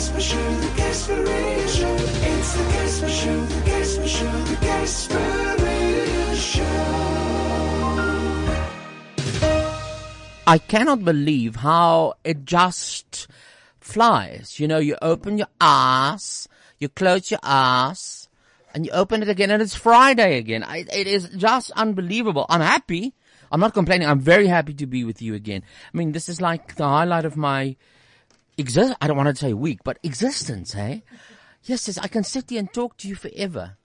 Show, the Casper Show. It's the Show, the Show, the Casper Show. I cannot believe how it just flies. You know, you open your ass, you close your ass, and you open it again, and it's Friday again. It is just unbelievable. I'm happy. I'm not complaining. I'm very happy to be with you again. I mean, this is like the highlight of my exist. I don't want to say week, but existence, hey? Yes, yes, I can sit here and talk to you forever,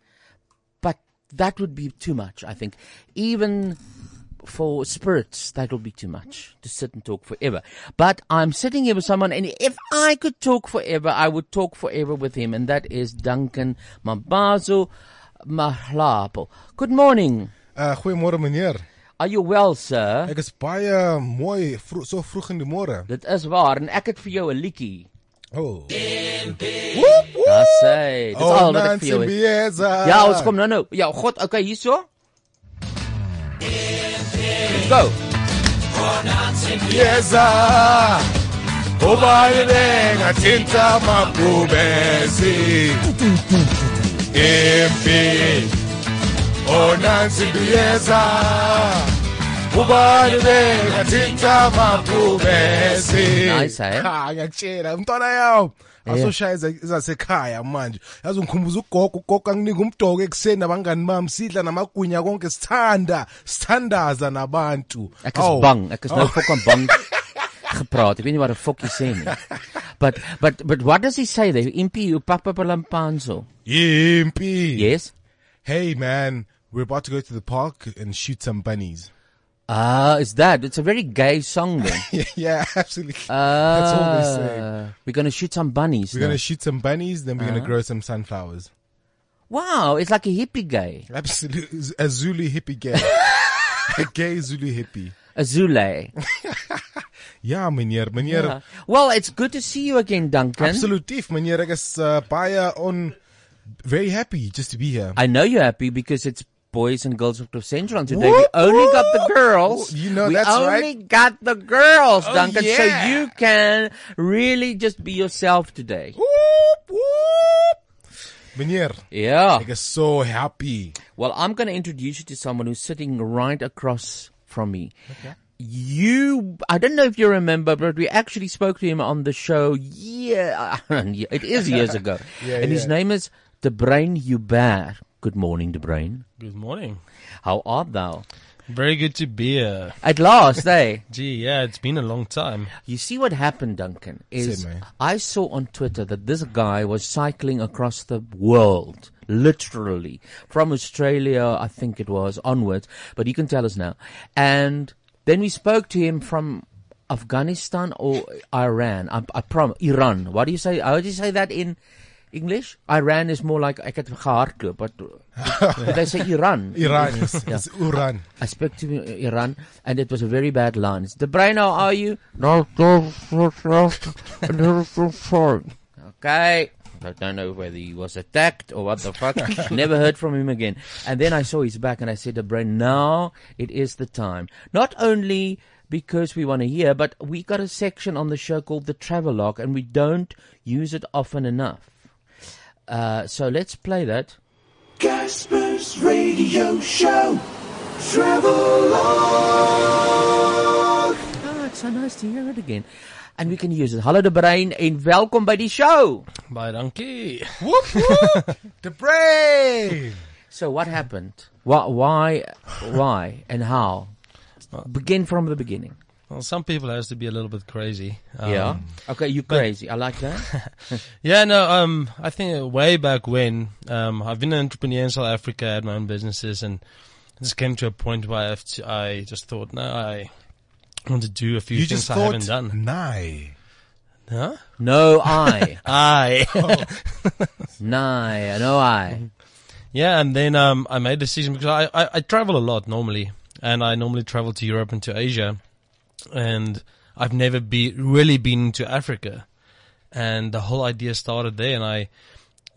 but that would be too much. I think even for spirits, that would be too much to sit and talk forever. But I'm sitting here with someone, and if I could talk forever, I would talk forever with him, and that is Duncan Mabazo Mahlapo. Good morning. Uh, goeiemôre meneer. Are you well, sir? Ek is baie mooi vro so vroeg in die môre. Dit is waar en ek het vir jou 'n liedjie. Oh. Dis sê, dis Oh, al wat ek vir jou het. Ja, ons kom nou nou. Ja, God, okay, hierso. Let's go. Bieza. Ubani ngathinta mabhubesi. Impi. Oh Nancy Bieza. Ubani ngathinta mabhubesi. Nice, eh? Cha, ngiyakutshela umntwana yawo. Yeah. Asoshaya izasekhaya manje. Yazi ngikhumbuza ugogo ugogo anginika umdoko ekseni nabangani bami sidla namagunya konke sithanda sithandaza nabantu. Ek is Aw. bang. Ek is nou Oh. fucking bang gepraat. Ek weet nie wat 'n fokkie sê nie. But but but what does he say there? Impi upapa palampanzo. Yimpy. Yes. Hey man, we're about to go to the park and shoot some bunnies. Ah, is that? It's a very gay song then. yeah, yeah, absolutely. Ah, That's all they say. We're going to shoot some bunnies. We're gonna shoot some bunnies, then we're Uh-huh. gonna grow some sunflowers. Wow, it's like a hippie gay. Absolutely, a Zulu hippie gay, a gay Zulu hippie. A Zule. Ja, meneer, meneer. Yeah. Well, it's good to see you again, Duncan. Absolutief, meneer. Ek is uh, baie on very happy just to be here. I know you're happy because it's boys and girls of Cliff Central and today. We only got the girls. You know, we that's only right. got the girls, Oh, Duncan. So you can really just be yourself today. Whoop, whoop. Meneer, Yeah. ek is so happy. Well, I'm going to introduce you to someone who's sitting right across from me. Okay You, I don't know if you remember, but we actually spoke to him on the show. Yeah, it is years ago. Yeah, and his name is De Bruin Hubert. Good morning, De Brain. Good morning. How art thou? Very good to be here. At last, eh? Gee, yeah, it's been a long time. You see what happened, Duncan, is. I saw on Twitter that this guy was cycling across the world, literally, from Australia, I think it was, onwards, but you can tell us now. And then we spoke to him from Afghanistan or Iran. I, I promise, Iran. What do you say? How do you say that in English? Iran is more like, ek het gehardloop, but they say Iran. Iran is, Yeah. is Uran. I spoke to Iran, and it was a very bad line. The brain, how are you? Okay. I don't know whether he was attacked or what the fuck. Never heard from him again. And then I saw his back and I said to Brain, now it is the time. Not only because we want to hear, but we got a section on the show called the Travelogue and we don't use it often enough. Uh, so let's play that. Casper's Radio Show. Travel on. Oh, it's so nice to hear it again. And we can use it. Hallo de Brein en welkom by die show. Bye, donkey. Whoop whoop. the brain. So what happened? Why, why, why and how? Begin from the beginning. Well, some people has to be a little bit crazy. Um, yeah. Okay, you crazy. I like that. Yeah, no, um, I think way back when, um, I've been an entrepreneur in South Africa, had my own businesses and this came to a point where I, have to, I just thought, no, I want to do a few You things just I thought, haven't done. Nah. Huh? No I. Aye. no, no I. Yeah, and then um, I made a decision because I, I, I travel a lot normally, and I normally travel to Europe and to Asia, and I've never be really been to Africa, and the whole idea started there, and I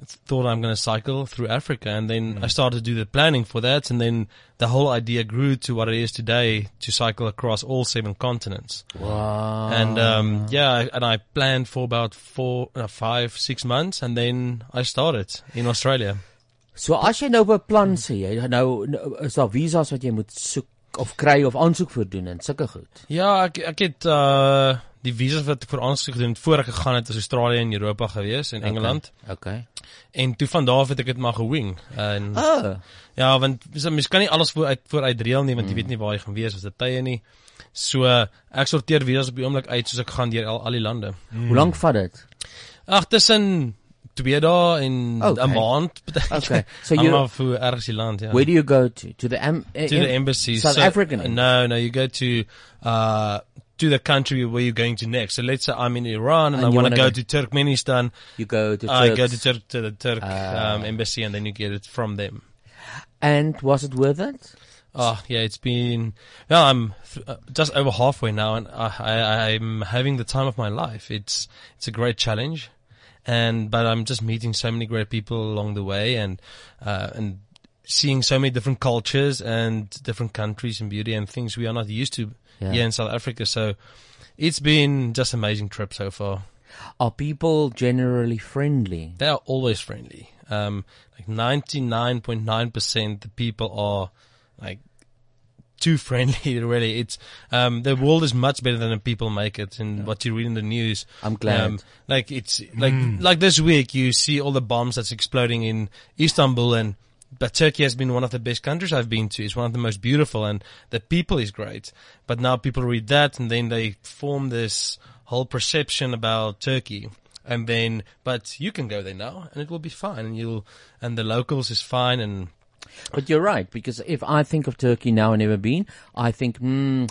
thought I'm going to cycle through Africa, and then I started to do the planning for that, and then the whole idea grew to what it is today to cycle across all seven continents. Wow. And um, yeah, and I planned for about four, uh, five, six months, and then I started in Australia. So as jy nou beplan sê jy nou is daar visas wat jy moet soek of kry of aansoek vir doen en sulke goed. Ja, ek ek het uh die visas wat ek vir aansoek gedoen het voor ek gegaan het is Australië en Europa gewees en Engeland. Okay. En toe van daar af het ek dit maar gewing. En Oh. ja, want so, mens kan nie alles vooruit vooruit reël nie want jy weet nie waar jy gaan wees of dit tye nie. So ek sorteer visas op die oomblik uit soos ek gaan deur al, al die lande. Hoe lank vat dit? Ag, tussen twee dae en 'n Okay. maand. Okay. So you- you vir ergens die land, ja. Where do you go to? To the em- to the embassy. South So- African. No, no, you go to uh to the country where you're going to next. So let's say I'm in Iran and, And I want to go go- to Turkmenistan. You go to I go to Turk to the Turk Ah. um, embassy and then you get it from them. And was it worth it? Oh yeah, it's been well. I'm th- uh, just over halfway now, and I, I, I'm having the time of my life. It's it's a great challenge, and but I'm just meeting so many great people along the way, and uh, and seeing so many different cultures and different countries and beauty and things we are not used to Yeah. here in South Africa. So it's been just amazing trip so far. Are people generally friendly? They are always friendly. Um, like 99.9% the people are like too friendly really. It's, um, the world is much better than the people make it and what you read in the news. I'm glad. Um, like it's, like, like this week you see all the bombs that's exploding in Istanbul and, but Turkey has been one of the best countries I've been to. It's one of the most beautiful and the people is great. But now people read that and then they form this whole perception about Turkey. And then, but you can go there now and it will be fine and you'll, and the locals is fine and But you're right because if I think of Turkey now and never been, I think hmm,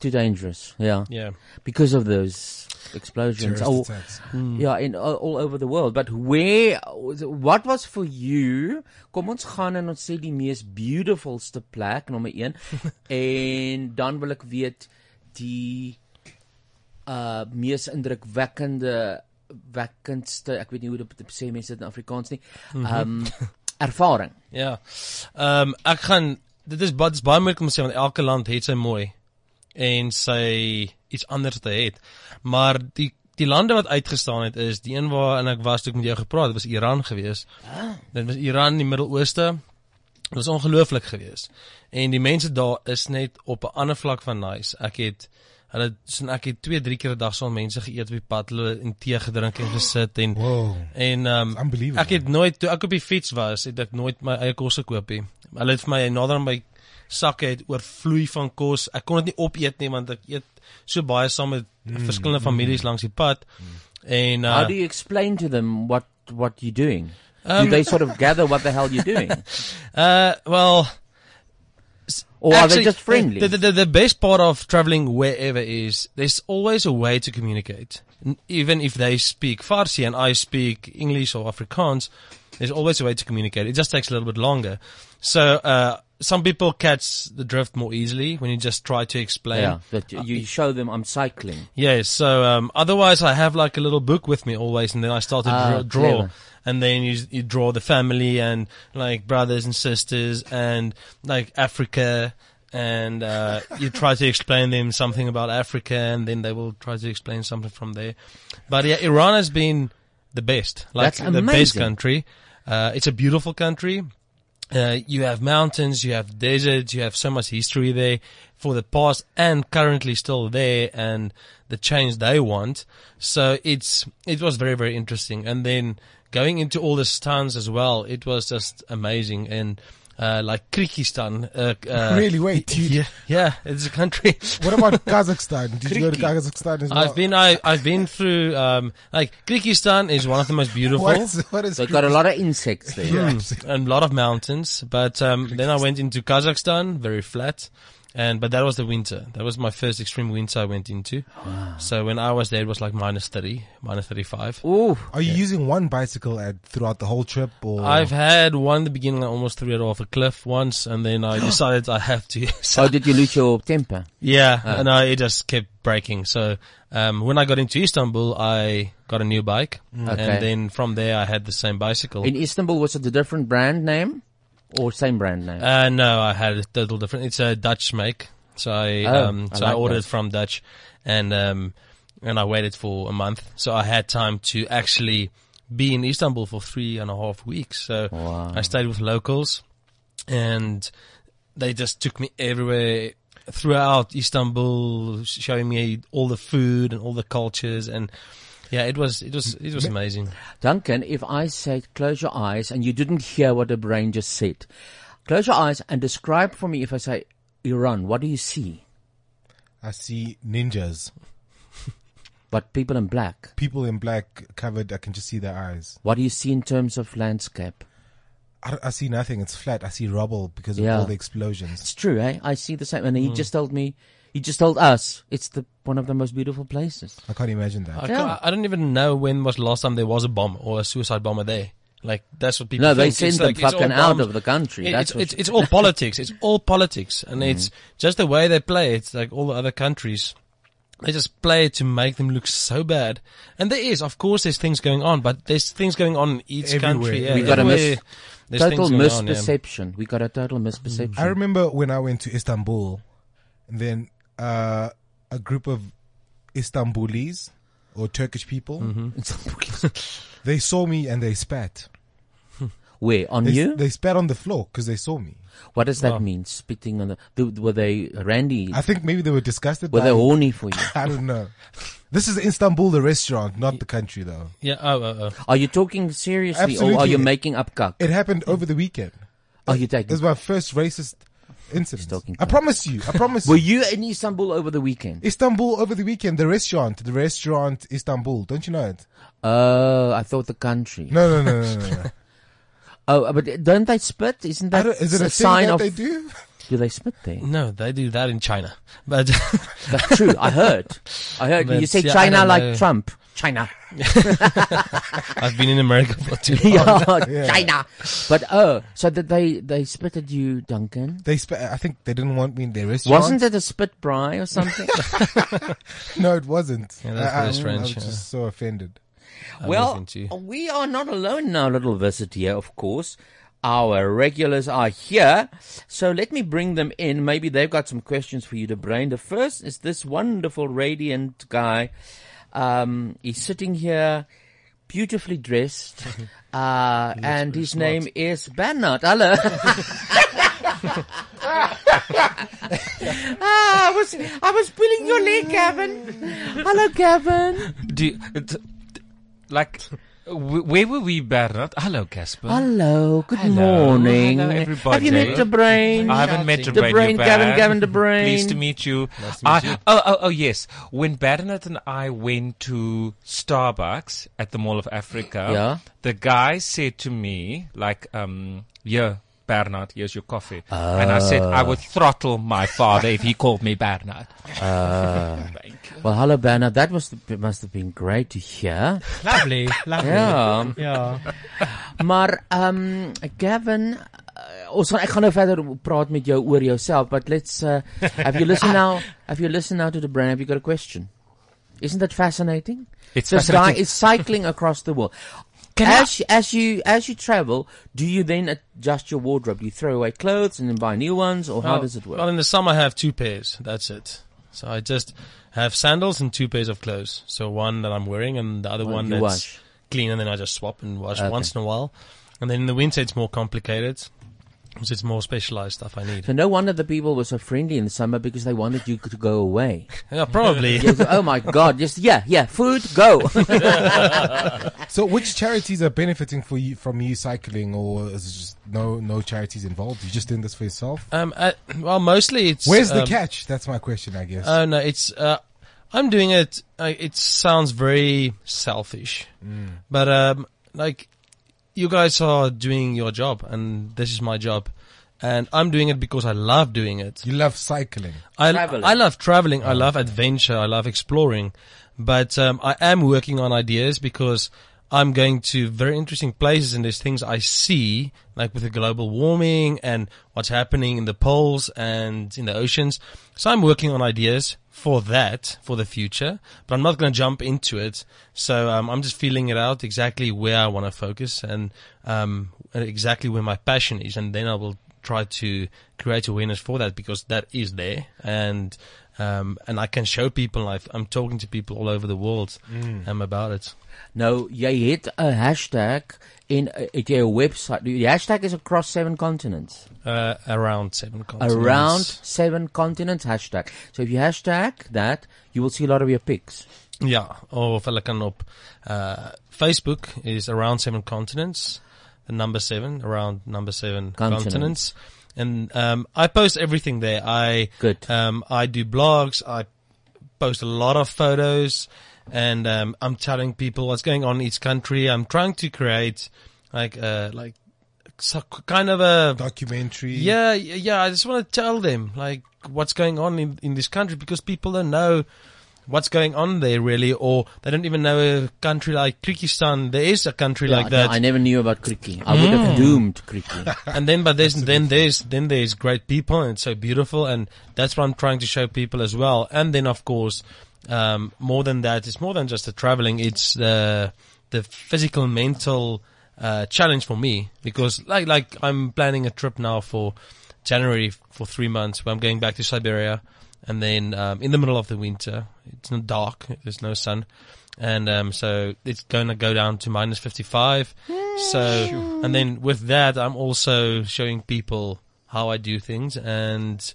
too dangerous. Yeah. yeah. Because of those explosions. Oh, attacks. Yeah, in all, all over the world. But where what was for you? Kom ons gaan en ons sê die mees beautifulste plek nommer 1 en dan wil ek weet die uh mees indrukwekkende wekkendste, ek weet nie hoe dit sê mense dit in Afrikaans nie. Um ervaring. Ja. Ehm um, ek gaan dit is baie baie moeilik om te sê want elke land het sy mooi en sy iets anders te het. Maar die die lande wat uitgestaan het is die een waar en ek was toe ek met jou gepraat het was Iran gewees. Dit was Iran in die Midde-Ooste. Dit was ongelooflik geweest. En die mense daar is net op 'n ander vlak van nice. Ek het hulle sien ek het 2, 3 keer 'n dag saam mense geëet op die pad, hulle en tee gedrink en gesit en Wow. en ehm unbelievable. ek het nooit toe ek op die fiets was, het ek nooit my eie kos gekoop nie. Hulle het vir my nader aan my sakke het oorvloei van kos. Ek kon dit nie opeet nie want ek eet so baie saam met verskillende families langs die pad. En uh, How do you explain to them what what you're doing? Um, do they sort of gather what the hell you're doing? uh well Or are they Actually, just friendly? The, the, the, the best part of traveling wherever is there's always a way to communicate. Even if they speak Farsi and I speak English or Afrikaans, there's always a way to communicate. It just takes a little bit longer. So, uh, some people catch the drift more easily when you just try to explain. yeah, that you, you show them I'm cycling. Yes. So um, otherwise, I have like a little book with me always, and then I start to draw, draw. clever. And then you you draw the family and like brothers and sisters and like Africa. And uh, you try to explain them something about Africa, and then they will try to explain something from there. But yeah, Iran has been the best, like the best country. Uh, it's a beautiful country. Uh, you have mountains, you have deserts, you have so much history there for the past and currently still there and the change they want. So it's, it was very, very interesting. And then going into all the towns as well, it was just amazing. And, uh, like Kyrgyzstan, uh, uh, Really? Wait, dude. Yeah, yeah, it's a country. What about Kazakhstan? Did you go to Kazakhstan as well? I've been, I, I've been through, um, like Kyrgyzstan is one of the most beautiful. What is, what is They've got a lot of insects there. Yeah. and a lot of mountains. But um, then I went into Kazakhstan, very flat, And but that was the winter. That was my first extreme winter I went into. So when I was there, it was like minus thirty, minus thirty-five. Ooh. Are you using one bicycle at throughout the whole trip, or I've had one in the beginning. I almost threw it off a cliff once, and then I decided I have to. So Oh, did you lose your temper? Yeah, and I, it just kept breaking. So um, when I got into Istanbul, I got a new bike, Okay. and then from there I had the same bicycle. In Istanbul, was it a different brand name or same brand name? uh, no, I had a total different. It's a Dutch make, so I Oh, um, I so I like ordered those. from Dutch, and um, and I waited for a month, so I had time to actually be in Istanbul for three and a half weeks. So Wow. I stayed with locals, and they just took me everywhere throughout Istanbul, showing me all the food and all the cultures, and yeah, it was it was it was amazing. Duncan, if I said close your eyes and you didn't hear what the brain just said, close your eyes and describe for me if I say Iran, what do you see? I see ninjas, But people in black. people in black covered. I can just see their eyes. What do you see in terms of landscape? I, I see nothing. It's flat. I see rubble because of Yeah. all the explosions. It's true, eh? I see the same. And he Hmm. just told me, he just told us, it's the one of the most beautiful places. I can't imagine that. I, Yeah. can't- I don't even know when was the last time there was a bomb or a suicide bomber there. Like that's what people. No, they send It's them like, fucking out of the country. It- That's it's, it's, it's all politics. It's all politics, and Mm-hmm. it's just the way they play. It's like all the other countries. They just play it to make them look so bad. And there is, of course, there's things going on, but there's things going on in each Everywhere. country. Yeah, We got a mis- total things going on, yeah. misperception. We got a total misperception. I remember when I went to Istanbul, and then uh, a group of Istanbulis or Turkish people, Mm-hmm. they saw me and they spat. Where on They, you? they spat on the floor because they saw me. what does that Oh. mean? Spitting on the? the were they Randy? I think maybe they were disgusted. Were by they me. horny for you? I don't know. This is Istanbul, the restaurant, not the country, though. Yeah. Oh, oh, oh. Are you talking seriously, or are you making up cock? It happened over the weekend. Are you It taking? was my first racist incident. talking I promise you. I promise Were you. you in Istanbul over the weekend? Istanbul over the weekend, the restaurant, the restaurant Istanbul. Don't you know it? Oh, I thought the country. No, no, no, no, no. no. Oh, but don't they spit? Isn't I that don't, is it a, a, thing sign that of? they do? Do they spit there? No, they do that in China, but That's true. I heard. I heard. But, you say yeah, China don't like know. Trump. China. I've been in America for too long. yeah, China. But oh, so that they they spit at you, Duncan? They sp- I think they didn't want me in their restaurant. Wasn't it a spit bry or something? No, it wasn't. Yeah, that's I, very I- strange, I was yeah. just so offended. Well, we are not alone in our little visit here, of course. Our regulars are here. So let me bring them in. Maybe they've got some questions for you to brain. The first is this wonderful, radiant guy. Um, he's sitting here, beautifully dressed. Uh, and his name is Bernard. Hello. ah, I was, I was pulling your leg, Gavin. Hello, Gavin. Do you, t- t- like, w- where were we, Bernard? Hello, Casper. Hello, good Hello. morning. Hello, Have you met the brain? I haven't met The the brain. brain, Gavin. Gavin, the brain. Pleased to meet you. I, Oh, oh, oh, yes. When Bernard and I went to Starbucks at the Mall of Africa, Yeah. the guy said to me, like, um, yeah, Bernard, here's your coffee. And I said I would throttle my father if he called me Bernard. Well, hello, Bernard. That must have, must have been great to hear. Lovely, lovely. Ja, Ja. maar um Gavin, uh, ons gaan ek gaan nou verder praat met jou oor jouself, but let's uh, have you listened now? Have you listened now to the brain? Have you got a question? Isn't that fascinating? It's this guy fascinating. is cycling across the world. Can I- as you, as you as you travel, do you then adjust your wardrobe? Do you throw away clothes and then buy new ones, or how Well- does it work? Well, in the summer I have two pairs. That's it. So I just have sandals and two pairs of clothes. So one that I'm wearing and the other One one that's wash. clean, and then I just swap and wash Okay. once in a while. And then in the winter it's more complicated. Because it's more specialized stuff I need. So no wonder the people were so friendly in the summer because they wanted you to go away. Yeah, probably. Yes, oh my God! Just yeah, yeah. Food, go. So, which charities are benefiting for you from you cycling, or is it just no no charities involved? You're just doing this for yourself? Um, uh, well, mostly it's. Where's the um, catch? That's my question, I guess. Oh no, it's. Uh, I'm doing it. Uh, it sounds very selfish, but um, like you guys are doing your job, and this is my job, and I'm doing it because I love doing it. You love cycling. I, Traveling. I love traveling. I love adventure. I love exploring. But um, I am working on ideas because I'm going to very interesting places and there's things I see, like with the global warming and what's happening in the poles and in the oceans. So I'm working on ideas for that, for the future, but I'm not going to jump into it. So um, I'm just feeling it out exactly where I want to focus and um, exactly where my passion is. And then I will try to create awareness for that because that is there and um, and I can show people. I've, I'm talking to people all over the world um, about it. Nou, jy het 'n hashtag en uh, het jy 'n website. Die hashtag is across seven continents. Uh, around seven continents. Around seven continents hashtag. So if you hashtag that, you will see a lot of your pics. Ja, of hulle kan op uh, Facebook is around seven continents, the number seven, around number seven Continents. continents. And um, I post everything there. I Good. Um, I do blogs. I post a lot of photos, and um, I'm telling people what's going on in each country. I'm trying to create like uh, like so, kind of a Documentary. yeah, yeah, yeah. I just want to tell them like what's going on in, in this country because people don't know what's going on there really, or they don't even know a country like Kyrgyzstan. There is a country Yeah, like that, no, I never knew about Kriki. I would have doomed Kriki. and then but there's then there's then there's great people and it's so beautiful, and that's what I'm trying to show people as well. And then of course, um, more than that, it's more than just the traveling. It's the the physical, mental uh, challenge for me because like like I'm planning a trip now for January for three months where I'm going back to Siberia and then um, in the middle of the winter it's not dark there's no sun. And um, so it's going to go down to minus 55 so and then with that I'm also showing people how I do things and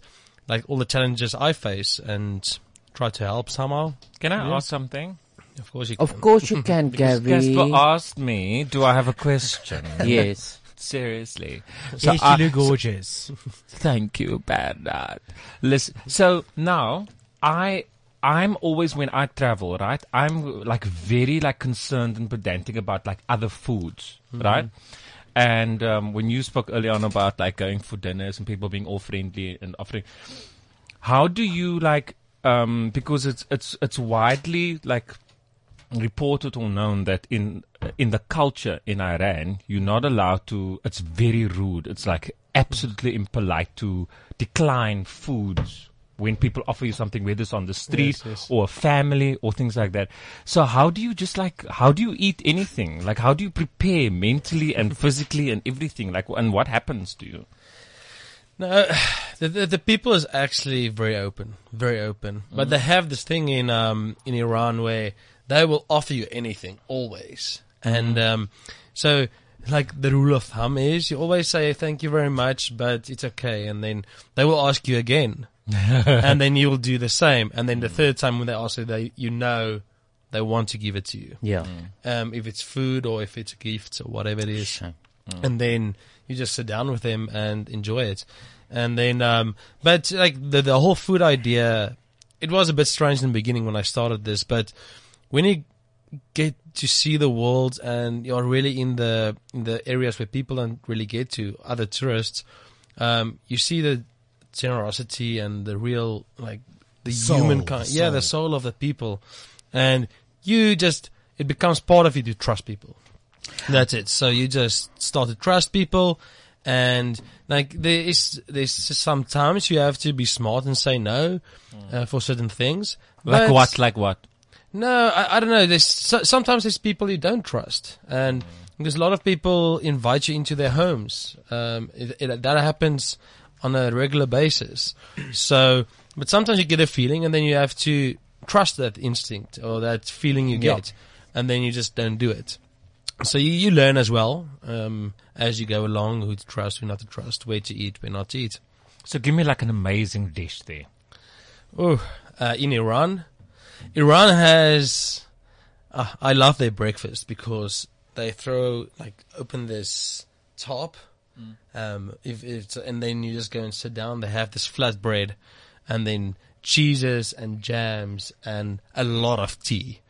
like all the challenges I face and try to help somehow Can I Yeah. ask something? of course you can. Of can. course you can, Gabby. Casper asked me, do I have a question? Yes. Seriously. yes, you I- look gorgeous. Thank you, Bernard. Listen, so now I I'm always when I travel, right? I'm like very like concerned and pedantic about like other foods, right? And um, when you spoke earlier on about like going for dinners and people being all friendly and offering, how do you like um, because it's it's it's widely like reported or known that in in the culture in Iran, you're not allowed to. It's very rude. It's like absolutely impolite to decline foods when people offer you something, whether it's on the street Yes, yes. or a family or things like that. So how do you just like how do you eat anything? Like how do you prepare mentally and physically and everything? Like and what happens to you? No, the, the the people is actually very open, very open. But they have this thing in um in Iran where they will offer you anything always, and um so like the rule of thumb is you always say thank you very much, but it's okay, and then they will ask you again, and then you will do the same, and then the third time when they ask you, they you know they want to give it to you Yeah. um, if it's food or if it's gifts or whatever it is. Sure. And then you just sit down with them and enjoy it. And then, um, but like the, the whole food idea, it was a bit strange in the beginning when I started this, but when you get to see the world and you're really in the, in the areas where people don't really get to, other tourists, um, you see the generosity and the real, like, the Soul, human kind. Yeah, the soul of the people. And you just, it becomes part of you to trust people. That's it. So you just start to trust people and like there is, there's sometimes you have to be smart and say no, uh, for certain things. Like what? Like what? no, I, I don't know. There's so, sometimes there's people you don't trust, and there's a lot of people invite you into their homes. Um, it, it, that happens on a regular basis. So, but sometimes you get a feeling, and then you have to trust that instinct or that feeling you Yeah. get, and then you just don't do it. So you, you learn as well um, as you go along who to trust, who not to trust, where to eat, where not to eat. So give me like an amazing dish there. Oh, uh, in Iran, Iran has. Uh, I love their breakfast because they throw like open this top, um, if it's and then you just go and sit down. They have this flat bread, and then cheeses and jams and a lot of tea,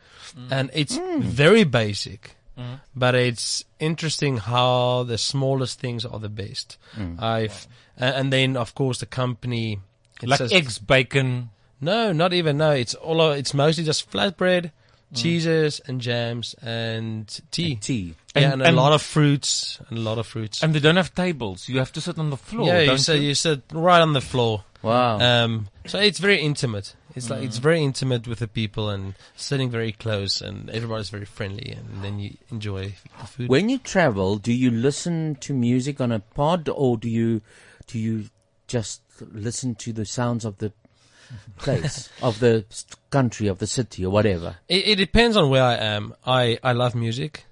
and it's very basic, Mm-hmm. but it's interesting how the smallest things are the best. Mm. I've a- and then of course the company. it Like says- eggs, bacon. No, not even. No, it's all. It's mostly just flatbread, mm. cheeses, and jams and tea. Tea. Yeah, And- and, and- a lot of fruits and a lot of fruits. And they don't have tables. You have to sit on the floor. yeah, you sit, you? you sit right on the floor. Wow. Um, so it's very intimate. It's like Mm. it's very intimate with the people and sitting very close, and everybody's very friendly, and then you enjoy the food. when you travel, do you listen to music on a pod or do you do you just listen to the sounds of the place, of the country, of the city or whatever? it, it depends on where I am. I I love music,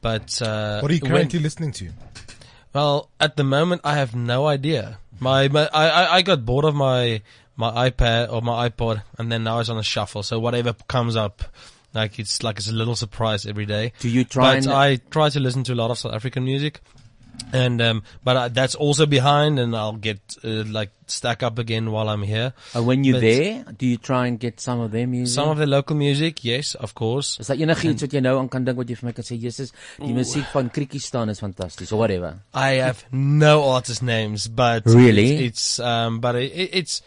but uh, What are you when- currently listening to? Well, at the moment, I have no idea. My, my I, I- I got bored of my my iPad or my iPod, and then now it's on a shuffle. So whatever comes up, like it's like it's a little surprise every day. Do you try But and I try to listen to a lot of South African music, and um, but uh, that's also behind, and I'll get uh, like stack up again while I'm here. uh, when you're but- there, do you try and get some of their music? Some of the local music, yes, of course. is dat enigiets wat jy nou aan kan dink wat jy vir my kan sê, Jesus, die musiek van Kriekistan is fantasties or whatever. I have no artist names, but Really? it's, it's um, but it, it's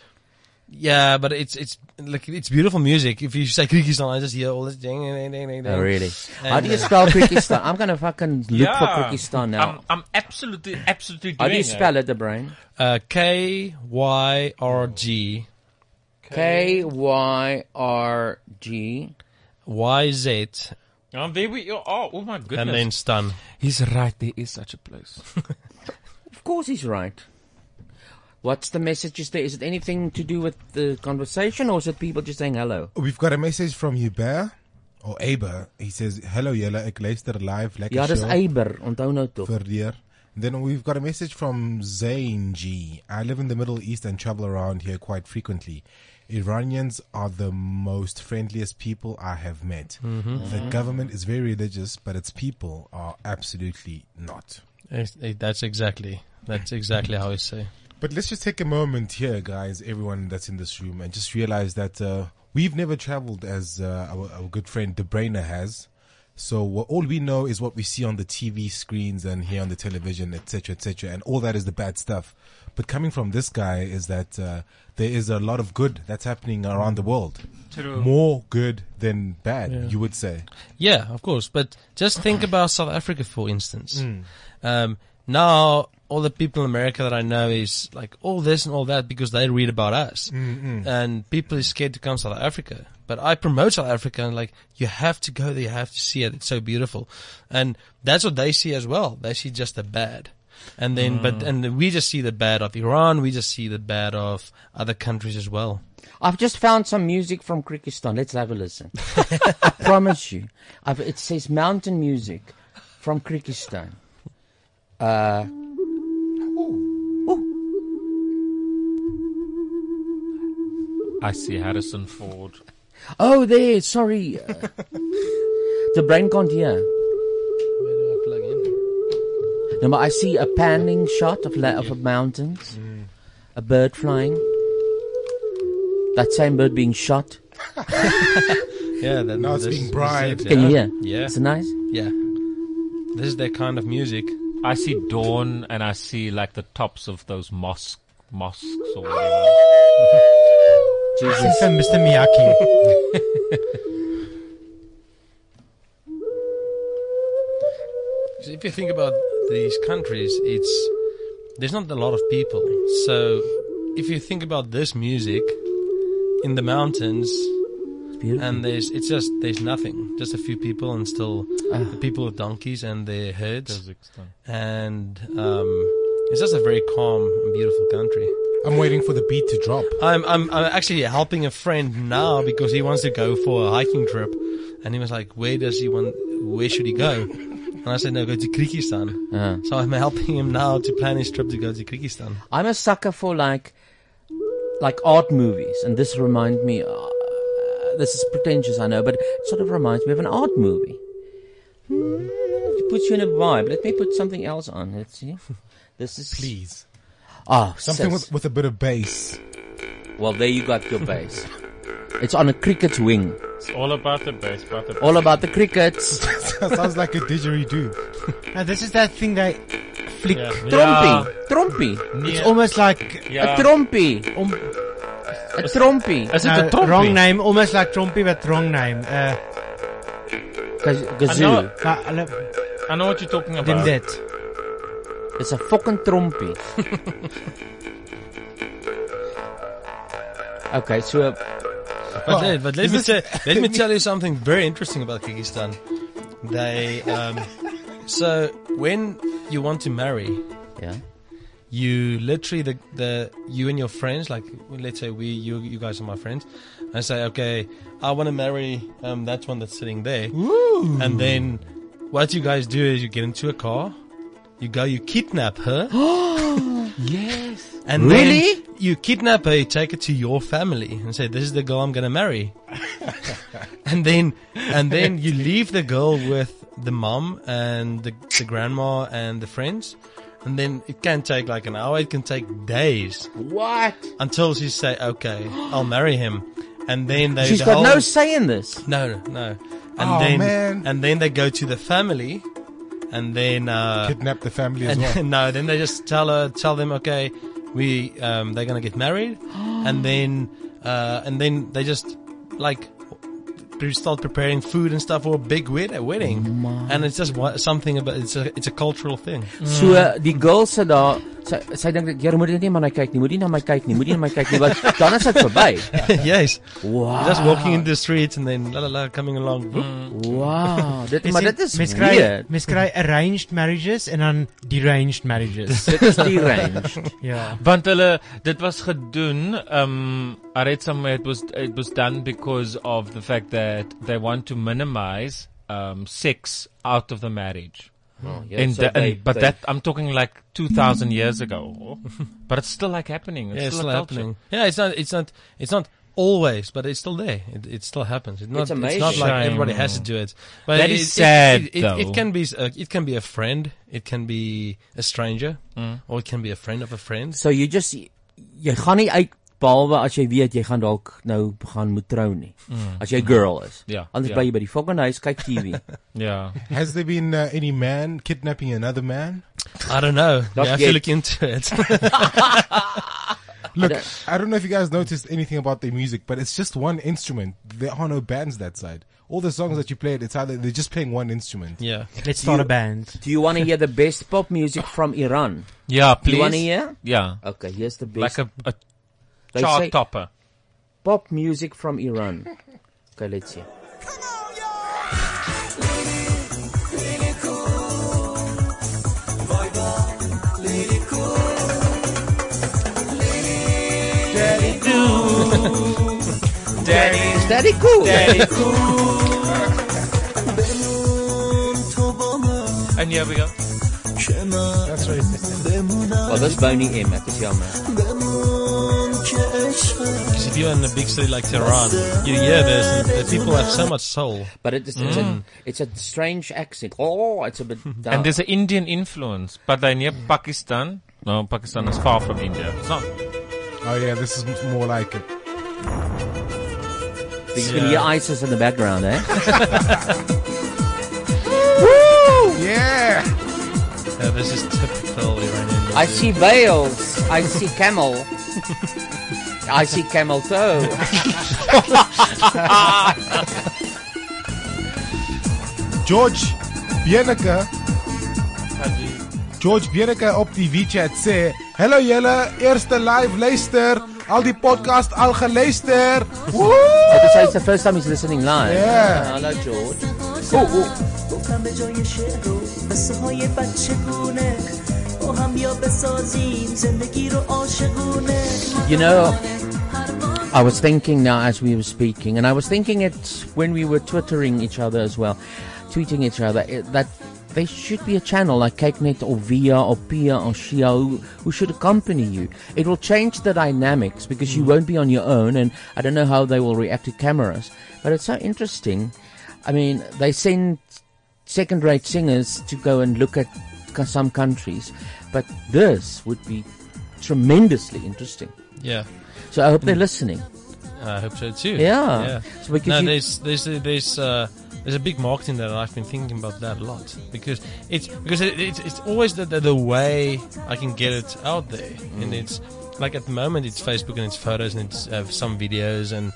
yeah, but it's it's like it's beautiful music. If you say Kyrgyzstan, I just hear all this ding ding ding ding. ding. Oh, really? How do you uh, spell Kriekistan? I'm going to fucking look for Kriekistan now. I'm, I'm absolutely, absolutely doing How do you it. spell it, the brain? Uh, K Y R G K Y R G. Y Z, Oh, there we are. Oh, oh my goodness. and then stun. He's right. There is such a place. Of course he's right. What's the message is there? Is it anything to do with the conversation or is it people just saying hello? We've got a message from Hubert or Aber. He says, "Hello julle, ek luister live lekker Ja, dis show Eiber, onthou nou tog. verleer." Then we've got a message from Zain G. I live in the Middle East and travel around here quite frequently. Iranians are the most friendliest people I have met. Mm-hmm. The mm-hmm. government is very religious, but its people are absolutely not. It's- it- eh, That's exactly that's exactly how I say. But let's just take a moment here, guys, everyone that's in this room, and just realize that uh, we've never traveled as uh, our, our good friend DeBrainer has. So what, all we know is what we see on the TV screens and here on the television, etc., etc., and all that is the bad stuff. But coming from this guy is that uh, there is a lot of good that's happening around the world. True. More good than bad, you would say. Yeah, of course. But just think about South Africa, for instance. Um, now, all the people in America that I know is like all this and all that because they read about us. Mm, mm. And people is scared to come to South Africa. But I promote South Africa and like, you have to go there, you have to see it. It's so beautiful. And that's what they see as well. They see just the bad. And then, but, mm. and we just see the bad of Iran. We just see the bad of other countries as well. I've just found some music from Kyrgyzstan. Let's have a listen. I promise you. I've, it says mountain music from Kyrgyzstan. Uh, I see Harrison Ford. oh, there. Sorry. Uh, the brain can't hear. Where do I plug in? No, but I see a panning shot of la- of mountains, a bird flying. That same bird being shot. Yeah, that, Now it's being bribed. Can you yeah. hear? Yeah. Is it nice? Yeah. This is their kind of music. I see dawn and I see like the tops of those mosque, mosques or whatever. Jesus. From Mr. Miyake. So if you think about these countries, it's there's not a lot of people. So if you think about this music in the mountains, beautiful. and there's it's just there's nothing, just a few people, and still Ah. the people with donkeys and their herds, and um, it's just a very calm and beautiful country. I'm waiting for the beat to drop. I'm I'm I'm actually helping a friend now because he wants to go for a hiking trip, and he was like, "Where does he want? Where should he go?" And I said, "No, go to Kyrgyzstan." Uh, So I'm helping him now to plan his trip to go to Kyrgyzstan. I'm a sucker for like, like art movies, and this reminds me. Uh, this is pretentious, I know, but it sort of reminds me of an art movie. Hmm, It puts you in a vibe. Let me put something else on. Let's see. This is Please. Ah, Something sis. with, with a bit of bass. Well, there you got your bass. It's on a cricket's wing. It's all about the bass, about the bass. All about the crickets. Sounds like a didgeridoo. Now this is that thing that flick. Yeah. Trompie. Trompie. It's almost like Yeah. A trompie. um, A trompie. Is it no, a trompie? wrong name, almost like Trompie, but wrong name. Uh, Gaz- I know, nou, hulle I know what you're talking about. dit. It's a fucking trompie. okay, so But, let, but let me tell, let me tell you something very interesting about Kyrgyzstan. They um, so when you want to marry, yeah. you literally the the you and your friends, like let's say we you you guys are my friends, and say okay, I want to marry um that one that's sitting there, and then what you guys do is you get into a car, you go you kidnap her. Oh Yes. And Really? then you kidnap her, you take her to your family and say, "This is the girl I'm gonna marry." and then, and then you leave the girl with the mom and the, the grandma and the friends, and then it can take like an hour. It can take days What? until she say, "Okay, I'll marry him," and then they. She's the got whole- no say in this. no, no, no. And Oh, then, man. and then they go to the family, and then uh, Kidnap the family as and well. no, then they just tell her, tell them, okay, we, um, they're gonna get married, and then, uh, and then they just like pre- start preparing food and stuff for a big wed- wedding, and it's just wa- something about it's a it's a cultural thing. So uh, die girl sit daar, sy sy dink jy moet net nie maar na kyk nie, moenie na my kyk nie, moenie na my kyk nie, want dan is dit verby. yes, Wow. just walking in the streets and then la la la coming along. Wow. Dit Mens maar dit is mens kry mens kry arranged marriages en dan deranged marriages. Dit is die range. ja. Want hulle dit was gedoen um I read somewhere it was it was done because of the fact that they want to minimize um sex out of the marriage. Oh, yeah, and, so the- and they- but they- that I'm talking like 2000 years ago. but it's still like happening. It's yeah, it's still, still a culture. happening. Yeah, it's not it's not it's not always, but it's still there. It, it still happens. It's not. It's It's, not like everybody has to do it. But That it, is it- sad, It, it, though. it can be. Uh, it can be a friend. It can be a stranger, Mm. or it can be a friend of a friend. So you just jy gaan nie uit behalwe as jy weet jy gaan dalk nou gaan moet trou nie. As jy 'n girl is. Ja, Anders ja. bly jy by die fucking huis kyk TV. Yeah. Has there been uh, any man kidnapping another man? I don't know. Not you have yet. to look into it. Look, don't- I don't know if you guys noticed anything about their music, but it's just one instrument. There are no bands that side. All the songs that you played, it's either they're just playing one instrument. yeah. Let's start a band. Do you want to hear the best pop music from Iran? Yeah, please. Do please. you want to hear? Yeah. Okay, here's the best Like a, a They chart say topper. pop music from Iran. Okay, let's see. Daddy, cool. Daddy cool. daddy And here we go. That's right. Well, dis Boney M, ek is jammer. Because if you're in a big city like Tehran, you hear this, and the people have so much soul. But it is it's, a, it's a strange accent. Oh, it's a bit down. And there's an Indian influence, but they near Pakistan. No, Pakistan is far from India. It's not. Oh yeah, this is more like it. you can hear ISIS in the background, eh? Woo! Yeah. Uh, this is typical Iranian. I see veils. I see camel. I see camel toe. George Bieneke. George Bieneke op die WeChat sê: "Hallo julle, eerste live luister, al die podcast al geluister." Woo! Is it's the first time he's listening live. Yeah. Hello, George. Oh, oh. You know, I was thinking now as we were speaking, and I was thinking it when we were twittering each other as well, tweeting each other, that there should be a channel like kykNET or VIA or PIA or SHIA who, who, should accompany you. It will change the dynamics because mm. you won't be on your own, and I don't know how they will react to cameras. But it's so interesting. I mean, they send second rate singers to go and look at some countries, but this would be tremendously interesting. yeah. So I hope they're listening. I hope so too. Yeah. yeah. So because no, there's there's a, there's uh, there's a big marketing there, and I've been thinking about that a lot because it's because it, it's it's always the, the the way I can get it out there, Mm. and it's like at the moment it's Facebook and it's photos and it's uh, some videos and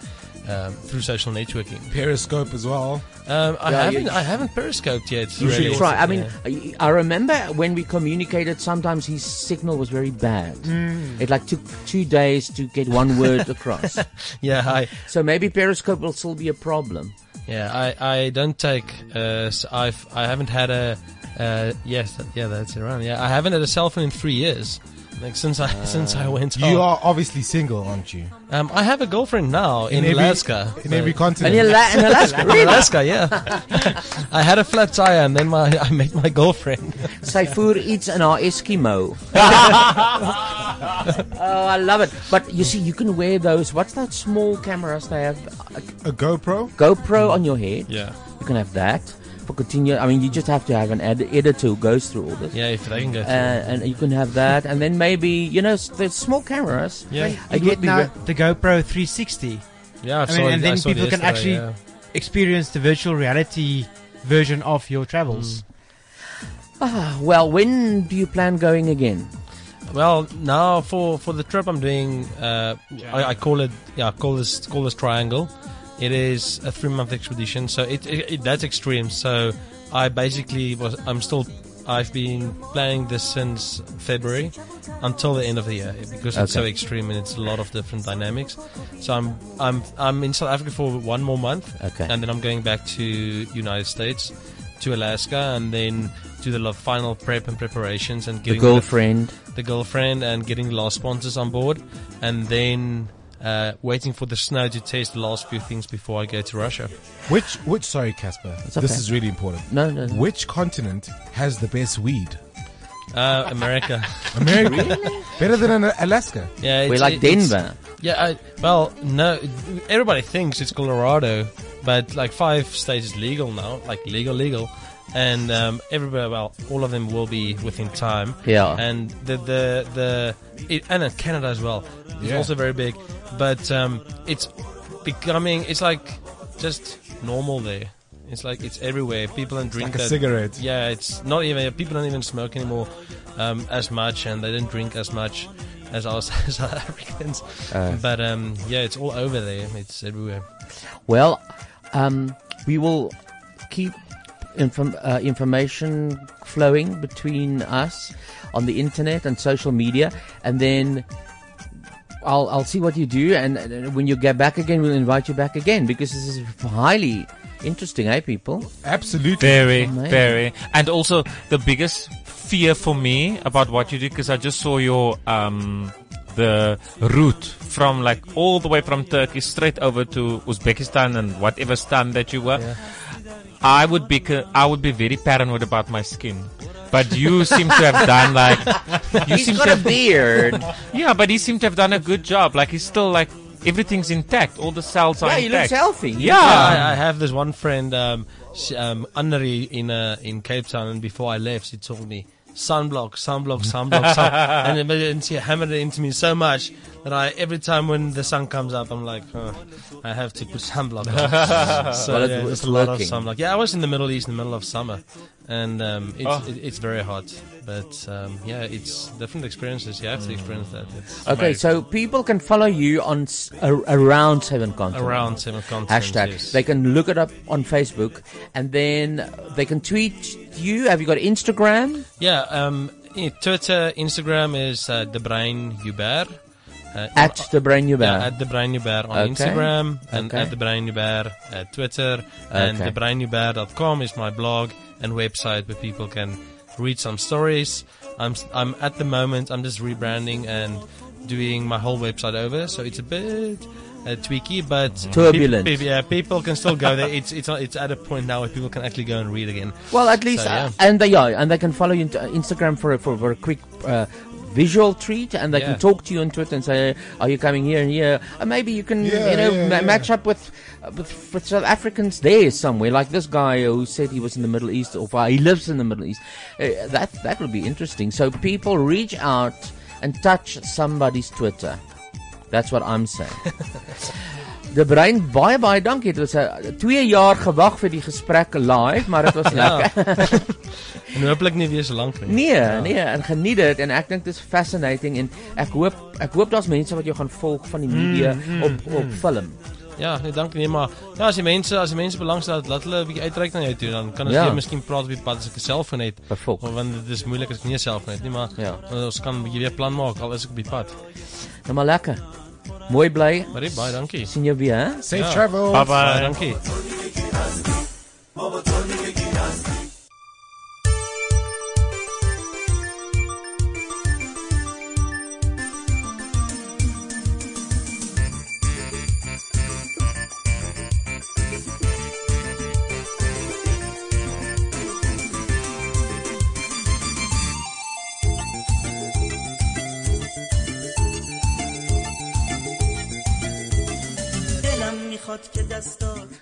um, through social networking. Periscope as well. Um, I Yeah, haven't you- I haven't periscoped yet. You should try. I mean, Yeah. I I remember when we communicated, sometimes his signal was very bad. It like took two days to get one word across. yeah, I So maybe Periscope will still be a problem. Yeah, I, I don't take uh s- I've I haven't had a uh yes yeah that's around yeah I haven't had a cell phone in three years like since I since I went You are obviously single, aren't you? um I have a girlfriend now in, every, Alaska In but- every continent. In, La- in Alaska, in really? Alaska yeah I had a flat tire and then my I met my girlfriend Sy voer iets in haar Eskimo. oh, I love it. But you see, you can wear those. What's that small cameras they have? A a GoPro. GoPro on your head. yeah You can have that for continue. I mean, you just have to have an ed- editor who goes through all this. yeah if they can go Uh, through. and you can have that, and then maybe you know the small cameras. yeah It You get now ve- the GoPro 360 yeah I I mean, saw it- and then I saw people can actually- yeah. experience the virtual reality version of your travels. Ah, well, when do you plan going again? Well, now for for the trip I'm doing, uh, I, I call it yeah, I call this call this triangle. It is a three month expedition, so it, it, it that's extreme. So I basically was I'm still I've been planning this since February until the end of the year because it's so extreme and it's a lot of different dynamics. So I'm I'm I'm in South Africa for one more month, Okay. and then I'm going back to United States, to Alaska, and then do the final prep and preparations and The getting girlfriend. the girlfriend and getting the last sponsors on board, and then uh, waiting for the snow to taste the last few things before I go to Russia. Which which sorry, Casper. It's This is really important. No, no, no. Which continent has the best weed? Uh, America. America. Better than Alaska. yeah, We're like it's- Denver. Yeah, I, well, no, everybody thinks it's Colorado, but like five states is legal now, like legal, legal, and um, everybody, well, all of them will be within time. Yeah. and the the the it, and in Canada as well. It's Yeah. also very big, but um, it's becoming it's like just normal there. It's like it's everywhere. People don't drink like a that- cigarette. Yeah, it's not even people don't even smoke anymore um, as much, and they don't drink as much as us South Africans. Uh. but um, yeah, it's all over there. It's everywhere. Well, um, we will keep inform- uh, information flowing between us on the internet and social media, and then I'll I'll see what you do, and, and when you get back again, we'll invite you back again because this is highly interesting, eh, people? Absolutely. Very, Amazing. very. And also, the biggest fear for me about what you did, because I just saw your, um, the route from like all the way from Turkey straight over to Uzbekistan and whatever stan that you were. I would be, I would be very paranoid about my skin. But you seem to have done like, you He's seem got to a have, beard. yeah, but he seemed to have done a good job. Like he's still like, everything's intact. All the cells are intact. yeah, he looks intact. healthy. Yeah. I, I have this one friend, um, she, um, Annery in uh, in Cape Town, and before I left, she told me sunblock, sunblock, sunblock, sun, and, then- and she hammered it into me so much that I every time when the sun comes up, I'm like, oh, I have to put sunblock on. so Well, it- yeah, it's just a lot of working. sunblock. Yeah, I was in the Middle East in the middle of summer, and um, it's Oh. it, it's very hot. But um, yeah, it's different experiences. You have to experience that. It's Okay, so people can follow you on s- around seven continents. around seven continents. Hashtag. yes. They can look it up on Facebook, and then they can tweet you. Have you got Instagram? Yeah, um, Twitter, Instagram is uh, De Bruin Hubert. Uh, At the You yeah, Bear. at brand new bear on Okay. Instagram and Okay. at brand new bear at Twitter. And Okay. debruinhubert.com is my blog and website where people can read some stories. I'm, I'm at the moment, I'm just rebranding and doing my whole website over. So it's a bit uh, tweaky, but Turbulent. peop- peop- yeah, people can still go there. It's, it's, it's at a point now where people can actually go and read again. Well, at least, So, yeah. uh, and they yeah, and they can follow you on Instagram for a, for, for a quick uh, visual treat, and they Yeah. can talk to you on Twitter and say, "Are you coming here and here?" And maybe you can, Yeah, you know, yeah, ma- yeah. match up with, uh, with with South Africans there somewhere, like this guy who said he was in the Middle East, or uh, he lives in the Middle East. Uh, that that would be interesting. So people reach out and touch somebody's Twitter. That's what I'm saying. De Brein baie baie dankie. Dit was 'n 2 jaar gewag vir die gesprek live, maar dit was Ja. lekker. En hopelik nie weer so lank nie. Nee, Ja. nee, en geniet dit en ek dink dit is fascinating en ek hoop ek hoop daar's mense wat jou gaan volg van die media Mm, mm, op op mm. film. Ja, nee, dankie nee, maar ja, as die mense as die mense belangstel, laat hulle 'n bietjie uitreik na jou toe, dan kan ons Ja. weer miskien praat op die pad as ek 'n selfoon het. Byvoorbeeld. Want dit is moeilik as ek nie 'n selfoon het nie, maar Ja. ons kan 'n bietjie weer plan maak al is ek op die pad. Nou maar lekker. Mooi bly. Marie, baie dankie. Sien jou weer, hè? Safe travels. Bye bye. Dankie.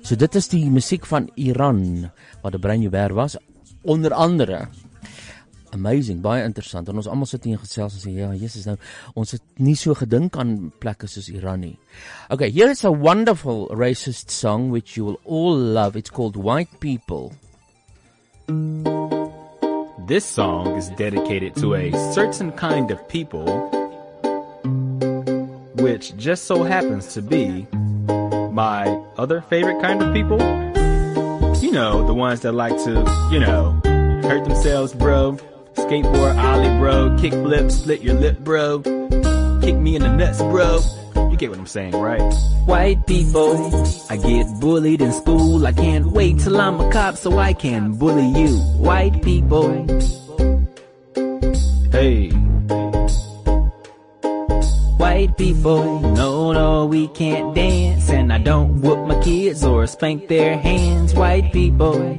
So dit is die musiek van Iran wat 'n breinjoer was onder andere amazing baie interessant en ons almal sit hier en gesels en sê ja Jesus nou ons het nie so gedink aan plekke soos Iran nie. Okay, here is a wonderful racist song which you will all love. It's called White People. This song is dedicated to a certain kind of people, which just so happens to be my other favorite kind of people. You know, the ones that like to, you know, hurt themselves, bro. Skateboard ollie, bro. Kick flip, split your lip, bro. Kick me in the nuts, bro. You get what I'm saying, right? White people, I get bullied in school. I can't wait till I'm a cop so I can bully you. White people. Hey. White people, no, no, we can't dance. And I don't whoop my kids or spank their hands. White people.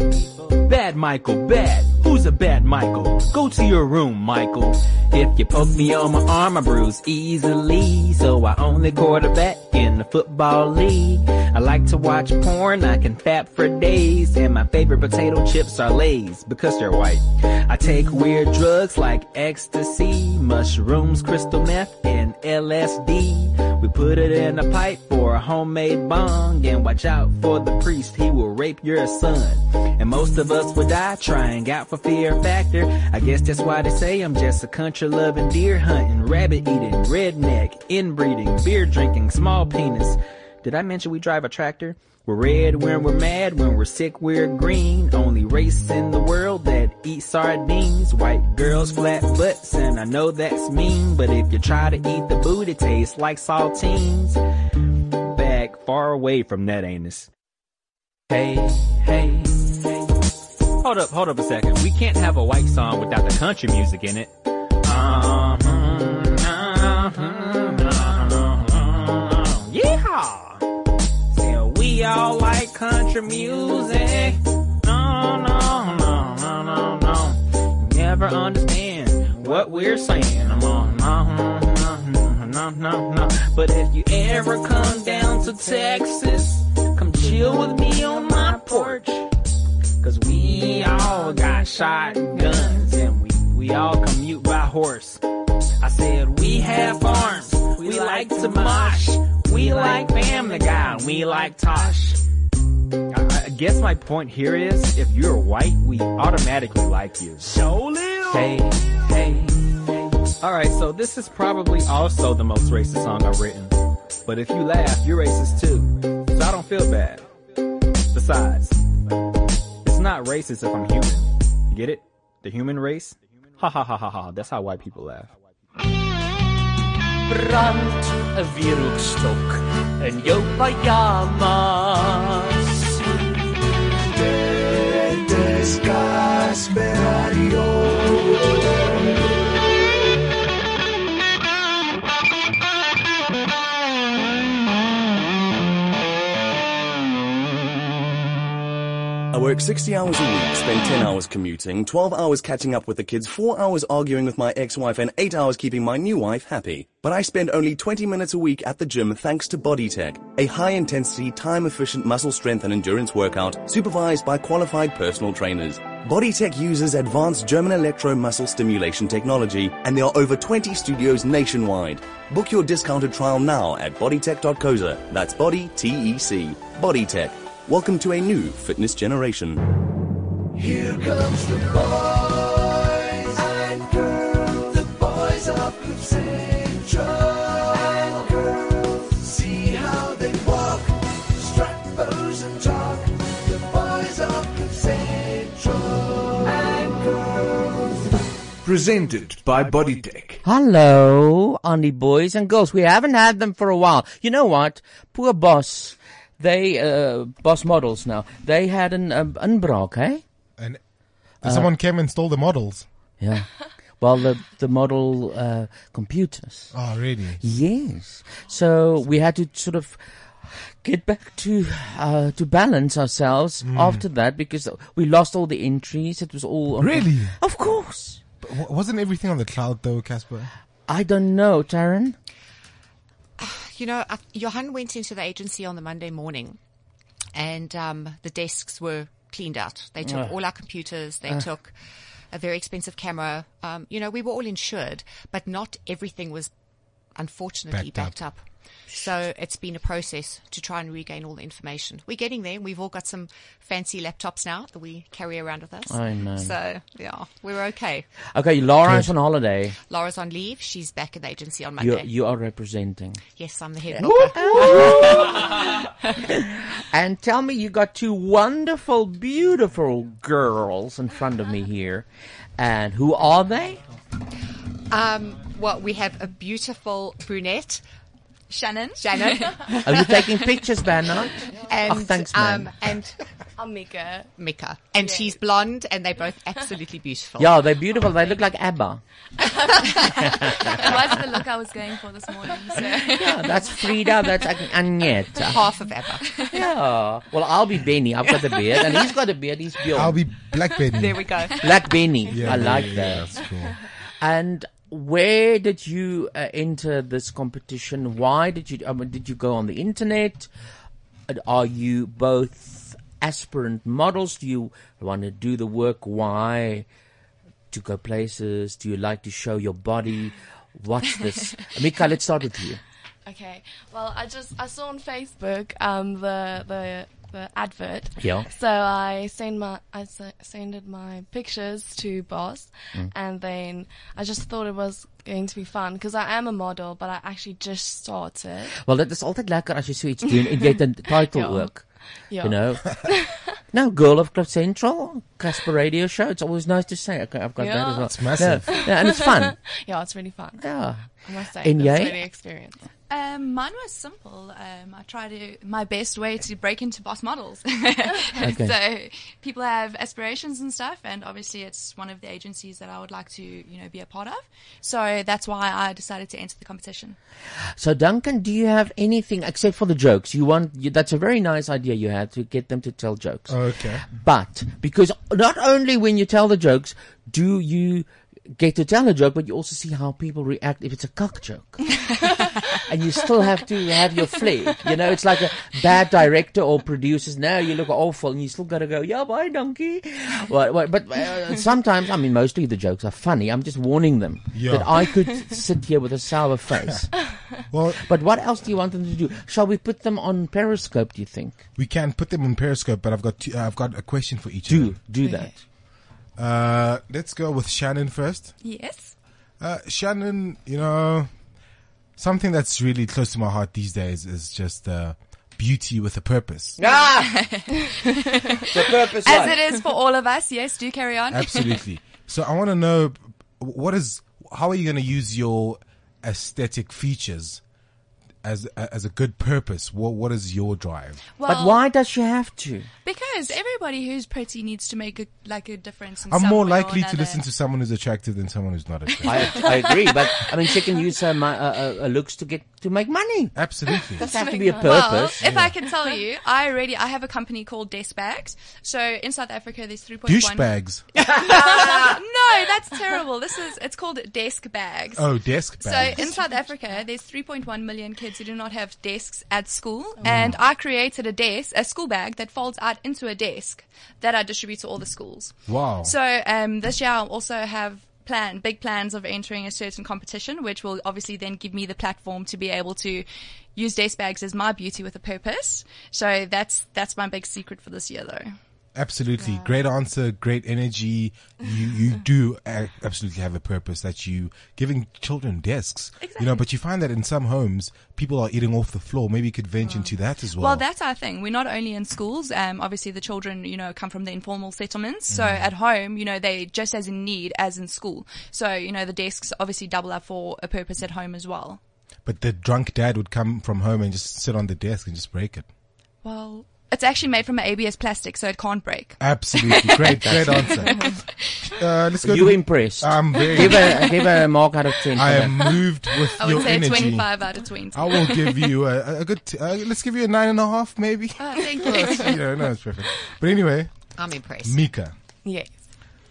Bad Michael, bad. Who's a bad Michael? Go to your room, Michael. If you poke me on my arm, I bruise easily. So I only quarterback in the football league. I like to watch porn, I can fap for days. And my favorite potato chips are Lay's because they're white. I take weird drugs like ecstasy, mushrooms, crystal meth, and LSD. We put it in a pipe for a homemade bong. And watch out for the priest, he will rape your son. And most of us would die trying out for fear factor. I guess that's why they say I'm just a country loving, deer hunting, rabbit eating, redneck, inbreeding, beer drinking, small penis. Did I mention we drive a tractor? We're red when we're mad, when we're sick we're green. Only race in the world that eats sardines. White girls flat butts and I know that's mean. But if you try to eat the booty, it tastes like saltines. Back far away from that anus. Hey, hey, hey. Hold up, hold up a second. We can't have a white song without the country music in it. Country music. No, no, no, no, no, no. Never understand what we're saying. No, no, no, no, no, no. But if you ever come down to Texas, come chill with me on my porch. Cause we all got shotguns and we, we all commute by horse. I said we have farms, we like to mosh, we like Family Guy, we like Tosh. I, I guess my point here is, if you're white, we automatically like you. So Hey, hey, hey. Alright, so this is probably also the most racist song I've written. But if you laugh, you're racist too. So I don't feel bad. Besides, it's not racist if I'm human. You get it? The human race? Ha ha ha ha ha. That's how white people laugh. brand 'n wierookstok in jou pyjamas. Dit is I work 60 hours a week, spend 10 hours commuting, 12 hours catching up with the kids, 4 hours arguing with my ex-wife, and 8 hours keeping my new wife happy. But I spend only 20 minutes a week at the gym thanks to BodyTech, a high-intensity, time-efficient muscle strength and endurance workout supervised by qualified personal trainers. BodyTech uses advanced German electro muscle stimulation technology, and there are over 20 studios nationwide. Book your discounted trial now at bodytech.coza. That's body T E C. BodyTech. Welcome to a new fitness generation. Here comes the boys and girls, the boys of Cliff Central. And girls, see how they walk, strut, pose, and talk. The boys of Cliff Central. And girls. Presented by Bodytech. Hello, Andy boys and girls. We haven't had them for a while. You know what? Poor boss. They, uh, boss models now. They had an, um, inbraak, eh? And Uh, someone came and stole the models. Yeah. Well, the, the model, uh, computers. Oh, really? Yes. So we had to sort of get back to uh, to balance ourselves Mm. after that because we lost all the entries. It was all on- Really? Of course. But wasn't everything on the cloud though, Casper? I don't know, Taryn. You know, uh, Johan went into the agency on the Monday morning, and um, the desks were cleaned out. They took Ugh. all our computers. They Ugh. took a very expensive camera. Um, you know, we were all insured, but not everything was, unfortunately, Backed backed, up. So it's been a process to try and regain all the information. We're getting there. We've all got some fancy laptops now that we carry around with us. I know. So yeah, we're okay. Okay, Laura's on holiday. Laura's on leave. She's back at the agency on You Monday. you are representing. yes, I'm the head Woo! and tell me, you got two wonderful, beautiful girls in front of me here, and who are they? Um, well, we have a beautiful brunette, Shannon. Shannon. Are you taking pictures, Bernard? and oh, thanks, man. um, and I'm Mika. Mika, and she's blonde, and they're both absolutely beautiful. yeah, they're beautiful. They look like ABBA. It was the look I was going for this morning. So. Yeah, that's Frida. That's Ag- Agneta. half of Abba. Yeah. Well, I'll be Benny. I've got the beard, and he's got a beard. He's Bjorn. I'll be Black Benny. There we go. Black Benny. Yeah, I like yeah, that. That's cool. And where did you uh, enter this competition? Why did you? I mean, did you go on the internet? Are you both aspirant models? Do you want to do the work? Why? To go places? Do you like to show your body? What's this? Mika, let's start with you. Okay. Well, I just I saw on Facebook um the the the advert. Yeah. So I sent my I se- sent my pictures to boss, Mm. and then I just thought it was going to be fun because I am a model, but I actually just started. Well, dit is altyd lekker as jy so iets doen en jy het 'n title Ja. ook. Ja. You know. no, girl of Club Central, Casper Radio Show. It's always nice to say. Okay, I've got that as well. It's massive. No, no, and it's fun. yeah, it's really fun. Yeah. I must say, En it's jy? really experience. Um, mine was simple. Um, I try to my best way to break into boss models. Okay. So people have aspirations and stuff, and obviously it's one of the agencies that I would like to you know be a part of. So that's why I decided to enter the competition. So Duncan, do you have anything except for the jokes? You want you, that's a very nice idea you had to get them to tell jokes. Okay. But because not only when you tell the jokes do you get to tell a joke, but you also see how people react if it's a cock joke. and you still have to have your flair. You know, it's like a bad director or producers. Now you look awful, and you still got to go, yeah, bye, donkey. Well, well, but uh, sometimes, I mean, mostly the jokes are funny. I'm just warning them Yeah. that I could sit here with a sour face. Well, But what else do you want them to do? Shall we put them on Periscope? Do you think? we can put them on Periscope, but I've got two, uh, I've got a question for each Do of do Okay. that. Them. Uh, let's go with Shannon first. Yes. Uh, Shannon, you know, something that's really close to my heart these days is just uh, beauty with a purpose. Ah, the purpose. As it is for all of us. Yes. Do carry on. Absolutely. so I want to know what is how are you going to use your aesthetic features as as a good purpose? What what is your drive? Well, But why does she have to? Because everybody who's pretty needs to make a like a difference. In I'm some more way or likely to listen to someone who's attractive than someone who's not attractive. I, I agree, but I mean, she can use her, uh, uh, uh, looks to get to make money. Absolutely. Doesn't have to be a Well, purpose. if I can tell you, I already I have a company called Desk Bags. So in South Africa, there's 3.1 Douchebags. Uh, no, that's terrible. This is it's called Desk Bags. Oh, desk bags. So in South Africa, there's 3.1 million kids kids who do not have desks at school, and I created a desk, a school bag that folds out into a desk that I distribute to all the schools. Wow. So um, this year I'll also have plan big plans of entering a certain competition, which will obviously then give me the platform to be able to use desk bags as my beauty with a purpose. So that's that's my big secret for this year, though. Absolutely. Great answer, great energy. You you do absolutely have a purpose that you giving children desks. You know, but you find that in some homes people are eating off the floor. Maybe you could venture into that as well. Well, that's our thing. We're not only in schools. Um, obviously, the children, you know, come from the informal settlements. So Mm. at home, you know, they just as in need as in school. So you know, the desks obviously double up for a purpose at home as well. but the drunk dad would come from home and just sit on the desk and just break it. Well, it's actually made from ABS plastic, so it can't break. Absolutely. Great, great answer. Uh, let's go You to- impressed? I'm very Give a- give a mark out of 10 I that. am moved with I would your say energy. 25 out of 20. I will give you a, a good. T- uh, let's give you a nine and a half, maybe. Oh, thank you. yeah, no, it's perfect. But anyway, I'm impressed. Mika. Yes.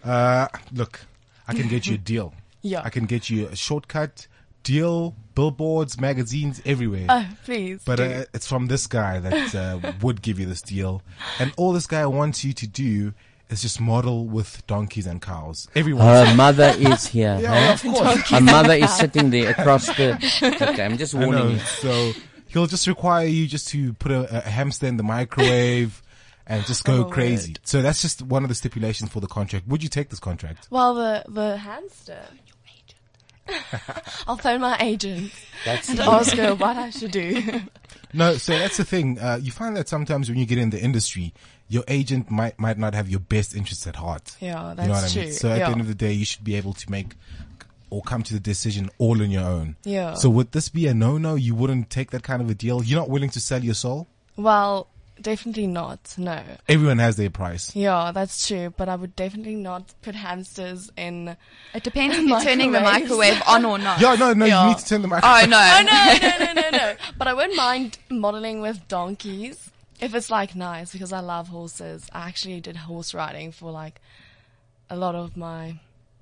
Uh, look, I can get you a deal. Yeah. I can get you a shortcut deal, billboards, magazines, everywhere. Oh, please But uh, it's from this guy that uh, would give you this deal, and all this guy wants you to do is just model with donkeys and cows. Everyone. Her mother is here. Yeah, huh? of course. Her mother is sitting there across the. Okay, I'm just warning know. you. So he'll just require you just to put a, a hamster in the microwave and just go Oh, crazy. So that's just one of the stipulations for the contract. Would you take this contract? Well, the the hamster. I'll phone my agent That's and ask her what I should do. No, so that's the thing. Uh, you find that sometimes when you get in the industry, your agent might might not have your best interests at heart. Yeah, you know what that's I mean? true. So at Yeah. the end of the day, you should be able to make or come to the decision all on your own. Yeah. So would this be a no-no? You wouldn't take that kind of a deal. You're not willing to sell your soul. Well, definitely not. No. Everyone has their price. Yeah, that's true. But I would definitely not put hamsters in. It depends if you're turning the microwave on or not. Yeah, no, no, Yeah. you need to turn the oh, microwave. Oh no. Oh no, no, no, no, no. But I wouldn't mind modeling with donkeys if it's like nice because I love horses. I actually did horse riding for like a lot of my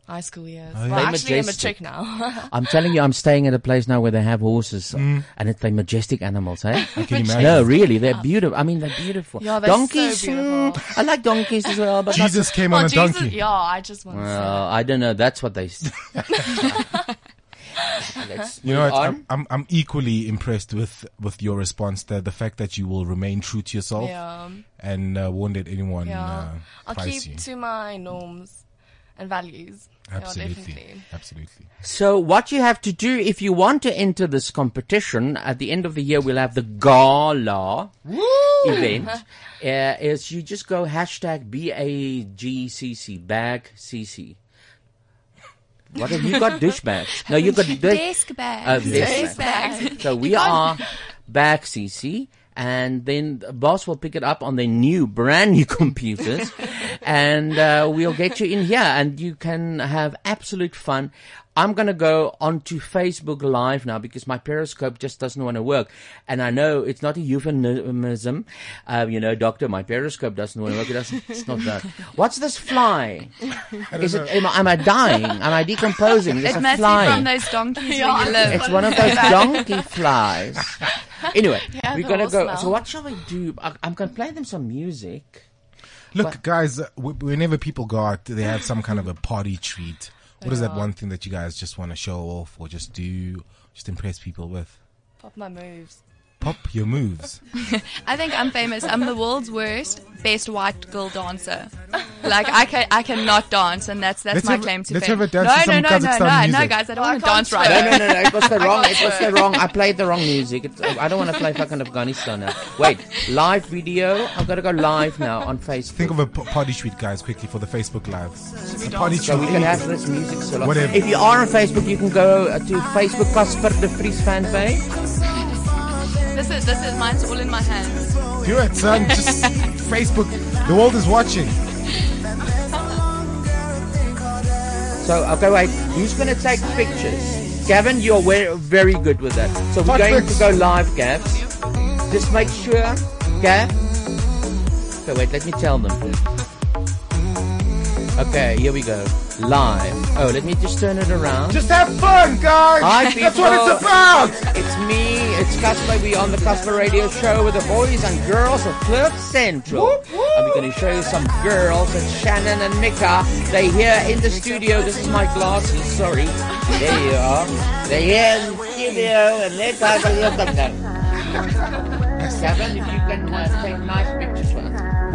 high school years. Oh, yeah. Well, They're actually, I'm a majestic. chick now. I'm telling you, I'm staying at a place now where they have horses, and it's they're majestic animals, eh? I can imagine. No, really, they're beautiful. I mean, they're beautiful. Yeah, they're so donkeys, beautiful. mm, I like donkeys as well, but not- Jesus came well, on a Jesus, donkey. yeah, I just want to say. Well, I don't know. That's what they. s- Let's You know what? I'm, I'm I'm equally impressed with with your response. The the fact that you will remain true to yourself Yeah. and uh, won't let anyone Yeah. uh, I'll keep you. to my norms and values. Absolutely, definitely. absolutely. So what you have to do if you want to enter this competition at the end of the year, we'll have the gala event. Uh, is you just go hashtag B A G C C bag CC. What have you got? Douchebags. No, you got Desk bags. Uh, desk Desk bags. bags. So we are can't- back CC. And then the boss will pick it up on their new, brand new computers, and uh, we'll get you in here, and you can have absolute fun. I'm gonna go onto Facebook Live now because my Periscope just doesn't want to work, and I know it's not a euphemism. Uh, you know, doctor, my Periscope doesn't want to work. It doesn't. It's not that. What's this fly? don't Is it? Am I, am I dying? Am I decomposing? There's It a must fly. be from those donkeys Yeah, where you live. It's one of those donkey flies. Anyway, Yeah, we're gonna go. smell. So what shall we do? I, I'm gonna play them some music. Look, guys, uh, whenever people go out, they have some kind of a party treat. What is that one thing that you guys just want to show off or just do, just impress people with? Pop my moves. Pop your moves. I think I'm famous. I'm the world's worst best white girl dancer. Like I can I cannot dance, and that's that's Let's my have claim to let's fame. have a dance no, to some no, no, no, Kazakhstan no, no, music. guys, I don't Oh, want to dance right. No, no, no, no. It was the wrong. It was the wrong. I played the wrong music. It's, I don't want to play fucking Afghanistan now. Wait, live video. I've got to go live now on Facebook. Think of a p- party treat, guys, quickly for the Facebook Live. A party So we can have this music solo. Whatever. If you are on Facebook, you can go uh, to Facebook Casper de Vries fan page. This is this is mine's all in my hands. Do it, son. Just Facebook. The world is watching. So okay, wait. Who's going to take pictures? Gavin, you're we- very good with that. So we're Hot going fix. to go live, Gav. Just make sure, Gav. Okay, wait. Let me tell them. Okay, here we go. live. Oh, let me just turn it around. Just have fun, guys. Hi, That's what it's about. It's me, it's Casper. We're on the Casper Radio Show with the boys and girls of Cliff Central. And we're going to show you some girls. It's Shannon and Mika. They're here in the studio. This is my glasses. Sorry. There you are. They're here in the studio, and let's have a look at them. Seven, if you can uh, take nice pictures.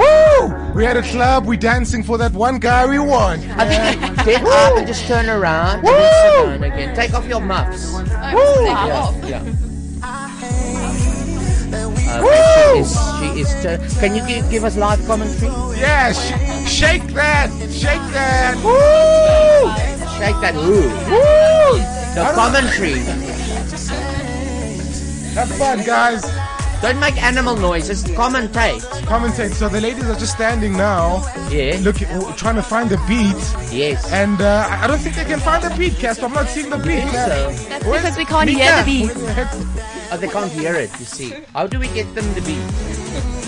Woo! We had a club. We dancing for that one guy we want. I think get up and just turn around and sit down again. Take off your muffs. Woo! Yeah. yeah. Uh, she is, she is tur- can you give, give us live commentary? Yeah, sh- shake that, shake that. Woo! Shake that. Ooh. Woo! The commentary. Have fun, guys. Don't make animal noises. Commentate. Commentate. So the ladies are just standing now. Yeah. Looking, trying to find the beat. Yes. And uh, I I don't think they can find the beat, Casper. I'm not seeing the beat. So. That's because we can't hear the beat. Oh, they can't hear it, you see. How do we get them the beat?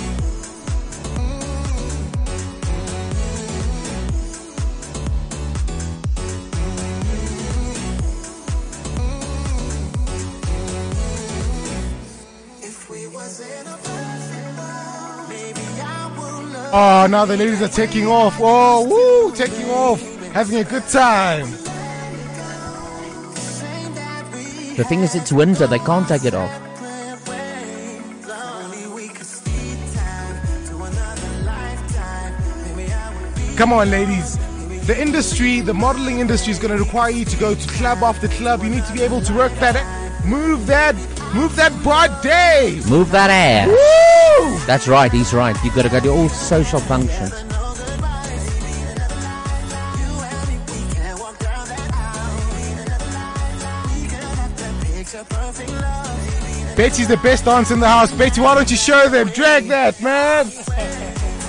Oh, now the ladies are taking off. Oh, woo, taking off, having a good time. The thing is, it's winter. They can't take it off. Come on, ladies. The industry, the modeling industry is going to require you to go to club after club. You need to be able to work that, move that, move that broad day. Move that ass. Woo! That's right. He's right. You got to go to all social functions. Betty's the best dancer in the house. Betty, why don't you show them? Drag that, man.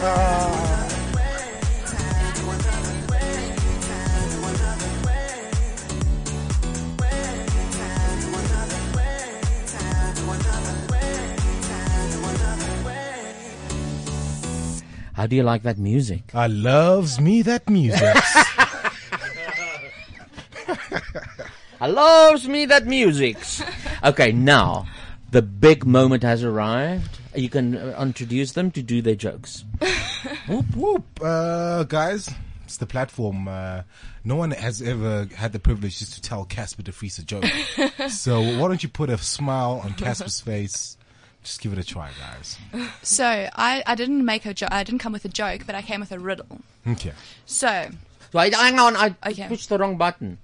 Ah. How do you like that music? I loves me that music. I loves me that music. Okay, now the big moment has arrived. You can uh, introduce them to do their jokes. whoop whoop, uh, guys. It's the platform. Uh, no one has ever had the privilege just to tell Casper de Vries a joke. so why don't you put a smile on Casper's face? Just give it a try, guys. So I, I didn't make a joke. I didn't come with a joke, but I came with a riddle. Okay. So Wait, hang on. I Okay. pushed the wrong button.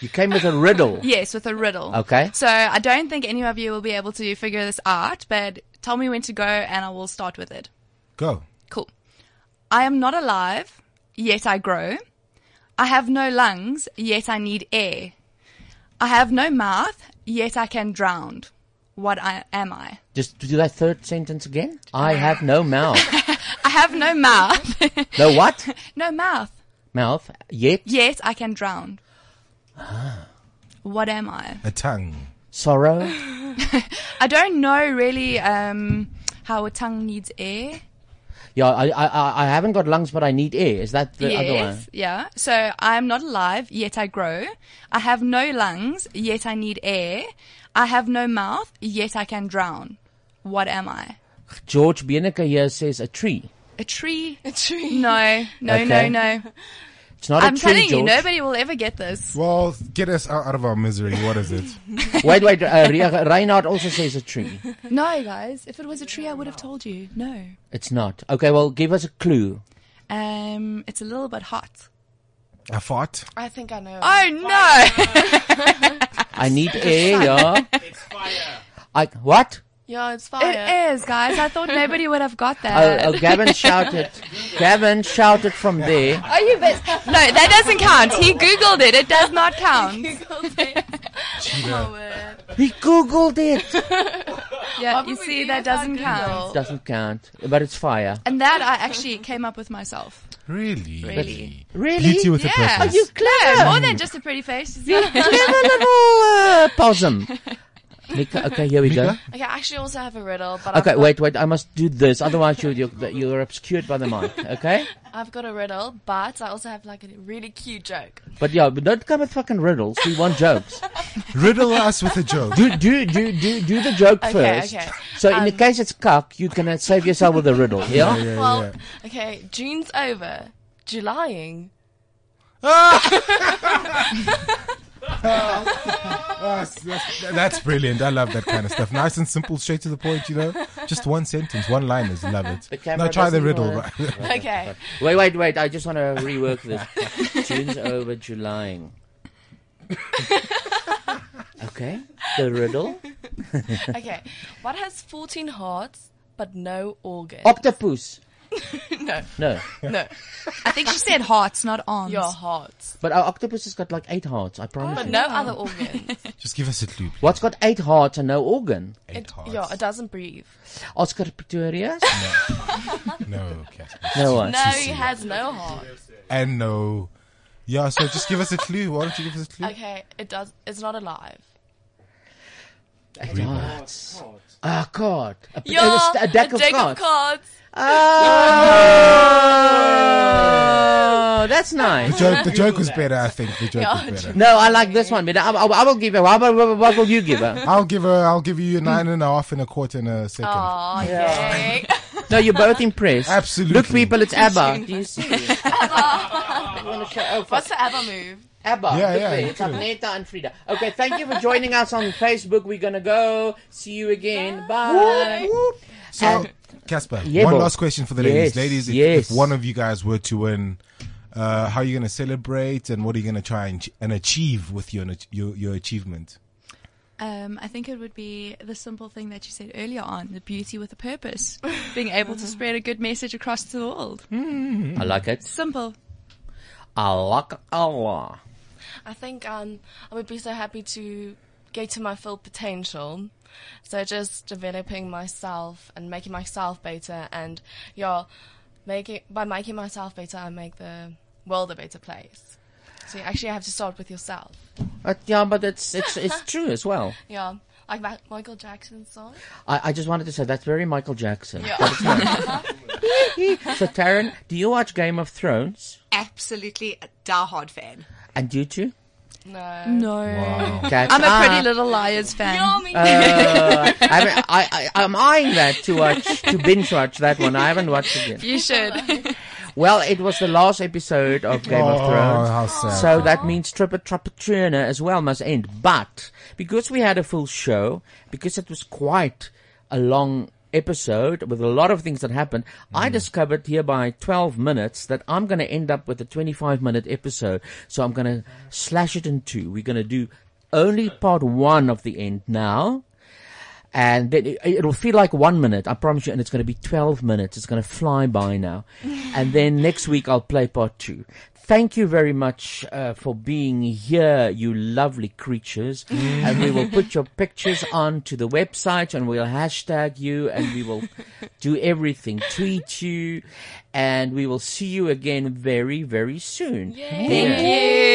You came with a riddle. yes, with a riddle. Okay. So I don't think any of you will be able to figure this out, but tell me when to go, and I will start with it. Go. Cool. I am not alive, yet I grow. I have no lungs, yet I need air. I have no mouth, yet I can drown. What I, am I? Just do that third sentence again. I have no mouth. I have no mouth. no what? no mouth, Mouth. Yet yet I can drown. What am I? A tongue. sorrow. I don't know really um, how a tongue needs air. Yeah, I, I I- I haven't got lungs, but I need air. Is that the other one? yes, yeah. So I am not alive, yet I grow. I have no lungs, yet I need air. I have no mouth, yet I can drown. What am I? George Bieneke here says a tree. A tree? A tree? No, no, Okay. no, no. It's not a tree. I'm a tree, telling you, nobody will ever get this. Well, get us out, out of our misery. What is it? wait, wait. Uh, Re- Reinhard also says a tree. No, guys. If it was a tree, I would have told you. No. It's not. Okay, well, give us a clue. Um, it's a little bit hot. A fart. I think I know. Oh no! I need air, yeah. It's fire. I what? Yeah, it's fire. It is, guys. I thought nobody would have got that. Oh, oh, Gavin shouted. Gavin shouted from there. Are you bet? No, that doesn't count. He googled it. It does not count. He googled it. Yeah, you see, that doesn't count. Doesn't count, but it's fire. And that I actually came up with myself. Really? Really? Really? Beauty with a Yeah. purpose. No, more than just a pretty face. Clever little uh, possum. Mika, okay, here we go. Okay, I actually also have a riddle, but I've Okay, got- wait, wait. I must do this, otherwise you're you're, you're obscured by the mic. Okay. I've got a riddle, but I also have like a really cute joke. But yeah, but don't come with fucking riddles. We want jokes. Riddle us with a joke. Do do do do do the joke Okay, first. okay. So in the Um, case it's cock, you can uh, save yourself with a riddle. Yeah. well, okay, June's over. Julying. That's, that's, that's brilliant. I love that kind of stuff. Nice and simple, straight to the point. You know, just one sentence, one liners. Love it. The camera Now try the riddle. Right? Okay. Wait, wait, wait. I just want to rework this. June's over, Julying. okay. The riddle. okay, what has 14 hearts but no organs? Octopus. no. No. No. I think she said hearts, not arms. Your hearts. But our octopus has got like eight hearts. I promise. But you. no other organs. Just give us a clue. What's got eight hearts and no organ? Eight it, yeah, it doesn't breathe. Oscar Pistorius? No, Casper. No what? No, he has no heart. And no. Yeah, so just give us a clue. Why don't you give us a clue? Okay, it does. It's not alive. Eight hearts. Ah, card. A, Yeah, a, a deck, a of deck cards. of cards. Oh! oh, that's nice. The joke, the joke was better, I think. The joke Yeah, was better. No, I like this one. better. I, I, I will give her. What, what, what will you give her? I'll give her. I'll give you a nine and a half and a quarter in a second. Oh, yay. No, you're both impressed. Absolutely. Look, people, it's ABBA. Do you see? What's the ABBA move? ABBA. Yeah, yeah, It's true. Agneta and Frida. Okay, thank you for joining us on Facebook. We're gonna go. See you again. Bye. So, Casper, Yeah, one bo- last question for the Yes, ladies. Ladies, if, yes. if one of you guys were to win, uh, how are you going to celebrate and what are you going to try and, and achieve with your, your your achievement? Um, I think it would be the simple thing that you said earlier on, the beauty with a purpose. Being able to spread a good message across the world. I like it. Simple. I like it. I think um, I would be so happy to get to my full potential. So just developing myself and making myself better, and yeah, making by making myself better, I make the world a better place. So you actually have to start with yourself. But yeah, but it's it's it's true as well. Yeah, like Ma- Michael Jackson's song. I, I just wanted to say that's very Michael Jackson. Yeah. But it's not. so, Taryn, do you watch Game of Thrones? Absolutely a diehard fan. And you too? No. No. Wow. Catch I'm a up. Pretty Little Liars fan. Uh, I mean, I, I, I'm eyeing that to watch, to binge watch that one. I haven't watched it yet. You should. Well, it was the last episode of Game of Oh, Thrones. how sad. So that means Trippe Trappe Trone as well must end. But because we had a full show, because it was quite a long episode with a lot of things that happened, I mm. discovered here by 12 minutes that I'm going to end up with a 25 minute episode. So I'm going to slash it in two. We're going to do only part one of the end now. And then it, it'll feel like one minute, I promise you, and it's going to be 12 minutes. It's going to fly by now. and then next week I'll play part two. Thank you very much uh, for being here, you lovely creatures. and we will put your pictures onto the website and we'll hashtag you and we will do everything. Tweet you and we will see you again very, very soon. Thank Yeah.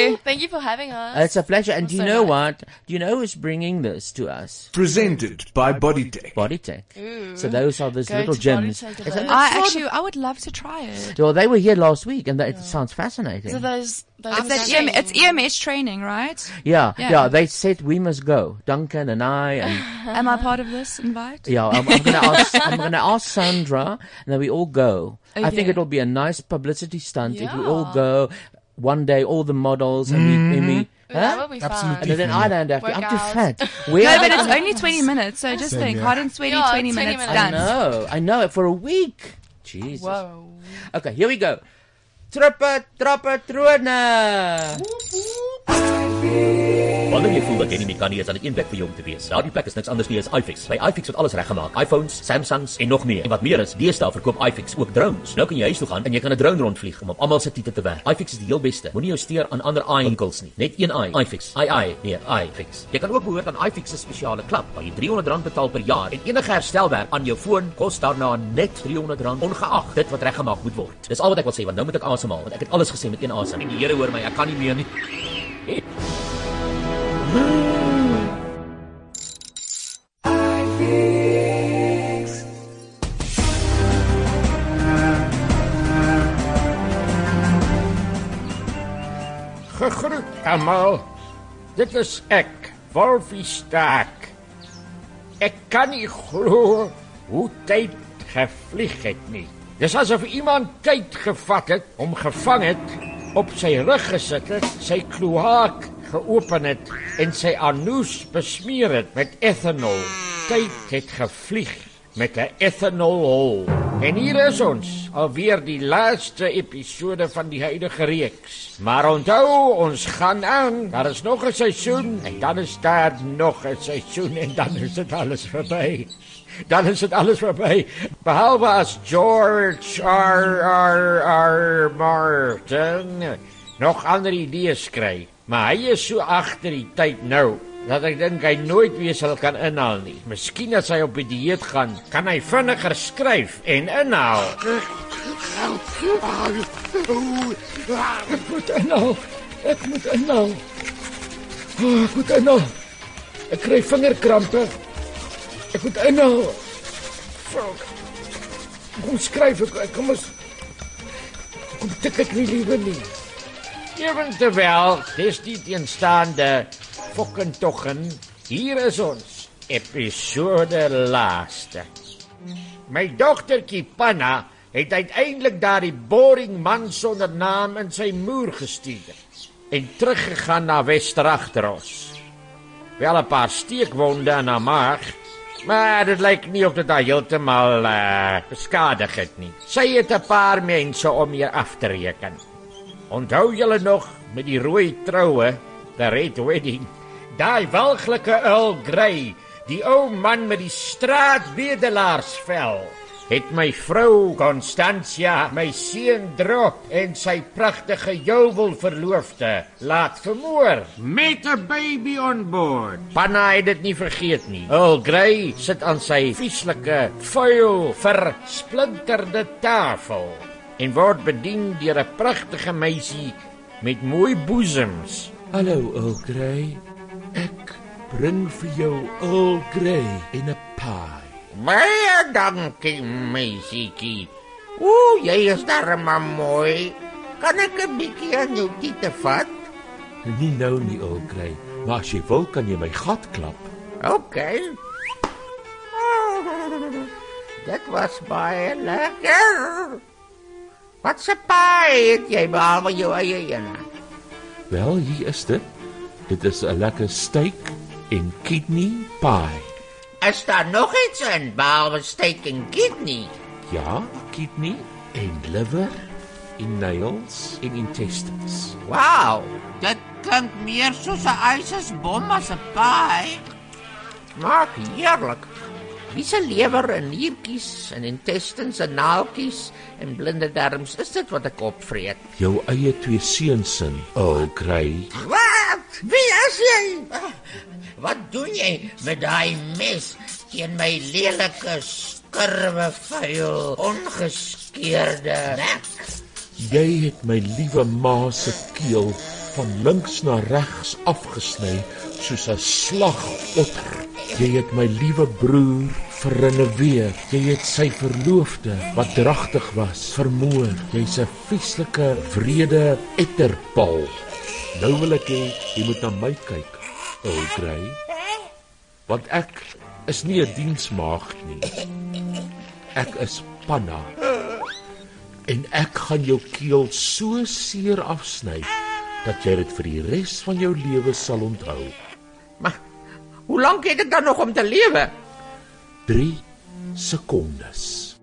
you. Thank you for having us. It's a pleasure. And do you so know nice. what? Do you know who's bringing this to us? Presented by Bodytech. Bodytech. Ooh. So those are those Go little gems. Bodytech Isn't alone. it I actually, I would love to try it. Well, they were here last week, and that, it sounds fascinating. So those, those It's, that EM, it's EMS training, right? yeah, Yeah. yeah, They said we must go. Duncan and I, and Am I part of this invite? yeah, I'm, I'm gonna ask. I'm gonna ask Sandra, and then we all go. I think it'll be a nice publicity stunt if we all go one day. All the models and we, and we mm-hmm. That huh? would be fun. Absolutely. And then I don't have to. I'm too Workouts. fat. Where No, are but it's only 20 minutes, so just Same think, here. hot and sweaty, Yeah, 20 20 minutes, minutes. I know. I know. It for a week. Jesus. Whoa. Okay, here we go. Trapper, trapper, trone. Wanneer jy voel dat jy nie meer kan nie, is dan een plek vir jou om te wees. Daardie plek is niks anders nie as iFix. By iFix word alles reggemaak. iPhones, Samsungs en nog meer. En wat meer is, deesdae verkoop iFix ook drones. Nou kan jy huis toe gaan en jy kan 'n drone rondvlieg om op almal se titel te werk. iFix is die heel beste. Moenie jou steur aan ander i-winkels nie. Net een i, iFix. i i, nee, iFix. Jy kan ook behoort aan iFix se spesiale klap waar jy R300 betaal per jaar en enige herstelwerk aan jou foon kos daarna net R300 ongeag dit wat reggemaak moet word. Dis al wat ek wil sê want nou moet ek asemhaal want ek het alles gesê met een asem. En die Here hoor my, ek kan nie meer nie. Gegroet almal. Dit is ek, Wolfie Staak. Ek kan nie glo hoe tyd gevlieg het nie. Dis asof iemand tyd gevat het, hom gevang het, op sy rug gesit het, sy kloak geopen het en sy anus besmeer het met ethanol. Tyd het gevlieg met 'n ethanol. En hier is ons, alweer die laaste episode van die huidige reeks. Maar onthou, ons gaan aan. Daar is nog 'n seisoen en dan is daar nog 'n seisoen en dan is dit alles verby. Dan is dit alles verby. Behalwe as George R R R Martin nog ander idees kry. Maar hy is so agter die tyd nou dat ek dink hy nooit weer sal kan inhaal nie. Miskien as hy op 'n dieet gaan, kan hy vinniger skryf en inhaal. Ek moet inhaal. Ek moet inhaal. Oh, ek moet inhaal. Ek kry vingerkrampe. Ek moet inhaal. Fuck. Kom skryf ek. Kom ons. Kom tik ek nie liewer nie. Ewenterwel, dis die teenstaande fucking toggen. Hier is ons episode laaste. My dogtertjie Panna het uiteindelik daardie boring man sonder naam in sy moer gestuur en teruggegaan na Westeragteros. Wel 'n paar steekwonde aan haar maag, maar dit lyk nie of dit haar heeltemal uh, beskadig het nie. Sy het 'n paar mense om hier af te reken. Onthou julle nog met die rooi troue, the red wedding? Daai walglike Earl Grey, die ou man met die straatbedelaarsvel, het my vrou Constantia, my seun Drop en sy pragtige jouwel verloofde laat vermoor met 'n baby on board. Panna het dit nie vergeet nie. Earl Grey sit aan sy vieslike, vuil, versplinterde tafel en word bedien deur 'n pragtige meisie met mooi boesems. Hallo Earl Grey. Ek bring vir jou Earl Grey en 'n pie. Baie dankie, meisietjie. Ooh, jy is darem mooi. Kan ek 'n bietjie aan jou tiete vat? Nie nou nie Grey, maar as jy wil kan jy my gat klap. OK. Dit was baie lekker. Wat se pie het jy behalwe jou eie ene? Wel, hier is dit. Dit is 'n lekker steak en kidney pie. Is daar nog iets in behalwe steak en kidney? Ja, kidney en liver en nails en intestines. Wow, dit klink meer soos 'n ysesbom as 'n pie. Maar heerlik. Wie se lewer en niertjies en intestines en naaltjies en blinde darmes is dit wat ek opvreet? Jou eie twee seuns in Earl Grey. Wat? Wie is jy? Wat doen jy met daai mes teen my lelike skurwe vuil ongeskeurde nek? Jy het my liewe ma se keel van links na regs afgesny soos 'n slagotter. Jy het my liewe broer verrenoveer. Jy het sy verloofde wat dragtig was vermoor. Jy's 'n vieslike wrede etterpal. Nou wil ek hê jy moet na my kyk, ou Grey. Want ek is nie 'n diensmaagd nie. Ek is Panna. En ek gaan jou keel so seer afsny dat jy dit vir die res van jou lewe sal onthou. Maar hoe lank het ek dan nog om te lewe? 3 sekondes.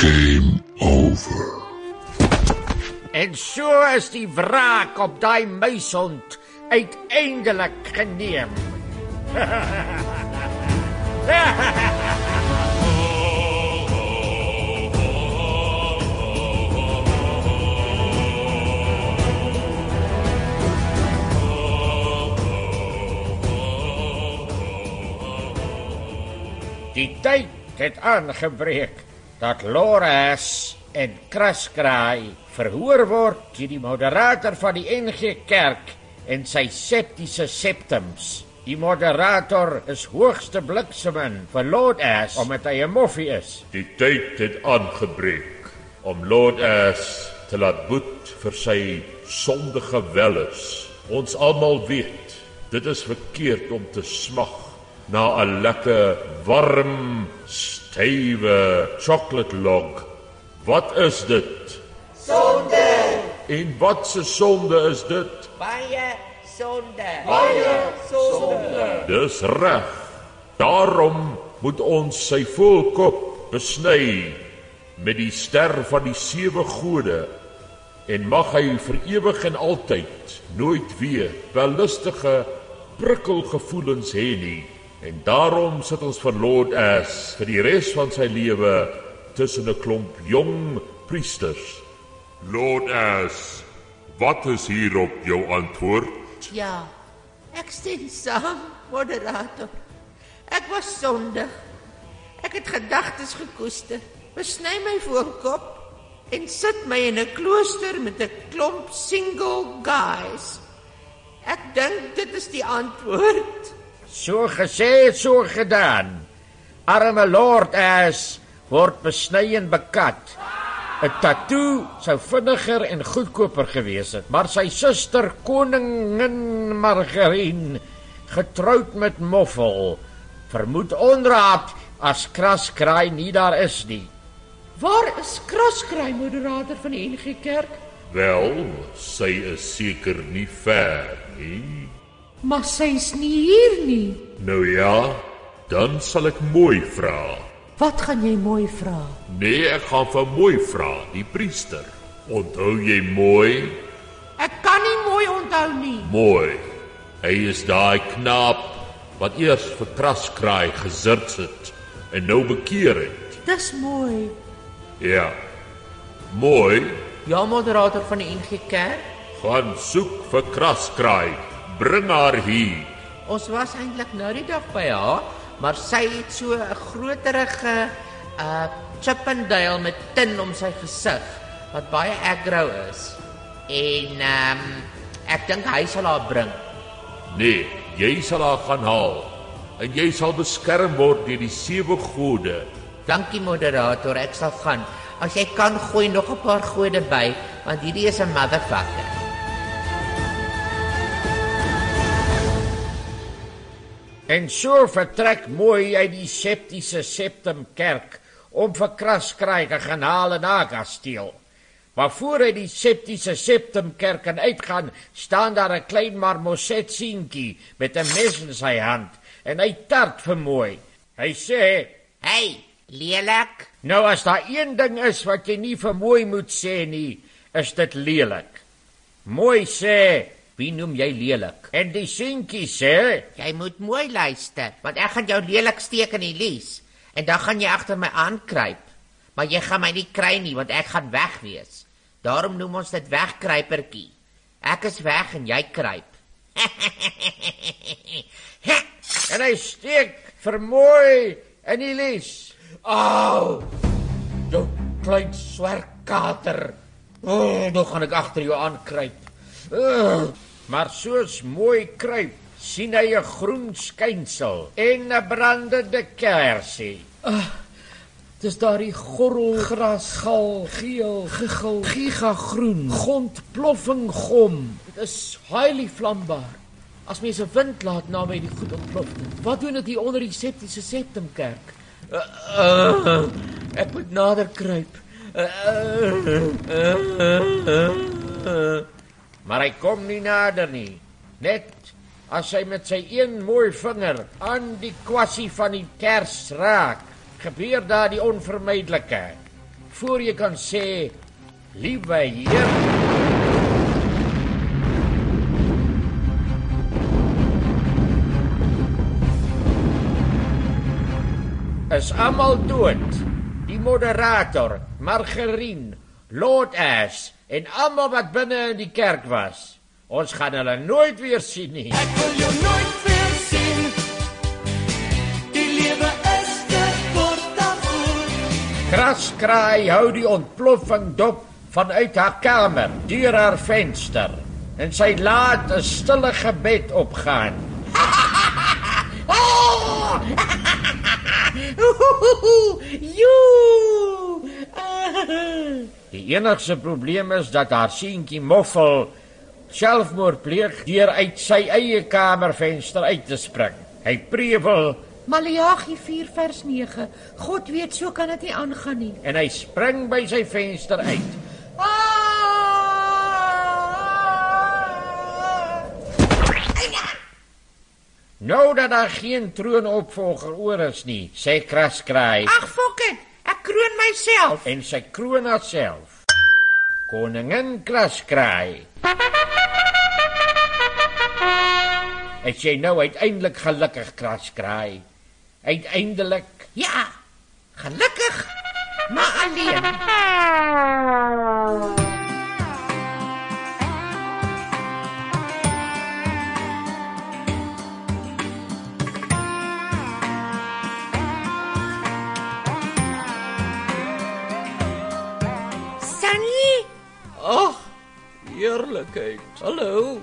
Game over. En so is die wraak op daai muishond uiteindelik geneem. Die tyd het aangebreek dat Loras en Kraskraai verhoor word deur die moderator van die NG Kerk en sy septiese septums, Die moderator is hoogste bliksemin vir Lord Ass omdat hy 'n moffie is. Die tyd het aangebreek om Lord Ass te laat boet vir sy sondige welis. Ons almal weet, dit is verkeerd om te smag na 'n lekker warm, stywe chocolate log. Wat is dit? Sonde. En wat se sonde is dit? Baie sonde. sonde. Dis reg. Daarom moet ons sy voorkop besny met die ster van die sewe gode en mag hy vir ewig en altyd nooit weer wellustige prikkelgevoelens hê nie. En daarom sit ons vir Lord As vir die res van sy lewe tussen 'n klomp jong priesters. Lord As, wat is hierop jou antwoord? Ja. Ek stem saam, moderator. Ek was sondig. Ek het gedagtes gekoester. Besny my voorkop en sit my in 'n klooster met 'n klomp single guys. Ek dink dit is die antwoord. So gesê, so gedaan. Arme Lord Ass word besny en bekat. 'n Tattoo sou vinniger en goedkoper gewees het, maar sy suster koningin Margarine, getroud met Moffel, vermoed onraad as Kraskraai nie daar is nie. Waar is Kraskry moderator van die NG Kerk? Wel, sy is seker nie ver nie. Maar sy's nie hier nie. Nou ja, dan sal ek mooi vra. Wat gaan jy mooi vra? Nee, ek gaan vir mooi vra, die priester. Onthou jy mooi? Ek kan nie mooi onthou nie. Mooi. Hy is daai knaap wat eers vir kraskraai gesirts het en nou bekeer het. Dis mooi. Ja. Mooi, Ja, moderator van die NG Kerk. gaan soek vir kraskraai. Bring haar hier. Ons was eintlik nou die dag by haar, maar sy het so 'n groterige uh Chippendale met tin om sy gesig wat baie aggro is. En ehm um, ek dink hy sal haar bring. Nee, jy sal haar gaan haal en jy sal beskerm word deur die sewe gode. Dankie moderator, ek sal gaan. As jy kan gooi nog 'n paar gode by, want hierdie is 'n motherfucker. En so vertrek mooi uit die septiese Septum kerk om vir Kraskraai te gaan haal en Aga steel. Maar voor hy die septiese Septum kerk kan uitgaan, staan daar 'n klein marmoset seentjie met 'n mes in sy hand en hy tart vir mooi. Hy sê: "Hey, lelik. Nou as daar een ding is wat jy nie vir mooi moet sê nie, is dit lelik." Mooi sê: "Wie noem jy lelik?" En die seentjie sê: Jy moet mooi luister, want ek gaan jou lelik steek in die lies en dan gaan jy agter my aankruip. Maar jy gaan my nie kry nie want ek gaan weg wees. Daarom noem ons dit wegkruipertjie. Ek is weg en jy kruip. en hy steek vermooi in die lies. Au! Jou klein swerkater. O, oh, nou gaan ek agter jou aankruip. Uh, maar soos mooi kruip, sien hy 'n groen skynsel en 'n brandende kersie. Uh, dis daardie gorrelgras, gal, geel, gegil, gigagroen, gond ploffing gom. Dit is highly vlambaar. As mens 'n wind laat naby die goed ontplof. Wat doen dit hier onder die septiese septumkerk? Uh, uh, ek moet nader kruip. Uh, uh, uh, uh, uh. Maar hy kom nie nader nie. Net as hy met sy een mooi vinger aan die kwassie van die kers raak, gebeur daar die onvermydelike. Voor jy kan sê, "Liewe Heer," is almal dood. Die moderator, Margarine, Lord Ash en almal wat binne in die kerk was. Ons gaan hulle nooit weer sien nie. Ek wil jou nooit weer sien. Die lewe is te kort daarvoor. Kraskraai hou die ontploffing dop vanuit haar kamer deur haar venster en sy laat 'n stille gebed opgaan. Joe! Die enigste probleem is dat haar seentjie Moffel selfmoord pleeg deur uit sy eie kamervenster uit te spring. Hy prevel Maleagi 4 vers 9. God weet so kan dit nie aangaan nie. en hy spring by sy venster uit. Nou dat daar geen troonopvolger oor is nie, sê Kraskraai Ag fok dit. Ek kroon myself. en sy kroon haarself. Koningin Kraskraai. Ek sê nou uiteindelik gelukkig Kraskraai. Uiteindelik Ja. Gelukkig, maar alleen. eerlikheid. Hallo.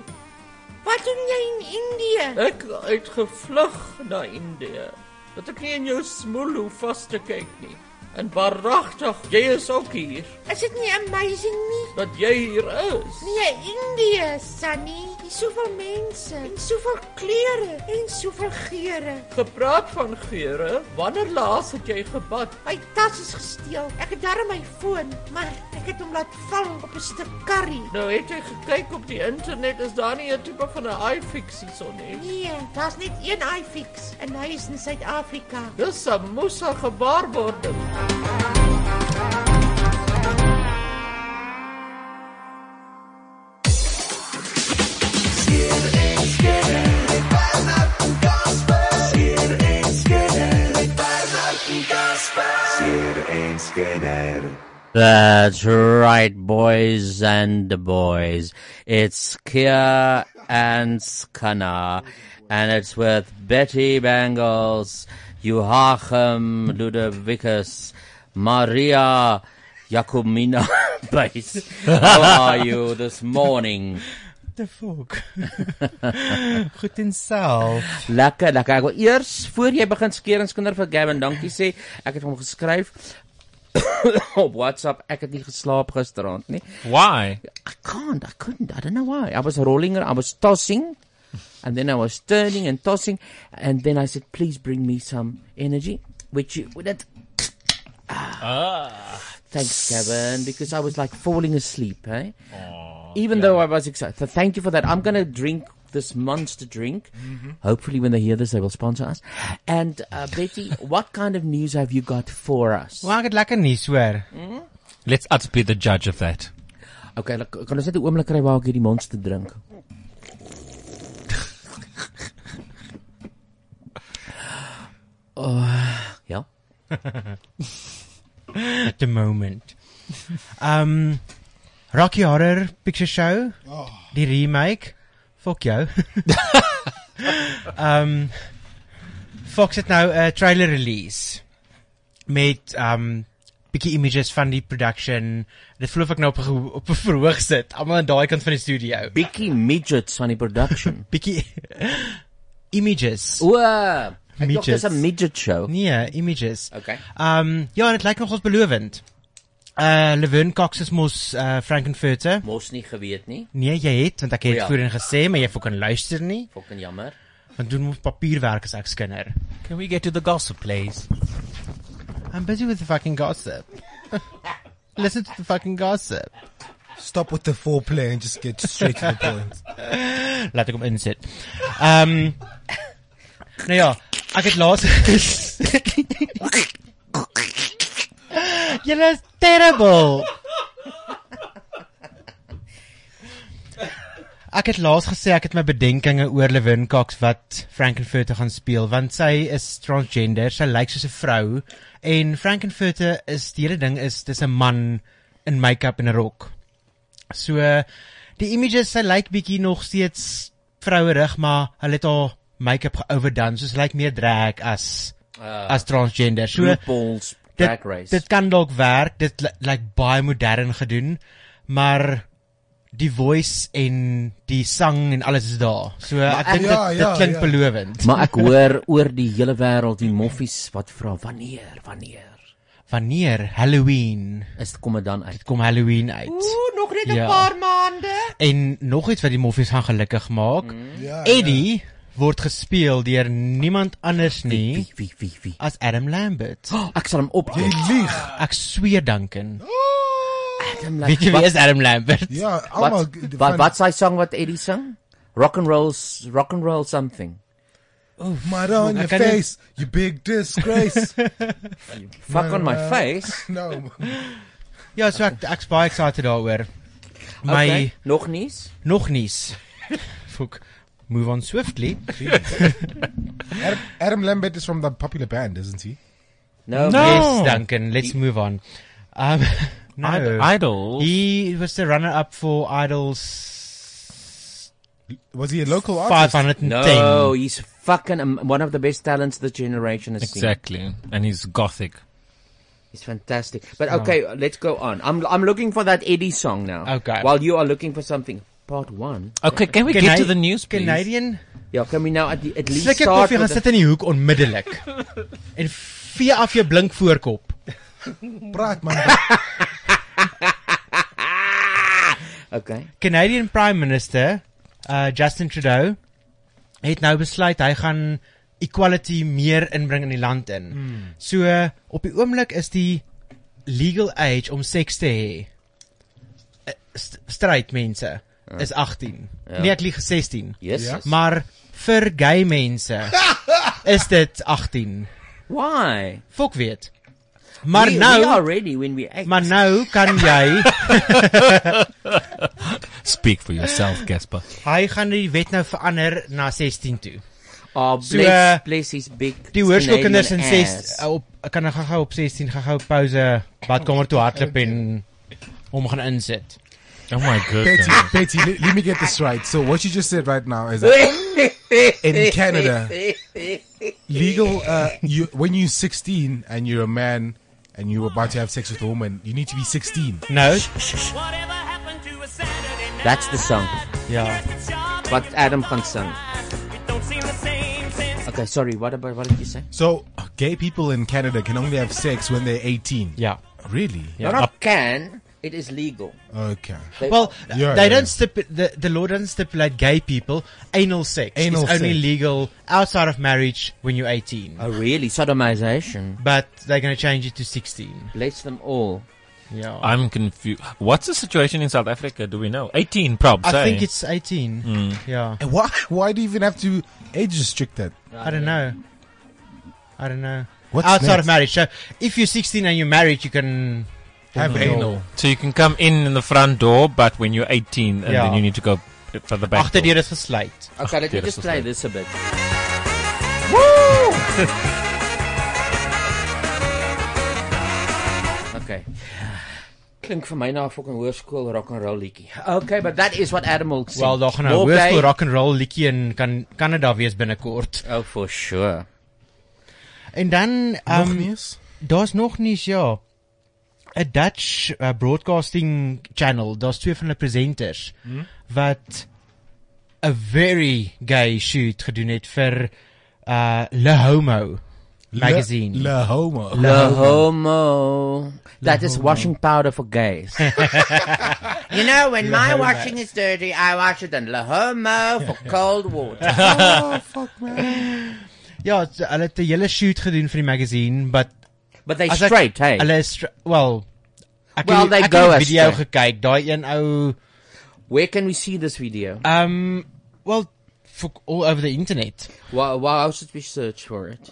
wat doen jy in Indië? Ek het gevlug na Indië. Dat ek nie in jou smoel hoef vas te kyk nie. En waaragtig, jy is ook hier. Is dit nie amazing nie? Dat jy hier is. Nee, Indië, Sunny. Dis soveel mense en soveel kleure en soveel geure. Gepraat van geure, wanneer laas het jy gebad? My tas is gesteel. Ek het darm my foon, maar ek het hom laat val op 'n stuk curry. Nou het jy gekyk op die internet, is daar nie 'n tipe van 'n iFix hierson nie? Nee, daar's net een iFix en hy is in Suid-Afrika. Dis 'n moesa gewaarwording. That's right, boys and boys. It's Kia and Skana, and it's with Betty Bangles, Joachim Ludovicus, Maria Jacomina Base. How are you this morning? The fuck? Goed en self. Lekker, lekker. Ek wil eers voor jy begin skeer en skinder vir Gavin dankie sê. Ek het hom geskryf op WhatsApp. Ek het nie geslaap gisteraand nie. Why? I can't. I couldn't. I don't know why. I was rolling. I was tossing. And then I was turning and tossing. And then I said, please bring me some energy. Which you, that, Ah. thanks, Kevin, because I was like falling asleep, eh? Even though I was excited. So thank you for that. I'm going to drink this monster drink. Hopefully when they hear this, they will sponsor us. And, uh, Betty, what kind of news have you got for us? Well, Maar ek het lekker nuus hoor. Let's us be the judge of that. Okay, like, kan ons net 'n oomblik kry waar ek hierdie monster drink? Oh, ja. At the moment. Um Rocky Horror Picture Show. Die remake. Fuck jou. um Fox het nou 'n trailer release met um bietjie images van die production. Dit voel of ek nou op 'n op 'n verhoog sit, almal aan daai kant van die studio. Bietjie midgets van die production. bietjie images. O, ek dink dis 'n midget show. Nee, images. Okay. Um ja, dit lyk nogals belovend. Uh Levin Cox is mos uh Frankenfurter. Mos nie geweet nie. Nee, jy het want ek het O ja. voorheen gesê, maar jy kan luister nie. Fucking jammer. Want doen mos papierwerk as ek skinder. Can we get to the gossip, please? I'm busy with the fucking gossip. Listen to the fucking gossip. Stop with the foreplay and just get straight to the point. Laat ek hom insit. Ehm Nou ja, ek het laas Julle is terrible. Ek het laas gesê ek het my bedenkinge oor Levin Cox wat Frankenfurter gaan speel want sy is transgender, sy lyk soos 'n vrou en Frankenfurter is die hele ding is dis 'n man in make-up en 'n rok. So die images sy lyk bietjie nog steeds vrouerig, maar hulle het haar make-up geoverdone, so sy lyk meer drag as Ah. as transgender. So RuPaul's dit, Race. Dit kan dalk werk. Dit ly- lyk baie modern gedoen, maar die voice en die sang en alles is daar. So Maar ek dink Ja, dit ja, dit klink ja. belovend. Maar ek hoor oor die hele wêreld die moffies wat vra wanneer, wanneer. Wanneer Halloween is kom dit dan uit? Dit kom Halloween uit. Ooh, nog net 'n Ja. paar maande. En nog iets wat die moffies gaan gelukkig maak. Ja, Eddie word gespeel deur niemand anders nie wie wie wie wie as Adam Lambert. Oh, ek sal hom op. Jy lieg. Ek sweer Duncan. Adam Weet jy wie is Adam Lambert? Ja, Wat wat wat sy sang wat Eddie sing? Rock and roll rock and roll something. Oh, mud on Ek your nie- face, you big disgrace. Fuck on my uh, face? No. Ja, so ek ek's baie excited daaroor. My Okay, nog nuus? Nog nuus. Fok. Move on swiftly. Adam, Adam Lambert is from the popular band, isn't he? No. Yes, Duncan. Let's move on. Um, no. Id- Idols? He was the runner-up for Idols. Was he a local artist? 510. No, he's fucking um, one of the best talents the generation has seen. Exactly. And he's gothic. He's fantastic. But Oh. okay, let's go on. I'm I'm looking for that Eddie song now. Okay. While you are looking for something, part one. Okay, can we Can get I- to the news, please? Canadian? Ja, can we now at, the, at least jou start koffie gaan sit in die hoek onmiddellik. en vee af jou blink voorkop. Praat man. Okay. Canadian Prime Minister uh Justin Trudeau het nou besluit hy gaan equality meer inbring in die land in. Hmm. So uh, op die oomblik is die legal age om seks te hê. uh, st- Straight mense. Is 18. Ja. Nee, ek lieg 16. Jezus. Maar vir gay mense is dit 18. Why? Fok weet. Maar we, nou we are ready when we act. Maar nou kan jy Speak for yourself, Casper. Hy gaan die wet nou verander na 16 toe. Oh, So, bless, uh, bless his big Die hoërskoolkinders in Canadian 6 ass. op kan nou gou op 16 gou pouse badkamer toe hardloop en hom gaan insit. Oh my Betty, Betty, let, let me get this right. So what you just said right now is that in Canada, legal, uh, you when you're 16 and you're a man and you're about to have sex with a woman, you need to be 16. No. That's the song. Yeah. But Adam gaan sing. Okay, sorry. What about what did you say? So uh, gay people in Canada can only have sex when they're 18. Yeah. Really? Yeah. Not can. It is legal. Okay. They- Well, Yeah, they yeah. don't stipulate the the law doesn't stipulate gay people anal sex. Anal is only legal outside of marriage when you're 18. Oh, really? Sodomization. But they're going to change it to 16. Bless them all. Yeah. I'm confused. What's the situation in South Africa? Do we know? 18 probably. I eh? think it's 18. Mm. Yeah. And why? Why do you even have to age restrict that? I don't know. I don't know. What's outside next? of marriage. So if you're 16 and you're married, you can Have your- anal. So you can come in in the front door, but when you're 18, and Yeah. then you need to go for the back door. Agterdeur is gesluit. Okay, let me Agterdeur is just play this a bit. okay. Klink vir my na 'n fucking hoërskool rock and roll liedjie. Okay, but that is what Adam will sing. Wel, daar gaan 'n More hoërskool rock and roll liedjie in kan Kanada wees binnekort. Oh, for sure. En dan Nog um? Daar's nog nie ja. 'n Dutch uh, broadcasting channel, daar's twee van hulle presenters Hmm? wat 'n very gay shoot gedoen het vir uh Le Homo Le- magazine. Le Homo. Le homo. That is washing powder for gays. you know, when Le my homo. washing is dirty, I wash it in Le Homo for cold water. oh, fuck man. Ja, hulle het 'n hele shoot gedoen vir die magazine, but But they as ek- straight, hey? Hulle is well ek Well, het, they ek go het as die video straight. gekyk, daai een ou Where can we see this video? um well for all over the internet. Why, why how should we search for it?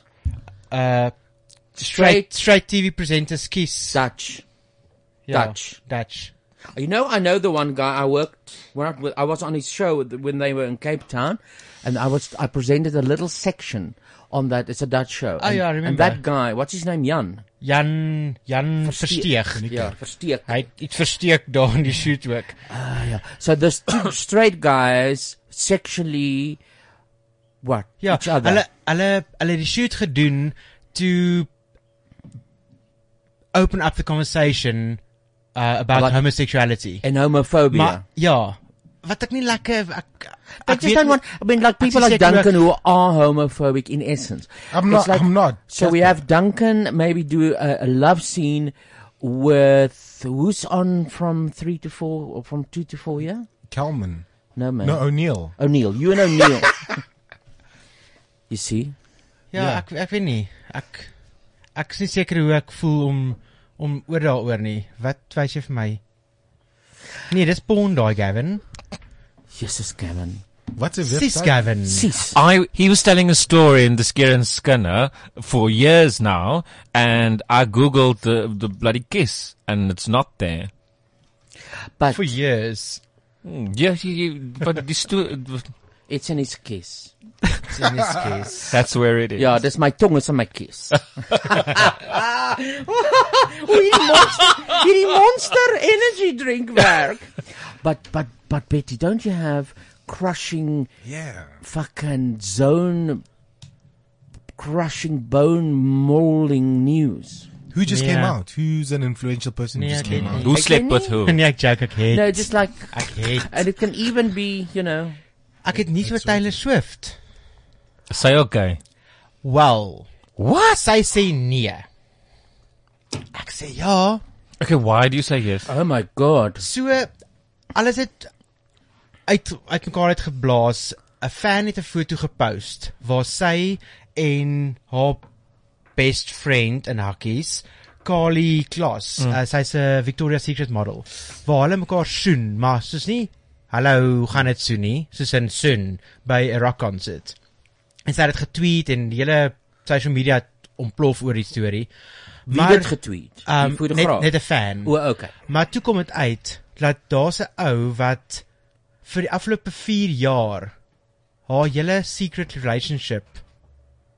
Uh straight straight TV presenters kies Dutch. Ja, Dutch. Dutch. You know, I know the one guy I worked when I, I was on his show when they were in Cape Town, and I was I presented a little section on that. It's a Dutch show. Oh, and, yeah, I And remember. that guy, what's his name? Jan. Jan Jan Versteeg. Versteeg. Ja, Versteeg. Hy het iets versteek daar in die shoot ook. Ah, yeah. So there's two straight guys sexually what? Ja, each other. hulle hulle hulle het die shoot gedoen to open up the conversation uh, about Wat- homosexuality. En homophobia. Maar ja, wat ek nie lekker ek I just don't want. I mean, like people like Duncan who are homophobic in essence. I'm not- like- I'm not. So we have Duncan maybe do a, a love scene with who's on from three to four or from two to four. Yeah. Kalman. No man. No, O'Neill. O'Neill. You and O'Neill. you see. Ja, Ja. ek ek weet nie. Ek ek is nie seker hoe ek voel om om oor daaroor nie. Wat wys jy vir my? Nee, dis porn daai Gavin. Jesus, Gavin. What's a Sis Gavin. I he was telling a story in the Scare and Skinner for years now, and I googled the the bloody kiss, and it's not there. But for years. Mm, yeah, he, he- but the sto- It's in his kiss. It's in his kiss. That's where it is. Yeah, that's my tongue is in my kiss. Hoe hierdie monster, hierdie monster energy drink werk. But but but Betty, don't you have crushing Yeah. fucking zone crushing bone molding news? Who just came out? Who's an influential person who Nee, just came out? nie. Who slept with who? Nee, ek joke, ek het. No, just like ek and it can even be, you know, Ek het nie so Taylor Swift. Say okay. Wel. What? Sy sê nee. Ek sê ja. Okay, why do you say yes? Oh my god. So alles het uit uitmekaar uit geblaas. 'n Fan het 'n foto gepost waar sy en haar best friend in hakkies Carly Kloss, Mm. mm. uh, sy's 'n Victoria's Secret model, waar hulle mekaar soen, maar soos nie hallo, hoe gaan dit soen nie, soos in soen by 'n rock concert. En sy het dit getweet en die hele social media ontplof oor die storie. Wie het getweet? Die Um, net fotograaf? net 'n fan. O, okay. Maar toe kom dit uit dat daar's 'n ou wat vir die afgelope 4 jaar haar hele secret relationship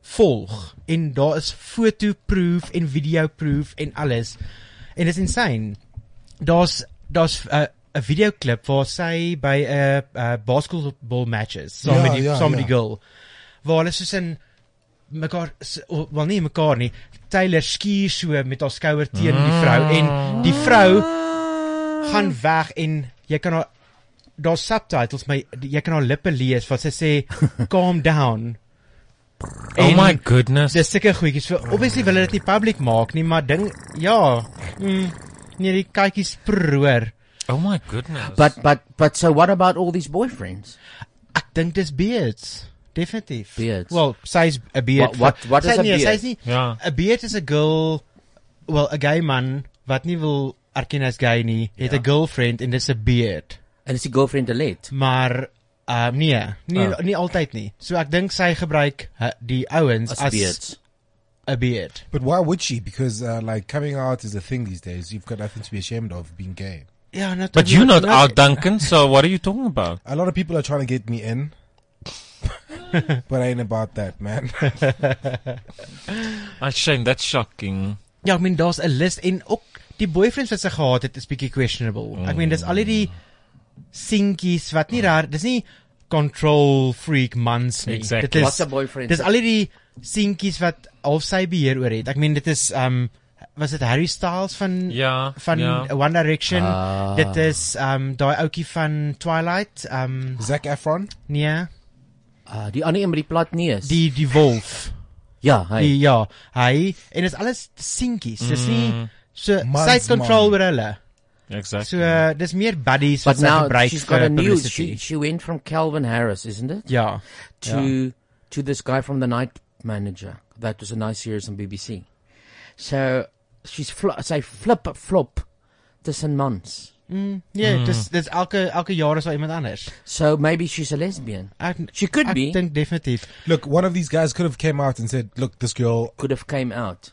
volg en daar is foto proof en video proof en alles. En dit is insane. Daar's daar's 'n 'n videoklip waar sy by 'n 'n basketball matches saam Ja, met die ja, saam met ja. die girl waar hulle soos in mekaar wel nie mekaar nie. Taylor skuur so met haar skouer teen die vrou en die vrou gaan weg en jy kan haar daar's subtitles maar jy kan haar lippe lees wat sy sê calm down. Oh my goodness. Dis sulke goedjies. So obviously wil hulle dit nie public maak nie, maar ding ja. Mm, nee, die kykies proor. Oh my goodness. But but but so what about all these boyfriends? Ek dink dis beards. Definitief. Beards. Well, sy's 'n beard. What- what- what is a beard? Sy's nie Ja. 'n beard is 'n girl well, 'n gay man wat nie wil erken as gay nie, het 'n Ja. girlfriend en dis 'n beard. En is die girlfriend 'n led? Maar uh nee, nie Oh. nie altyd nie. So ek dink sy gebruik die ouens As as beards. 'n beard. But why would she? Because uh, like coming out is a thing these days. You've got nothing to be ashamed of being gay. Ja, not But you're not out, Duncan. So what are you talking about? A lot of people are trying to get me in, but I ain't about that, man. I shame. That's shocking. Ja, ek meen daar's 'n lys en ook die boyfriends wat sy gehad het is bietjie questionable. Ek meen dis al die sinkies wat nie daar, dis nie control freak mans nie. Exactly. Dit is What's a boyfriend? Dis al die sinkies wat half sy beheer oor het. Ek meen dit is um was dit Harry Styles van Ja, van ja. One Direction. Ah. Dit is um daai ouetjie van Twilight, um Zac Efron. nee, Ah, die ander een met die plat neus. die die wolf. ja, hy. Die ja, hy en dit is alles sinkies. Dis nie Mm. so Mans, sy het control oor hulle. Exactly. So uh, dis meer buddies wat sy now gebruik she's got vir a new. publicity. She she went from Calvin Harris, isn't it? Ja. To ja. to this guy from the Night Manager. That was a nice series on BBC. So she's fl- sy flip flop tussen mans. Mm, nee, dis dis elke elke jaar is daar iemand anders. So maybe she's a lesbian. Ek She could ek be. dink definitief. Look, one of these guys could have came out and said, "Look, this girl." Could have came out.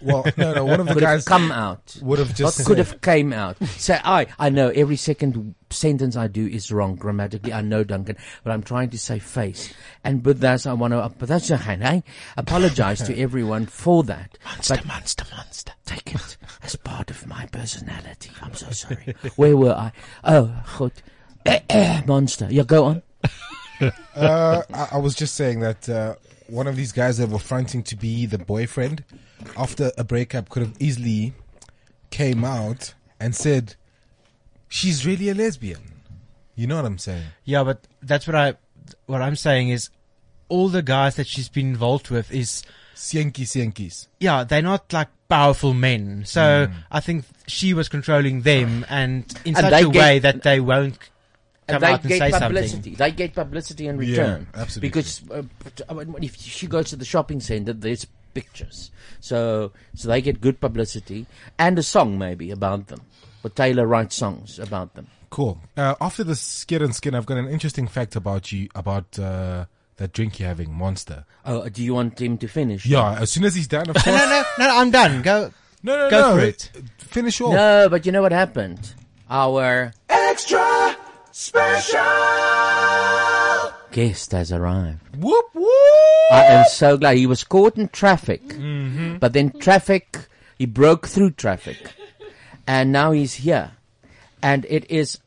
Well, no, no. One of the Could have guys come out. would have just could have came out. So I, I know every second sentence I do is wrong grammatically. I know Duncan, but I'm trying to say face. And with that, I want to, but that's I apologize to everyone for that. Monster, but monster, monster. take it as part of my personality. I'm so sorry. Where were I? Oh, goed. Monster. Yeah, go on. uh, I, I was just saying that uh, one of these guys that were fronting to be the boyfriend after a breakup could have easily came out and said, "She's really a lesbian." You know what I'm saying? Yeah, but that's what I what I'm saying is all the guys that she's been involved with is Sienki Sienkis. Yeah, they're not like powerful men. So Mm. I think she was controlling them and in And such they a way that they won't And come they out and get say publicity. something. They get publicity in Yeah, return. absolutely. Because uh, if she goes to the shopping center, there's pictures. So, so they get good publicity and a song maybe about them. But Taylor writes songs about them. Cool. Uh, after the skin and skin, I've got an interesting fact about you about uh, that drink you're having, Monster. Oh, do you want him to finish? Yeah, as soon as he's done, of course. no, no, no, I'm done. Go. No, no, go no. for it. Finish off. No, but you know what happened? Our Extra special. guest has arrived. Whoop whoop. I am so glad. He was caught in traffic, Mhm. but then traffic, he broke through traffic, and now he's here, and it is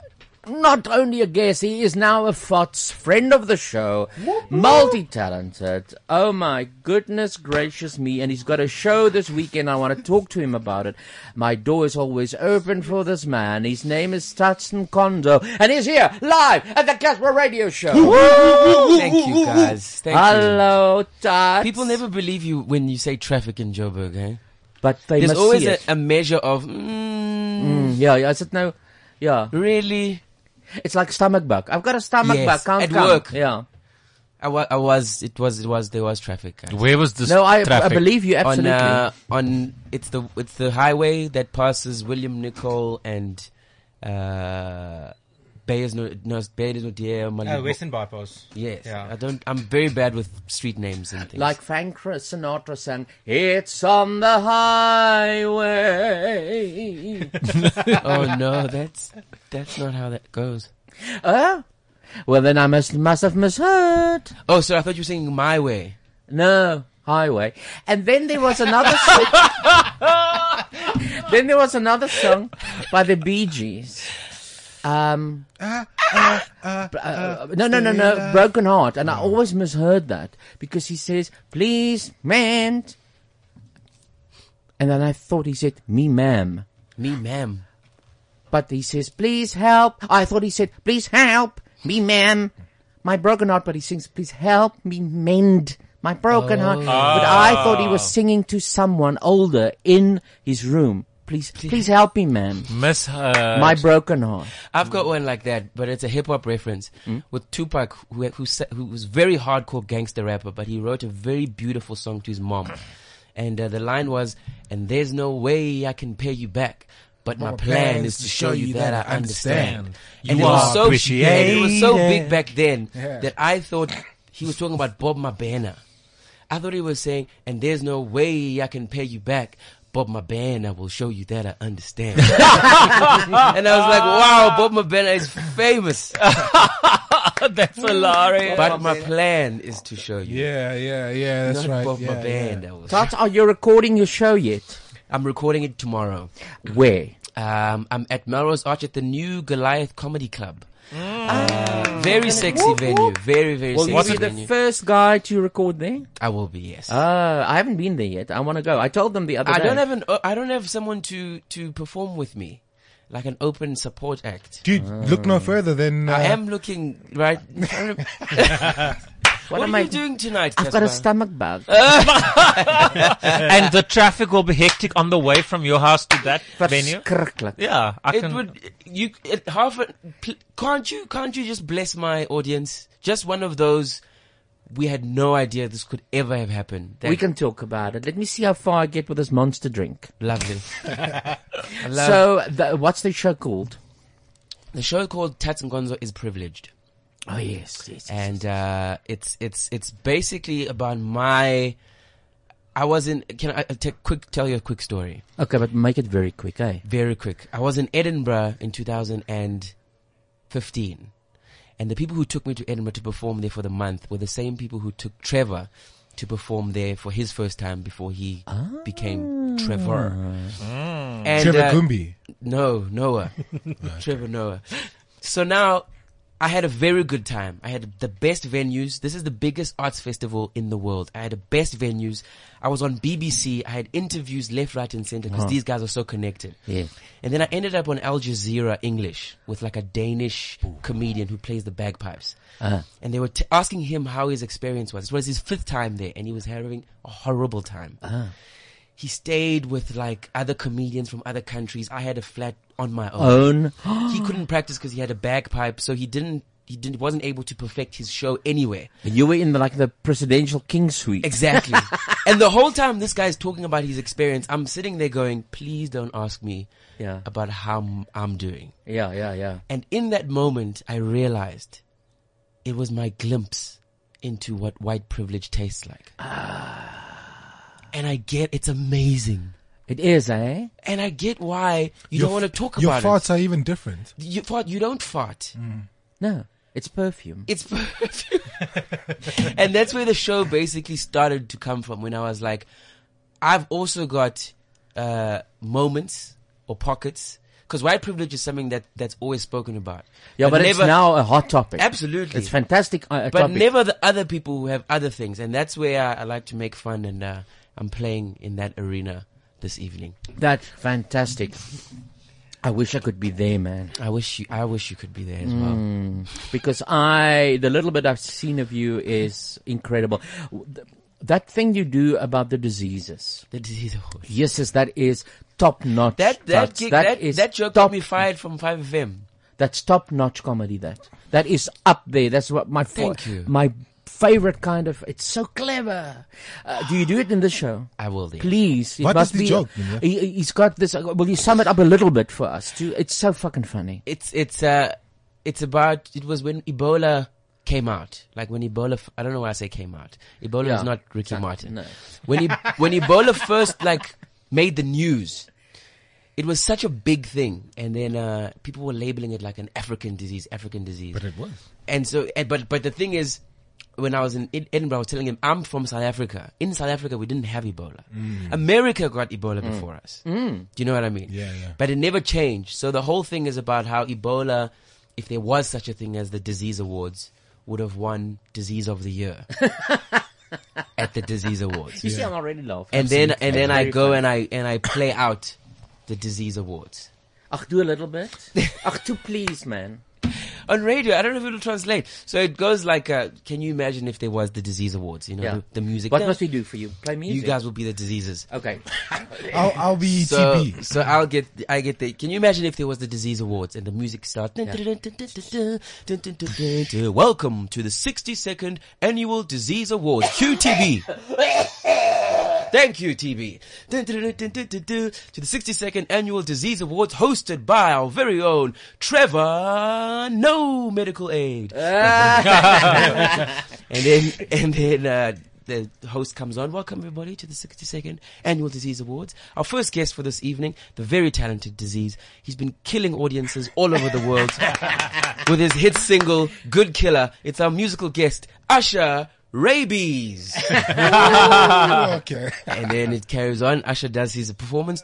not only a guest, he is now a FOTS friend of the show, multi-talented. Oh my goodness gracious me! And he's got a show this weekend. I want to talk to him about it. My door is always open for this man. His name is Tats Nkonzo, and he's here live at the Casper Radio Show. Thank you, guys. Thank you. Hello, Tats. People never believe you when you say traffic in Joburg, eh? But they There's must always see a, it. a measure of. Mm, Mm, yeah, yeah. Is it no? Yeah. Really? It's like stomach bug. I've got a stomach Yes, bug. Can't at come. work. Yeah. I, wa- I was. It was. It was. There was traffic. Guys. Where was this No, I- I believe you absolutely. On, uh, on it's the it's the highway that passes William Nicol and uh, Beyers no no Beyers no dear Oh, Western Bypass. Yes, Yeah. I don't. I'm very bad with street names and things. Like Frank Sinatra sang, "It's on the highway." oh no, that's that's not how that goes. Oh, well then I must must have misheard. Oh, so I thought you were singing my way. No, highway. And then there was another song. then there was another song by the Bee Gees. Um, uh, no, no, no, no, Broken Heart. And I always misheard that because he says, please, man. And then I thought he said, me, ma'am. Me, ma'am. But he says, please help. I thought he said, please help me, ma'am. My broken heart, but he sings, please help me mend my broken heart. Oh. But I ah. thought he was singing to someone older in his room. Please, please help me, ma'am. Misheard. Uh, my broken heart. I've got one like that, but it's a hip hop reference hmm? with Tupac, who who, who was very hardcore gangster rapper, but he wrote a very beautiful song to his mom, and uh, the line was, "And there's no way I can pay you back." But my plan is to show you that I understand. You and it are was so yeah, it was so big back then Yeah. that I thought he was talking about Bob Mabena. I thought he was saying, "And there's no way I can pay you back." Bob Mabena will show you that I understand. and I was like, wow, Bob Mabena is famous. That's hilarious. But my plan is to show you. Yeah, yeah, yeah. That's Not right. Bob yeah, Mabena. yeah. will Tats, are you recording your show yet? I'm recording it tomorrow. Where? Um, I'm at Melrose Arch at the new Goliath Comedy Club. Uh, very sexy Whoop, venue. whoop. Very, very Will you sexy be the first guy to record there? I will be, yes. Uh, I haven't been there yet. I want to go. I told them the other I day. don't have an. uh, I don't have someone to to perform with me, like an open support act. Dude, look no further than. Uh, I am looking right. what am are I- doing tonight? I've got a stomach bug. and the traffic will be hectic on the way from your house to that venue. Verschrikkelijk. Yeah, I it can. would you it, half a, pl- can't you can't you just bless my audience just one of those we had no idea this could ever have happened That- We can talk about it. Let me see how far I get with this monster drink. lovely love- So, the, what's the show called? the show called Tats Nkonzo is privileged Oh yes, yes. and uh, it's it's it's basically about my I was in can I uh, quick tell you a quick story Okay, but make it very quick, eh? very quick. I was in Edinburgh in 2015. And the people who took me to Edinburgh to perform there for the month were the same people who took Trevor to perform there for his first time before he became Trevor. And, Trevor uh, Gumby. No, Noah. Trevor Noah. So now I had a very good time. I had the best venues. This is the biggest arts festival in the world. I had the best venues. I was on BBC. I had interviews left, right, and center because Huh. these guys are so connected. Yeah. And then I ended up on Al Jazeera English with like a Danish comedian who plays the bagpipes. Uh-huh. And they were t- asking him how his experience was. It was his fifth time there, and he was having a horrible time. Uh-huh. He stayed with like other comedians from other countries. I had a flat on my own. Own. he couldn't practice because he had a bagpipe, so he didn't. He didn't wasn't able to perfect his show anywhere. You were in the, like the presidential king suite. Exactly. and the whole time this guy's talking about his experience, I'm sitting there going, "Please don't ask me Yeah. about how I'm doing." Yeah, yeah, yeah. And in that moment, I realized it was my glimpse into what white privilege tastes like. Ah. And I get it's amazing. It is, eh? And I get why you Your don't want to f- talk Your about farts it. are even different. You fart. You don't fart. No, it's perfume. It's perfume. and that's where the show basically started to come from. When I was like, I've also got uh, moments or pockets because white privilege is something that that's always spoken about. Yeah, but, it's never- now a hot topic. Absolutely, It's fantastic. Uh, but topic. never the other people who have other things, and that's where I, I like to make fun, and uh, I'm playing in that arena this evening. That's fantastic. I wish I could be there, man. I wish you. I wish you could be there as well. Mm, because I, the little bit I've seen of you is incredible. That thing you do about the diseases, The disease. yes, yes, that is top notch. That that gig, that, is that joke top got me fired from Five FM. That's top notch comedy. That that is up there. That's what my Thank you. my favorite kind of. It's so clever. Uh, do you do it in the show? I will. Dear. Please. It What must is the be, joke, Minya? He, he's got this. uh, Will you sum it up a little bit for us? Too? It's so fucking funny. It's it's uh it's about it was when Ebola came out. Like when Ebola f- I don't know why I say came out. Ebola Yeah. is not Ricky Exactly. Martin. No. When e- when Ebola first like made the news, it was such a big thing and then uh people were labeling it like an African disease, African disease. But it was. And so, and, but but the thing is, when I was in Edinburgh, I was telling him I'm from South Africa. In South Africa, we didn't have Ebola. America got Ebola before us. Mm. Do you know what I mean? Yeah, yeah. But it never changed. So the whole thing is about how Ebola, if there was such a thing as the disease awards, would have won disease of the year at the disease awards. You see, I'm already laughing. And then and then I go funny. and I and I play out the disease awards. Ach, do a little bit. Ach, do please, man. on radio. I don't know if it'll translate. So it goes like, uh, can you imagine if there was the disease awards? You know, Yeah. the, the music. What Yeah. must we do for you? Play music. You guys will be the diseases. Okay. I'll, I'll be So, TB. so I'll get, I get the. Can you imagine if there was the disease awards and the music starts? Welcome to the 62nd annual disease awards, QTB. Thank you, TB. To the 62nd annual disease awards hosted by our very own Trevor No Medical Aid. and then, and then, uh, the host comes on. Welcome everybody to the 62nd Annual Disease Awards. Our first guest for this evening, the very talented Disease. He's been killing audiences all over the world with his hit single, Good Killer. It's our musical guest, Usher Rabies. okay. And then it carries on. Usher does his performance.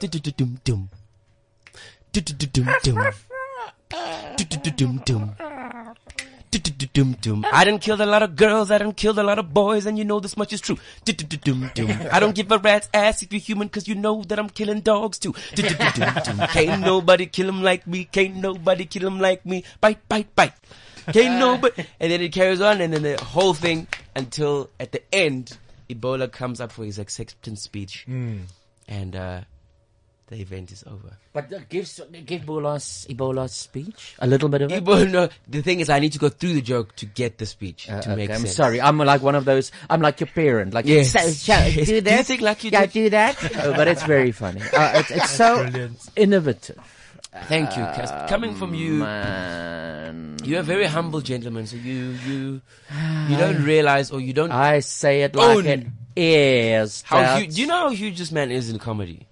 I done killed a lot of girls, I done killed a lot of boys, and you know this much is true. I don't give a rat's ass if you're human, cause you know that I'm killing dogs too. Can't nobody kill 'em like me, can't nobody kill 'em like me. Bite, bite, bite. Can't nobody. And then it carries on, and then the whole thing until at the end, Ebola comes up for his acceptance speech, Mm. and uh, the event is over. But uh, give give Ebola's Ebola's speech a little bit of it. Ebola, no, the thing is, I need to go through the joke to get the speech Uh, to make okay, I'm sense. sorry. I'm like one of those. I'm like your parent. Like Yes. so, shall, Yes. do Do you think like you yeah, do- do that. oh, but it's very funny. Uh, it's, it's so Brilliant. innovative. Thank you, Cas. Coming from you, ah, man. you're a very humble gentleman. So you you you ah. don't realize or you don't. I say it like own it is. How huge? Do you know how huge this man is in comedy?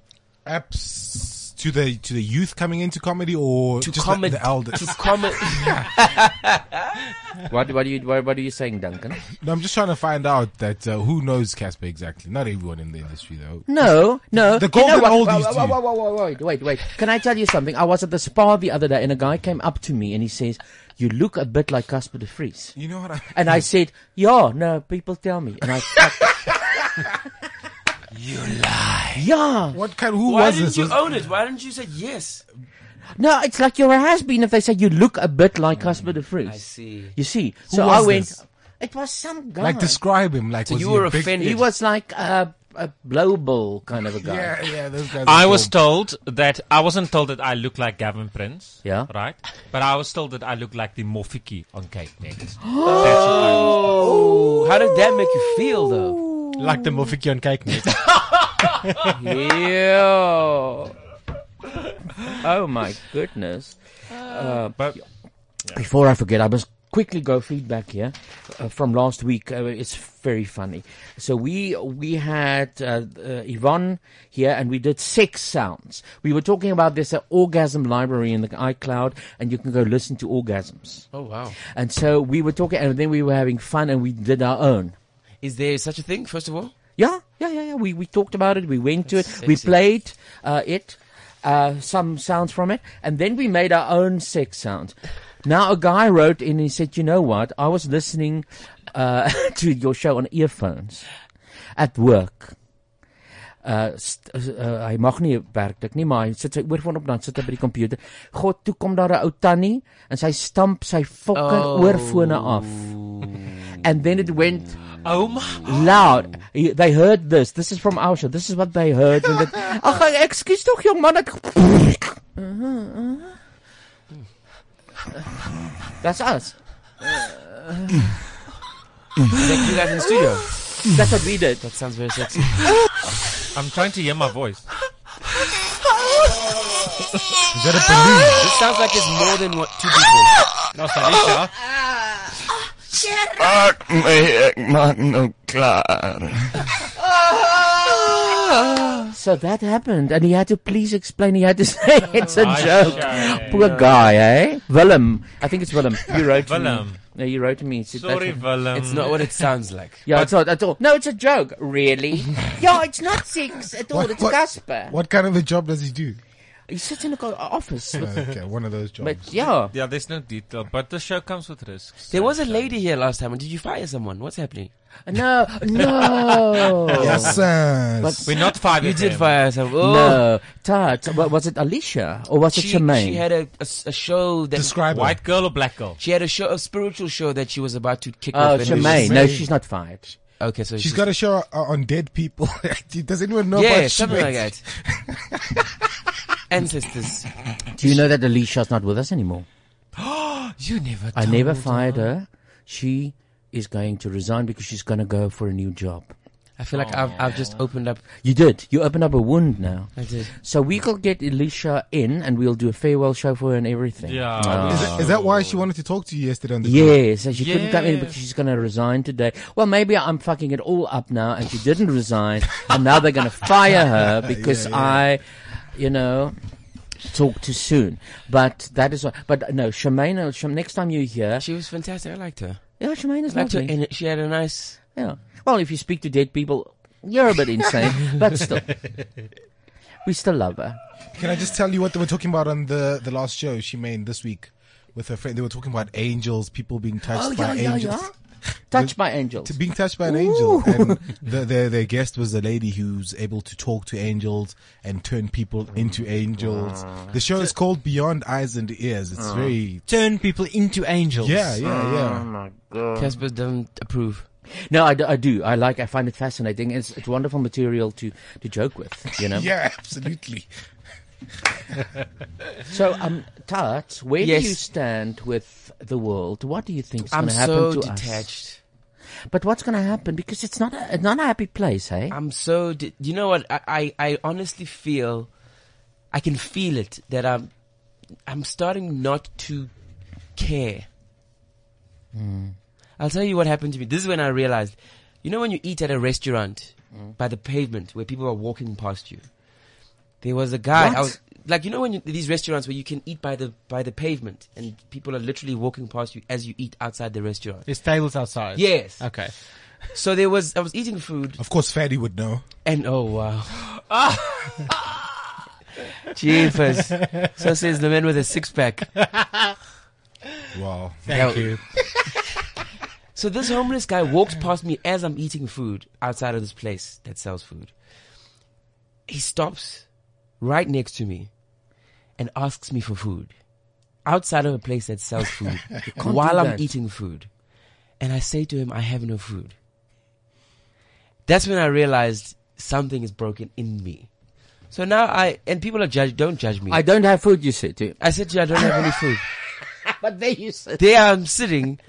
Apps To the to the youth coming into comedy or To just comedy- the, the elders? to comedy. what what are you what, what are you saying, Duncan? No, I'm just trying to find out that uh, who knows Casper exactly. Not everyone in the industry though. No, no. The You know golden what? oldies Wait, wait, wait, wait, wait, wait, wait. Can I tell you something? I was at the spa the other day, and a guy came up to me and he says, "You look a bit like Casper de Vries." You know what I? mean? And I said, "Yeah, no, people tell me." And I. You lie. Yeah. What kind? Who was Why was didn't this? you Was- own it? Why didn't you say yes? No, it's like you're a has-been if they say you look a bit like Casper de Vries. I see. You see. Who so was I went. this? It was some guy. Like describe him. Like So was you he a were big- offended. He was like a, a blowball kind of a guy. Yeah, yeah. Those guys. I are was cool. told that I wasn't told that I look like Gavin Prince. Yeah. Right? But I was told that I look like the Mofiki on Cape Net. Oh, how did that make you feel though? Like the Mofiki on kykNET. Yeah. Oh my goodness. Uh, but before I forget, I must quickly go feedback here uh, from last week. Uh, it's very funny. So we we had uh, uh, Yvonne here, and we did sex sounds. We were talking about this uh, orgasm library in the iCloud, and you can go listen to orgasms. Oh wow. And so we were talking, and then we were having fun, and we did our own. Is there such a thing? First of all, Yeah, yeah, yeah, yeah. We we talked about it. We went to it. That's We played uh, it, uh, some sounds from it, and then we made our own sex sounds. Now a guy wrote in and he said, "You know what? I was listening uh, to your show on earphones at work." Uh, st- uh, hy mag nie werk dit nie, maar hy sit sy oorfoon op dan sit hy by die komputer. God, toe kom daar 'n ou tannie en sy stamp sy fucking Oh. oorfone af. And then it went Oh my. loud. He- They heard this. This is from our show. This is what they heard. Ag, ekskuus tog jong man. Ek... That's us. Is that you guys in the studio? That's what we did. That sounds very sexy. I'm trying to hear my voice. Is that a balloon? This sounds like it's more than what two people. No, Salisha. Maak my ek maak nou klaar. So that happened, and he had to please explain. He had to say it's a joke. shame. Poor guy, eh? Willem, I think it's Willem. You wrote to me. Willem. No, you wrote to me. He said, Sorry, Willem. It's not what it sounds like. Yeah, it's not at all. No, it's a joke. Really? yeah, it's not sex at all. What- it's what- Casper. What kind of a job does he do? He sits in a co- office. okay, one of those jobs. But yeah, Yeah, there's no detail, but the show comes with risks. There was a lady here last time. Did you fire someone? What's happening? no, no. yes, sir. But- We're not fired. You did fire someone. Oh. No, Tat. wa- Was it Alicia or was it She, Shemaine? she had a, a s- a show that Describe White girl or black girl? She had a show, a spiritual show that she was about to kick oh, off. and it was Shemaine. No, she's not fired. Okay, so She's got a show uh, on dead people. Does anyone know yeah, about something like that. Ancestors. Do you know that Alicia's not with us anymore? you never. I never fired her. She is going to resign because she's going to go for a new job. I feel like I've, I've just opened up. You did. You opened up a wound now. I did. So we could get Alicia in and we'll do a farewell show for her and everything. Yeah. Oh. Is, that, is that why she wanted to talk to you yesterday on the show? Yes, so she couldn't come in Yeah. because she's going to resign today. Well, maybe I'm fucking it all up now, and she didn't resign, and now they're going to fire her because Yeah, yeah. I, you know, talk too soon. But that is what. But no, Shemaine. Next time you're here, She was fantastic. I liked her. yeah, Shemaine is I liked her, and she had a nice. Yeah. Well, if you speak to dead people, you're a bit insane, but still, we still love her. Can I just tell you what they were talking about on the, the last show she made this week with her friend? They were talking about angels, people being touched Oh, by yeah, yeah, angels. yeah. Touched by angels. To being touched by an angel. And the, their, their guest was a lady who's able to talk to angels and turn people into angels. Ah. The show is called Beyond Eyes and Ears. It's ah. very. Turn people into angels. Yeah, yeah, ah, yeah. Oh my god. Casper doesn't approve. No, I, do- I do. I like. I find it fascinating. It's it's wonderful material to to joke with. You know. Yeah, absolutely. So, um, Tat, where Yes. do you stand with the world? What do you think is going I'm to happen so to us? detached. But what's going to happen? Because it's not a, not a happy place, hey? I'm so. De- you know what? I, I I honestly feel, I can feel it that I'm, I'm starting not to care. Hmm. I'll tell you what happened to me. This is when I realized, you know, when you eat at a restaurant Hmm. by the pavement where people are walking past you, There was a guy. What? I was like, you know, when you, these restaurants where you can eat by the by the pavement, and people are literally walking past you as you eat outside the restaurant. There's tables outside. Yes. Okay. So there was. I was eating food, Of course, Fatty would know. and oh wow. Jeepers. So says the man with a six pack. Wow. Thank you. So this homeless guy walks past me as I'm eating food outside of this place that sells food. He stops right next to me and asks me for food outside of a place that sells food while I'm eating food. And I say to him, I have no food. That's when I realized something is broken in me. So now I, and people are judge, don't judge me. I don't have food, you said to him. I said to you, I don't have any food. but there you said. There I'm sitting,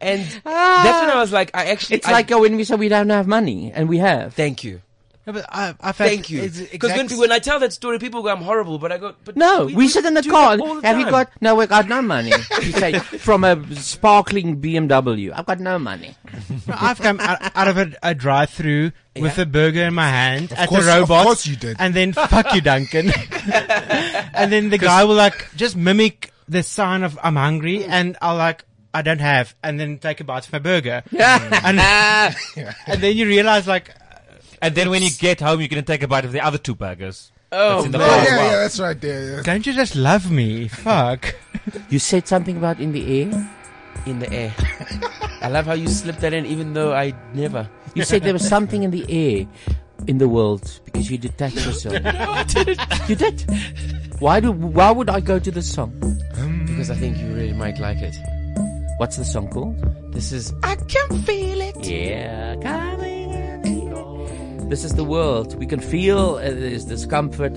and that's when I was like, I actually. It's I- like uh, when we say we don't have money, and we have. Thank you. No, but I, I've had, Thank you. Because when, when I tell that story, people go, I'm horrible, but I go, but No, we, sit in the do car. that all the Have you time. got? No, we got no money. You say from a sparkling BMW. I've got no money. No, I've come out, out of a, a drive-through with a burger in my hand at course- the of robot. course you did. And then fuck you, Duncan. and then the guy will like just mimic the sign of I'm hungry, and I'll like I don't have, and then take a bite of my burger. and, and then you realize like, And then when you get home, you're going to take a bite of the other two burgers. Oh, that's in the man. bar Yeah, yeah, that's right there. Yeah. don't you just love me? Fuck. You said something about in the air. In the air. I love how you slipped that in, even though I never. You said there was something in the air in the world because you detached yourself. You did. Why do? Why would I go to the song? Um, because I think you really might like it. What's the song called? This is. I can feel it. Yeah, coming. This is the world. We can feel uh, there's discomfort,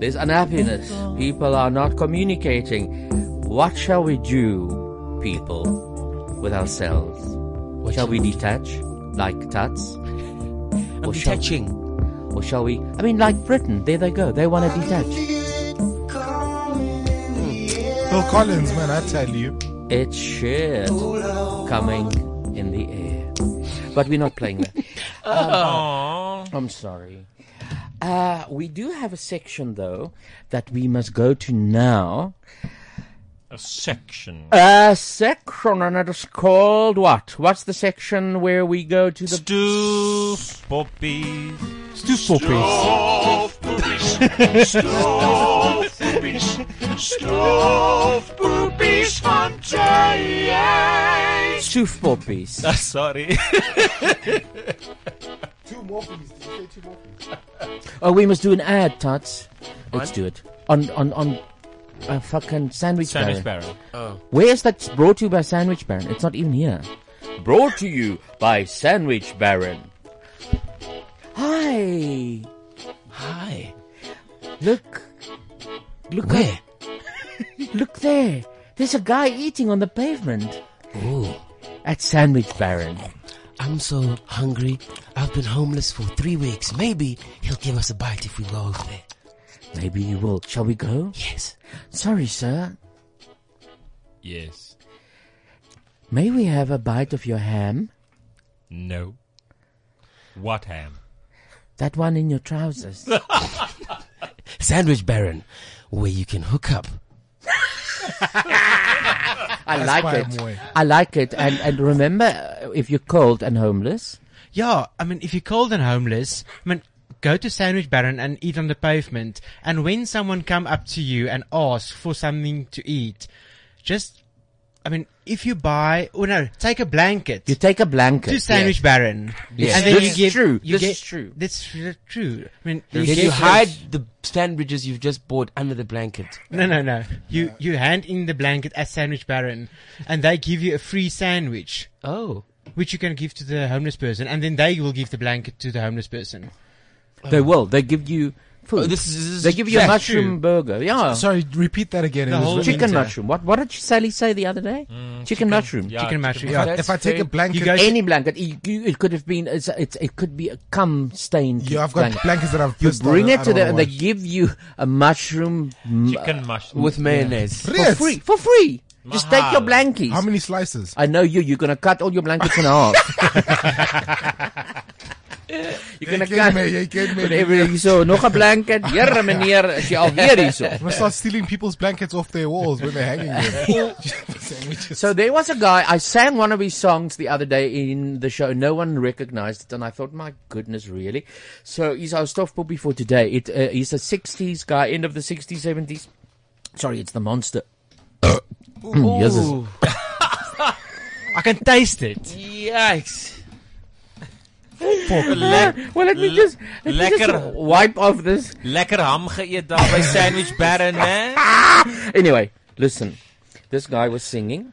there's unhappiness. People are not communicating. What shall we do, people, with ourselves? What shall we detach, like tuts? I'm shall- detaching. Or shall we? I mean, like Britain, there they go. They want to detach. Phil Collins, man, I tell you. It's shit coming in the air. But we're not playing that. Um, I'm sorry. Uh, we do have a section, though, that we must go to now. A section. A section, and it is called what? What's the section where we go to the Stew poppies. Stew Stove boobies, stove boobies, stove boobies van Jay. Stoof poppies. Ah, sorry. Two more please. Did you say two more please? Oh, we must do an ad, Tots. Let's do it on on on. Uh, fucking sandwich, Sandwich Baron. Baron. Oh. Where's that brought to you by Sandwich Baron? It's not even here. Brought to you by Sandwich Baron. Hi. Hi. Look. Look Where? up. Look there. There's a guy eating on the pavement. Ooh. At Sandwich Baron. I'm so hungry. I've been homeless for three weeks. Maybe he'll give us a bite if we go over there. Maybe you will. Shall we go? Yes. Sorry, sir. Yes. May we have a bite of your ham? No. What ham? That one in your trousers. Sandwich Baron, where you can hook up. I like it. I like it. And and remember, uh, if you're cold and homeless, Yeah, I mean, if you're cold and homeless, I mean, go to Sandwich Baron and eat on the pavement. And when someone come up to you and ask for something to eat, just, I mean, if you buy, oh no, take a blanket. you take a blanket. to Sandwich Yes. Baron. Yes. And then This you is give, true. You This get, is true. That's true. I mean, you you hide the sandwiches you've just bought under the blanket. No, no, no. You, you hand in the blanket at Sandwich Baron and they give you a free sandwich. Oh. Which you can give to the homeless person and then they will give the blanket to the homeless person. They will. They give you food. Oh, this is- this is they give you a fact. mushroom burger. Yeah. Sorry, repeat that again. The It was whole chicken winter. mushroom. What what did Sally say the other day? Mm, chicken, chicken- mushroom. yeah, Chicken chicken mushroom. Yeah, Yeah. if I take a blanket, You go Any blanket. You, you- it could have been. It's, it's, it could be a cum stained. yeah, I've got blanket. blankets that I've You bring on, it to them, and they give you a mushroom Chicken mushroom. With mayonnaise. for free. For free. Just take your Mahal. blankies. How many slices? I know you. You're gonna cut all your blankets in half. Jy kan Jy ken my, jy ken my. Whatever hierso, nog 'n blanket. Here meneer, is jy alweer hierso? I'm gonna start stealing people's blankets off their walls when they're hanging them. So there was a guy, I sang one of his songs the other day in the show. No one recognized it, and I thought, my goodness, really? So he's our stuff puppy for today. It, uh, he's a 60s guy, end of the 60s, 70s. Sorry, it's the monster. Yes. I can taste it. Yikes. Le- ah, well, let me just, let me just uh, wipe off this. Lekker ham geëet daar by Sandwich Baron, né? Ah! Anyway, listen. This guy was singing.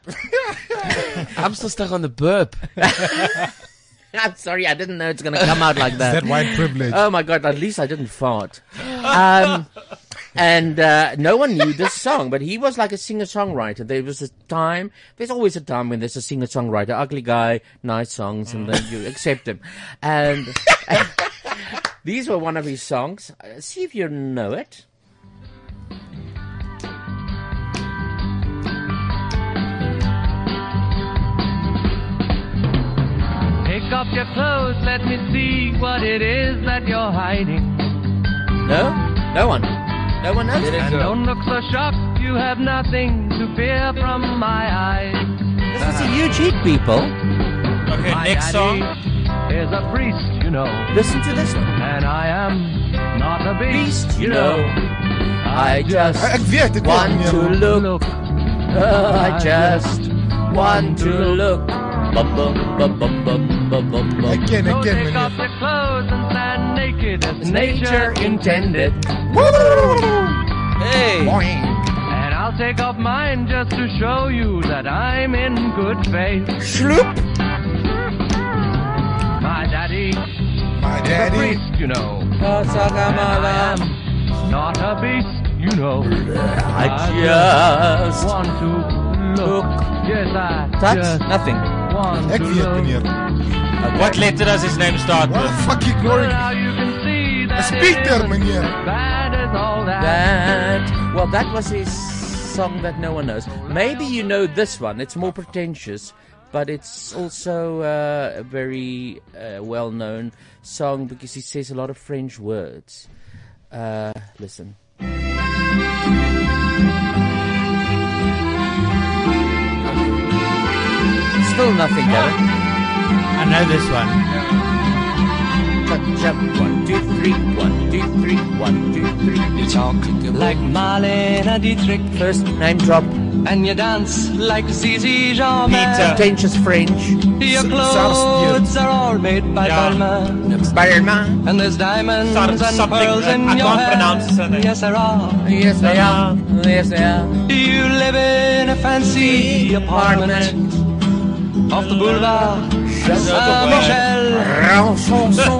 I'm still stuck on the burp. I'm sorry, I didn't know it's going to come out like that. That white privilege. Oh my god, at least I didn't fart. Um, and uh, no one knew this song, but he was like a singer-songwriter. There was a time, there's always a time when there's a singer-songwriter, ugly guy, nice songs, and then you accept him. And these were one of his songs. Uh, see if you know it. Take off your clothes, let me see what it is that you're hiding. No? No one? No one knows? And don't look so shocked, you have nothing to fear from my eyes. This is a huge hit, people. Okay, next song. Is a priest, you know. Listen to this one. And I am not a beast, you know. I just Ek weet, ek weet, want to look. Oh, I just want to look. Bum, bum, bum, bum, bum, bum, bum, bum. Ek ken, ek So take off your clothes and stand naked as nature intended. Hey. And I'll take off mine just to show you that I'm in good faith. Sloop. My daddy, My is a daddy. priest, you know. I am not a beast, you know. I just want to look. Yes, I Touch? Nothing. want Ek to weet, look. meneer. What letter does his name start What with? fuck ignoring? Now you can see that Dis it Pieter, isn't meneer. bad as all that. That. Well, that was his song that no one knows. Maybe you know this one. It's more pretentious, but it's also uh, a very uh, well known song because he says a lot of French words. Uh, listen. Still nothing, Gavin. I know this one. Chop, chop, one, two, three, one, two, three, one, two, three. You talk like Marlene Dietrich. First name drop. And you dance like Zizi Jean Pretentious French. Your clothes are all made by Yeah. Balmain. Balmain. And there's diamonds Start and pearls in I your can't hair. pronounce his surname. Yes, there are. Yes, they are. Yes, they are. Do you live in a fancy apartment off the boulevard Saint-Michel,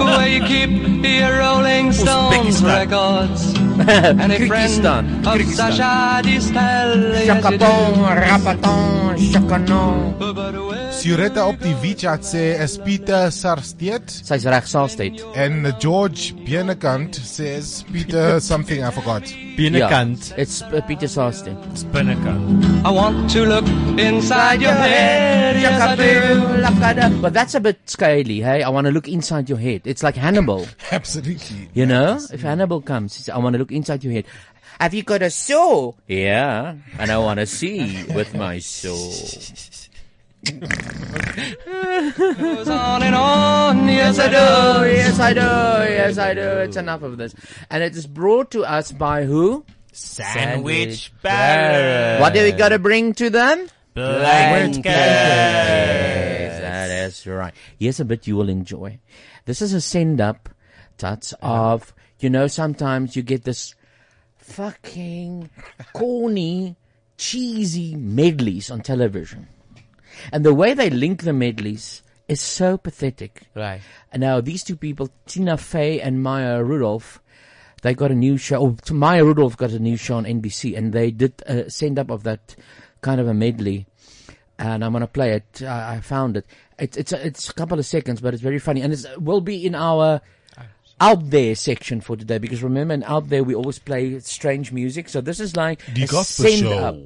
where you keep your Rolling Stones records. And a friend of Kyrgyzstan. Sacha Distel. Yes, you Chakaton, do. rapaton, chakanon. Sureta op die WeChat sê is Pieter Sarstedt Sy's reg, Sarstedt. en George Bienekant says Pieter something I forgot. Binnekant. Yeah, it's uh, Peter Sarstedt. Spinnekant. I want to look inside your head. Yes, I. But that's a bit scaly, hey? I want to look inside your head. It's like Hannibal. Absolutely. You know? If Hannibal comes, he says, I want to look inside your head. Have you got a saw? Yeah. And I want to see with my saw. Goes on and on. Yes, I do. Yes, I do. Yes, I do. It's enough of this. And it is brought to us by who? Sandwich Baron. What do we got to bring to them? Blankets. That is right. Here's a bit you will enjoy. This is a send up, Tuts, uh-huh. of, you know, sometimes you get this fucking corny, cheesy medleys on television. And the way they link the medleys is so pathetic. Right. And now these two people, Tina Fey and Maya Rudolph, they got a new show. Oh, Maya Rudolph got a new show on NBC, and they did a send up of that kind of a medley. And I'm gonna play it. I, I found it. It's it's a, it's a couple of seconds, but it's very funny, and it will be in our out there section for today because remember, in out there we always play strange music. So this is like Die a gospel send show. up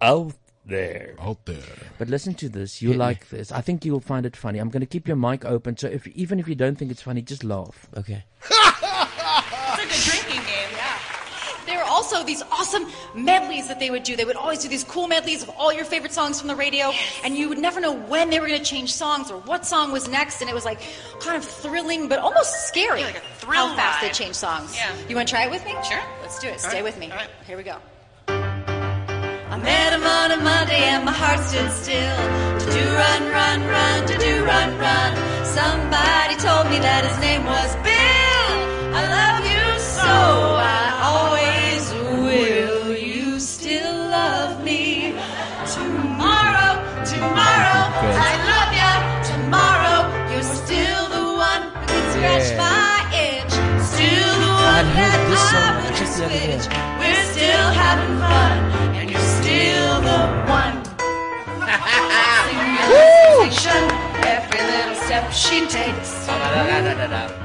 out there. Out there. But listen to this. You like this. I think you'll find it funny. I'm going to keep your mic open, so if even if you don't think it's funny, just laugh. Okay. It's a good drinking game, yeah. There were also these awesome medleys that they would do. They would always do these cool medleys of all your favorite songs from the radio, and you would never know when they were going to change songs or what song was next, and it was like kind of thrilling but almost scary like a thrill how fast they change songs. Yeah. You want to try it with me? Sure. Let's do it. All Stay right. with me. All right. Here we go. I met him on a Monday and my heart stood still. To do run, run, run, to do run, run. Somebody told me that his name was Bill. I love you so, I Tomorrow, oh, tomorrow, I love ya. Tomorrow, you're still the one who can scratch Yeah. my itch. Still the one that this I song would just the other day. switch. We're still having fun, and you're still the one. Every little step she takes. Oh,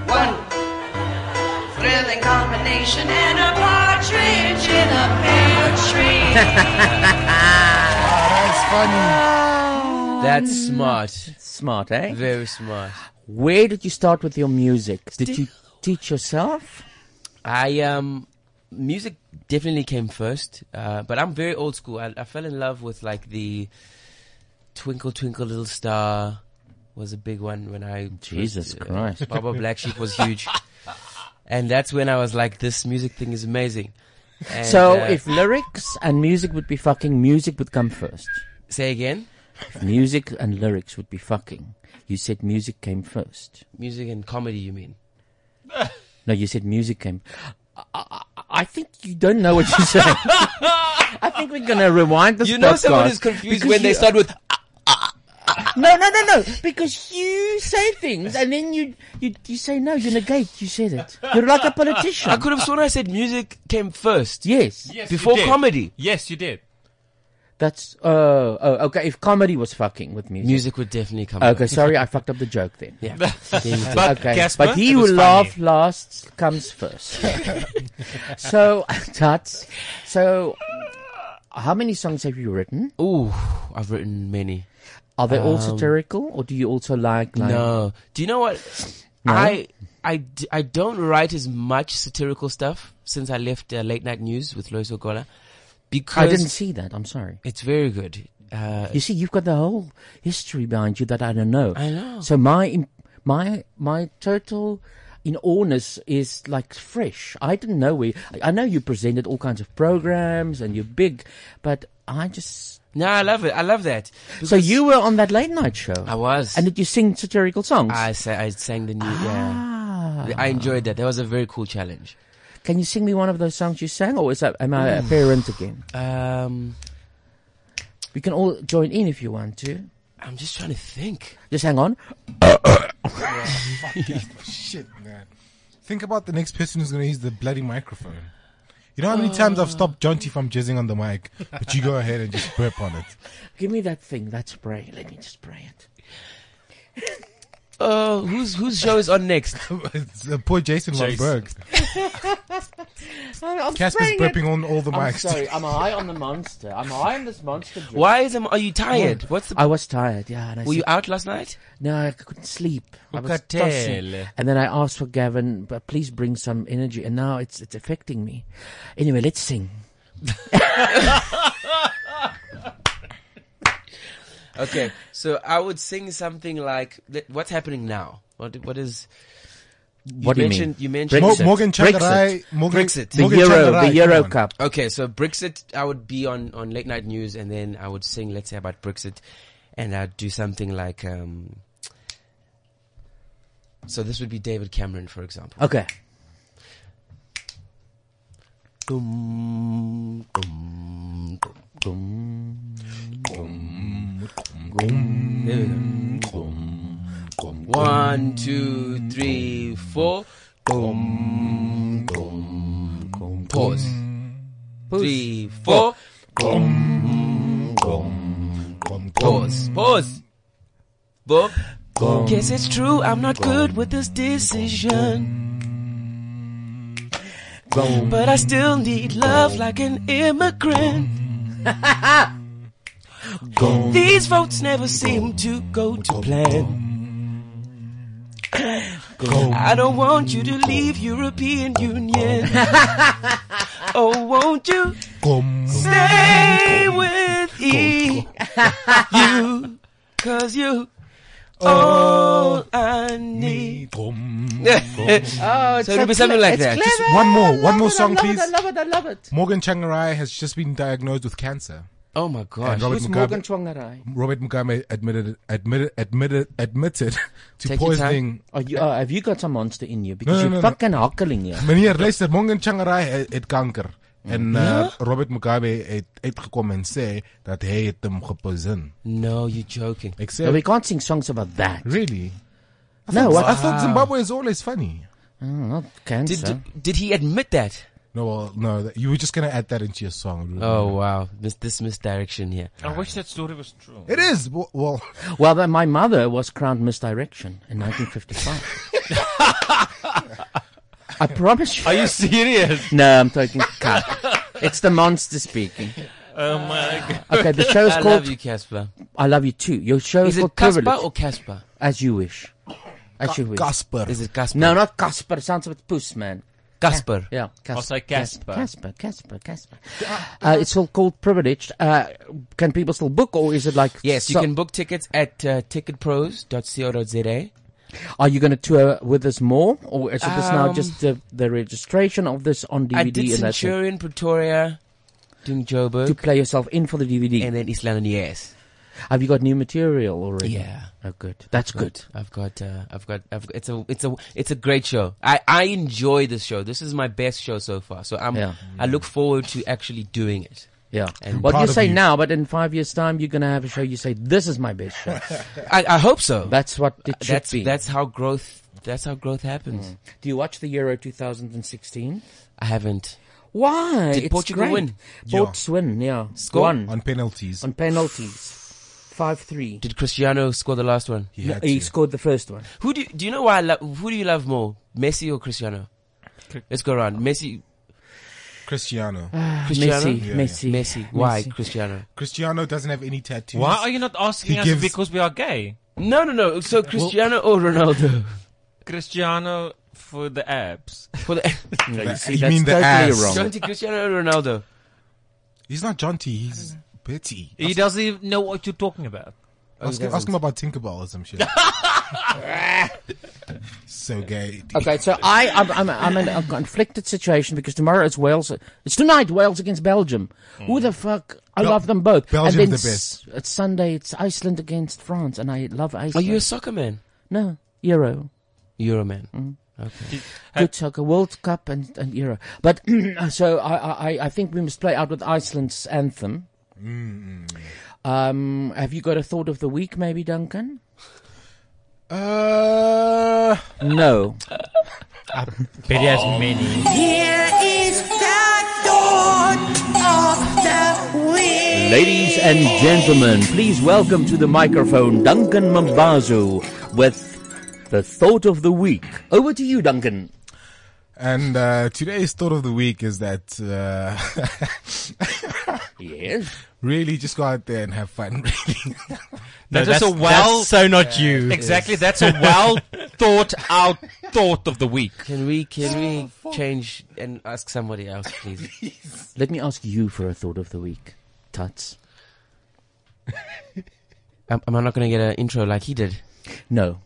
one thrilling combination and a partridge in a pear tree. that's funny. Ah. That's smart. Smart, eh? Very smart. Where did you start with your music? Did you teach yourself? I um, music definitely came first, uh, but I'm very old school. I, I fell in love with like the Twinkle Twinkle Little Star was a big one when I Jesus first, Christ. Baba Black Sheep was huge, and that's when I was like, this music thing is amazing. And, so, uh, if lyrics and music would be fucking, music would come first. Say again? If music and lyrics would be fucking, you said music came first. music and comedy, you mean? No, you said music came. I, I, I think you don't know what you're saying. I think we're gonna rewind this. You know someone podcast is confused because when they start with. Ah, ah, ah. No, no, no, no. Because you say things and then you you you say no. You negate. You said it. You're like a politician. I could have sworn I said music came first. Yes. Yes, Before comedy. Yes, you did. That's oh oh okay. If comedy was fucking with music, Music would definitely come Okay, first. sorry, I fucked up the joke then. Yeah. But okay, Casper, but he it who laughs last comes first. so that's so. How many songs have you written? Ooh, I've written many. Are they all Um, satirical, or do you also like? like No. Do you know what? No? I don't write as much satirical stuff since I left uh, Late Night News with Loyiso Gola. Because I didn't see that. I'm sorry. It's very good. Uh, You see, you've got the whole history behind you that I don't know. I know. So my my my total in awness is like fresh. I didn't know where. I- know you presented all kinds of programs and you're big, but I just. No, I love it. I love that. So you were on that late night show. I was. And did you sing satirical songs? I sa- I sang the new. Ah. Yeah, I enjoyed that. That was a very cool challenge. Can you sing me one of those songs you sang, or is that am I a parent again? Um, we can all join in if you want to. I'm just trying to think. Just hang on. Shit, man. Think about the next person who's going to use the bloody microphone. You know how many times I've stopped Jonty from jizzing on the mic, but you go ahead and just burp on it. Give me that thing, that spray. Let me just spray it. Uh, whose whose show is on next? it's, uh, poor Jason Von Jason. Berg. I'm Casper's spraying it. burping on all the I'm mics. sorry, I'm high on the monster. I'm high on this monster. drink. Why is am? Are you tired? What's the? I was tired. Yeah. And I Were you said- out last night? No, I couldn't sleep. I was Hookatele. tossing. And then I asked for Gavin, but please bring some energy. And now it's it's affecting me. Anyway, let's sing. Okay, so I would sing something like "What's happening now." What what is? What do you mean? You mentioned Mo- Morgan Tsvangirai- Brexit. Morgan- Brexit. The Morgan Euro- Tsvangirai, the Euro. Cup. Okay, so Brexit. I would be on on late night news, and then I would sing, let's say, about Brexit, and I'd do something like. um So this would be David Cameron, for example. Okay. Dum, dum, dum. One, two, three, four. Dum, dum, dum. Pause. Three, four. Dum, dum, dum. Pause. Pause. Bob. Guess it's true. I'm not good with this decision. But I still need love like an immigrant. These votes never seem to go to plan. I don't want you to leave European Union. oh, won't you stay with E? you, cause you all I need. Oh, so it'll be something like that. Just one more, one more song, I love please. It, I love it. I love it. Morgan Tsvangirai has just been diagnosed with cancer. Oh my gosh. And Robert Who's Mugabe, Morgan Tsvangirai? Robert Mugabe admitted admitted admitted admitted to Take your poisoning. Are you, uh, have you got some monster in you? Because No, no, you're no, no. fucking hakkeling here. Meneer, luister, Morgan Tsvangirai het, het kanker. En uh, Ja? Robert Mugabe het uitgekom en sê dat hy het hom gepoison. No, you're joking. Ek sê No, we can't sing songs about that. Really? I No, thought, what- I thought Zimbabwe is always funny. Oh, not cancer. Did, did he admit that? No, well, no, you were just gonna add that into your song. Oh wow, this, this misdirection here. I wish that story was true. It is. Well, well Well, my mother was crowned misdirection in 1955. I promise you. Are you serious? No, I'm talking cut. It's the monster speaking. Oh my god. Okay, the show is I called. love you, Casper. I love you too. Your show is, Is it called Casper Privilege. or Casper? As you wish. As Ca- you wish. Casper. Is it Casper? No, not Casper. Sounds a bit puss, man. Casper. Yeah, I'll Casper. Casper, Casper, Casper. Uh, it's all called Privileged. Uh, can people still book, or is it like? Yes, you so- can book tickets at uh, ticketpros.co.za. Are you going to tour with us more, or is it this now Um, just the, the registration of this on DVD I did and that's it? Centurion, Pretoria, doing Joburg. to play yourself in for the DVD? And then East London, yes. Have you got new material already? Yeah. Oh, good. That's I've good. got- I've got, uh, I've got, I've got, it's a, it's a, it's a great show. I, I enjoy this show. This is my best show so far. So I'm, Yeah. I look forward to actually doing it. Yeah. And What you say you. now, but in five years' time, you're going to have a show. You say, "This is my best show." I, I hope so. That's what it uh, should that's, be. that's how growth, that's how growth happens. Mm. Do you watch the Euro 2016? I haven't. Why? Did It's Portugal great. win? Ports win. Yeah. Score? Won on penalties. on penalties. Five three. Did Cristiano score the last one? He had he scored the first one. Who do you, do you know why I love, who do you love more? Messi or Cristiano? Let's go around. Messi, Cristiano. Ah, Cristiano? Messi, Yeah, Messi, Messi. Why Messi. Cristiano? Cristiano doesn't have any tattoos. Why are you not asking He us gives- because we are gay? No, no, no. So Cristiano or Ronaldo? Cristiano for the abs. For the, No, you see, you that's mean the totally ass. wrong. Don't Cristiano or Ronaldo? He's not Jonty. He's Betty. He doesn't even know what you're talking about. Ask, him, ask him about Tinkerbell or some shit. so gay. Okay, so I, I'm, I'm, I'm in a conflicted situation because tomorrow it's Wales. It's tonight, Wales against Belgium. Who the fuck? I Bel- love them both. Belgium's and then the s- It's Sunday. It's Iceland against France, and I love Iceland. Are you a soccer man? no Euro? Euro man. Mm. Okay. Good soccer, World Cup and, and Euro. But so I, I, I think we must play out with Iceland's anthem. Mm, mm, mm. Um, have you got a thought of the week, maybe, Duncan? Uh, No. Bet he has many. Here is the dawn of the wind. Ladies and gentlemen, please welcome to the microphone Duncan Mambazo with the thought of the week. Over to you, Duncan. and uh, today's thought of the week is that uh, Yes. Really just go out there and have fun. Really. That is that's- a well. that's so not you. Exactly. That's a well thought out thought of the week. Can we can we oh, change and ask somebody else, please? Let me ask you for a thought of the week, Tuts. am, am I not going to get an intro like he did? No.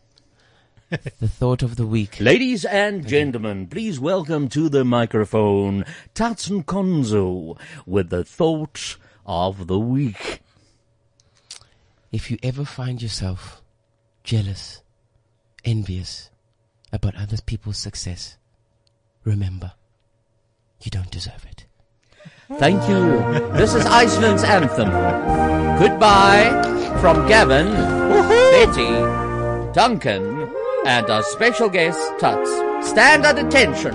The thought of the week. Ladies and gentlemen, please welcome to the microphone Tats Nkonzo with the thought of the week. If you ever find yourself jealous, envious about other people's success, remember, you don't deserve it. Thank you. This is Iceland's anthem. Goodbye from Gavin, Betty, Duncan, and our special guest, Tuts. Stand at attention.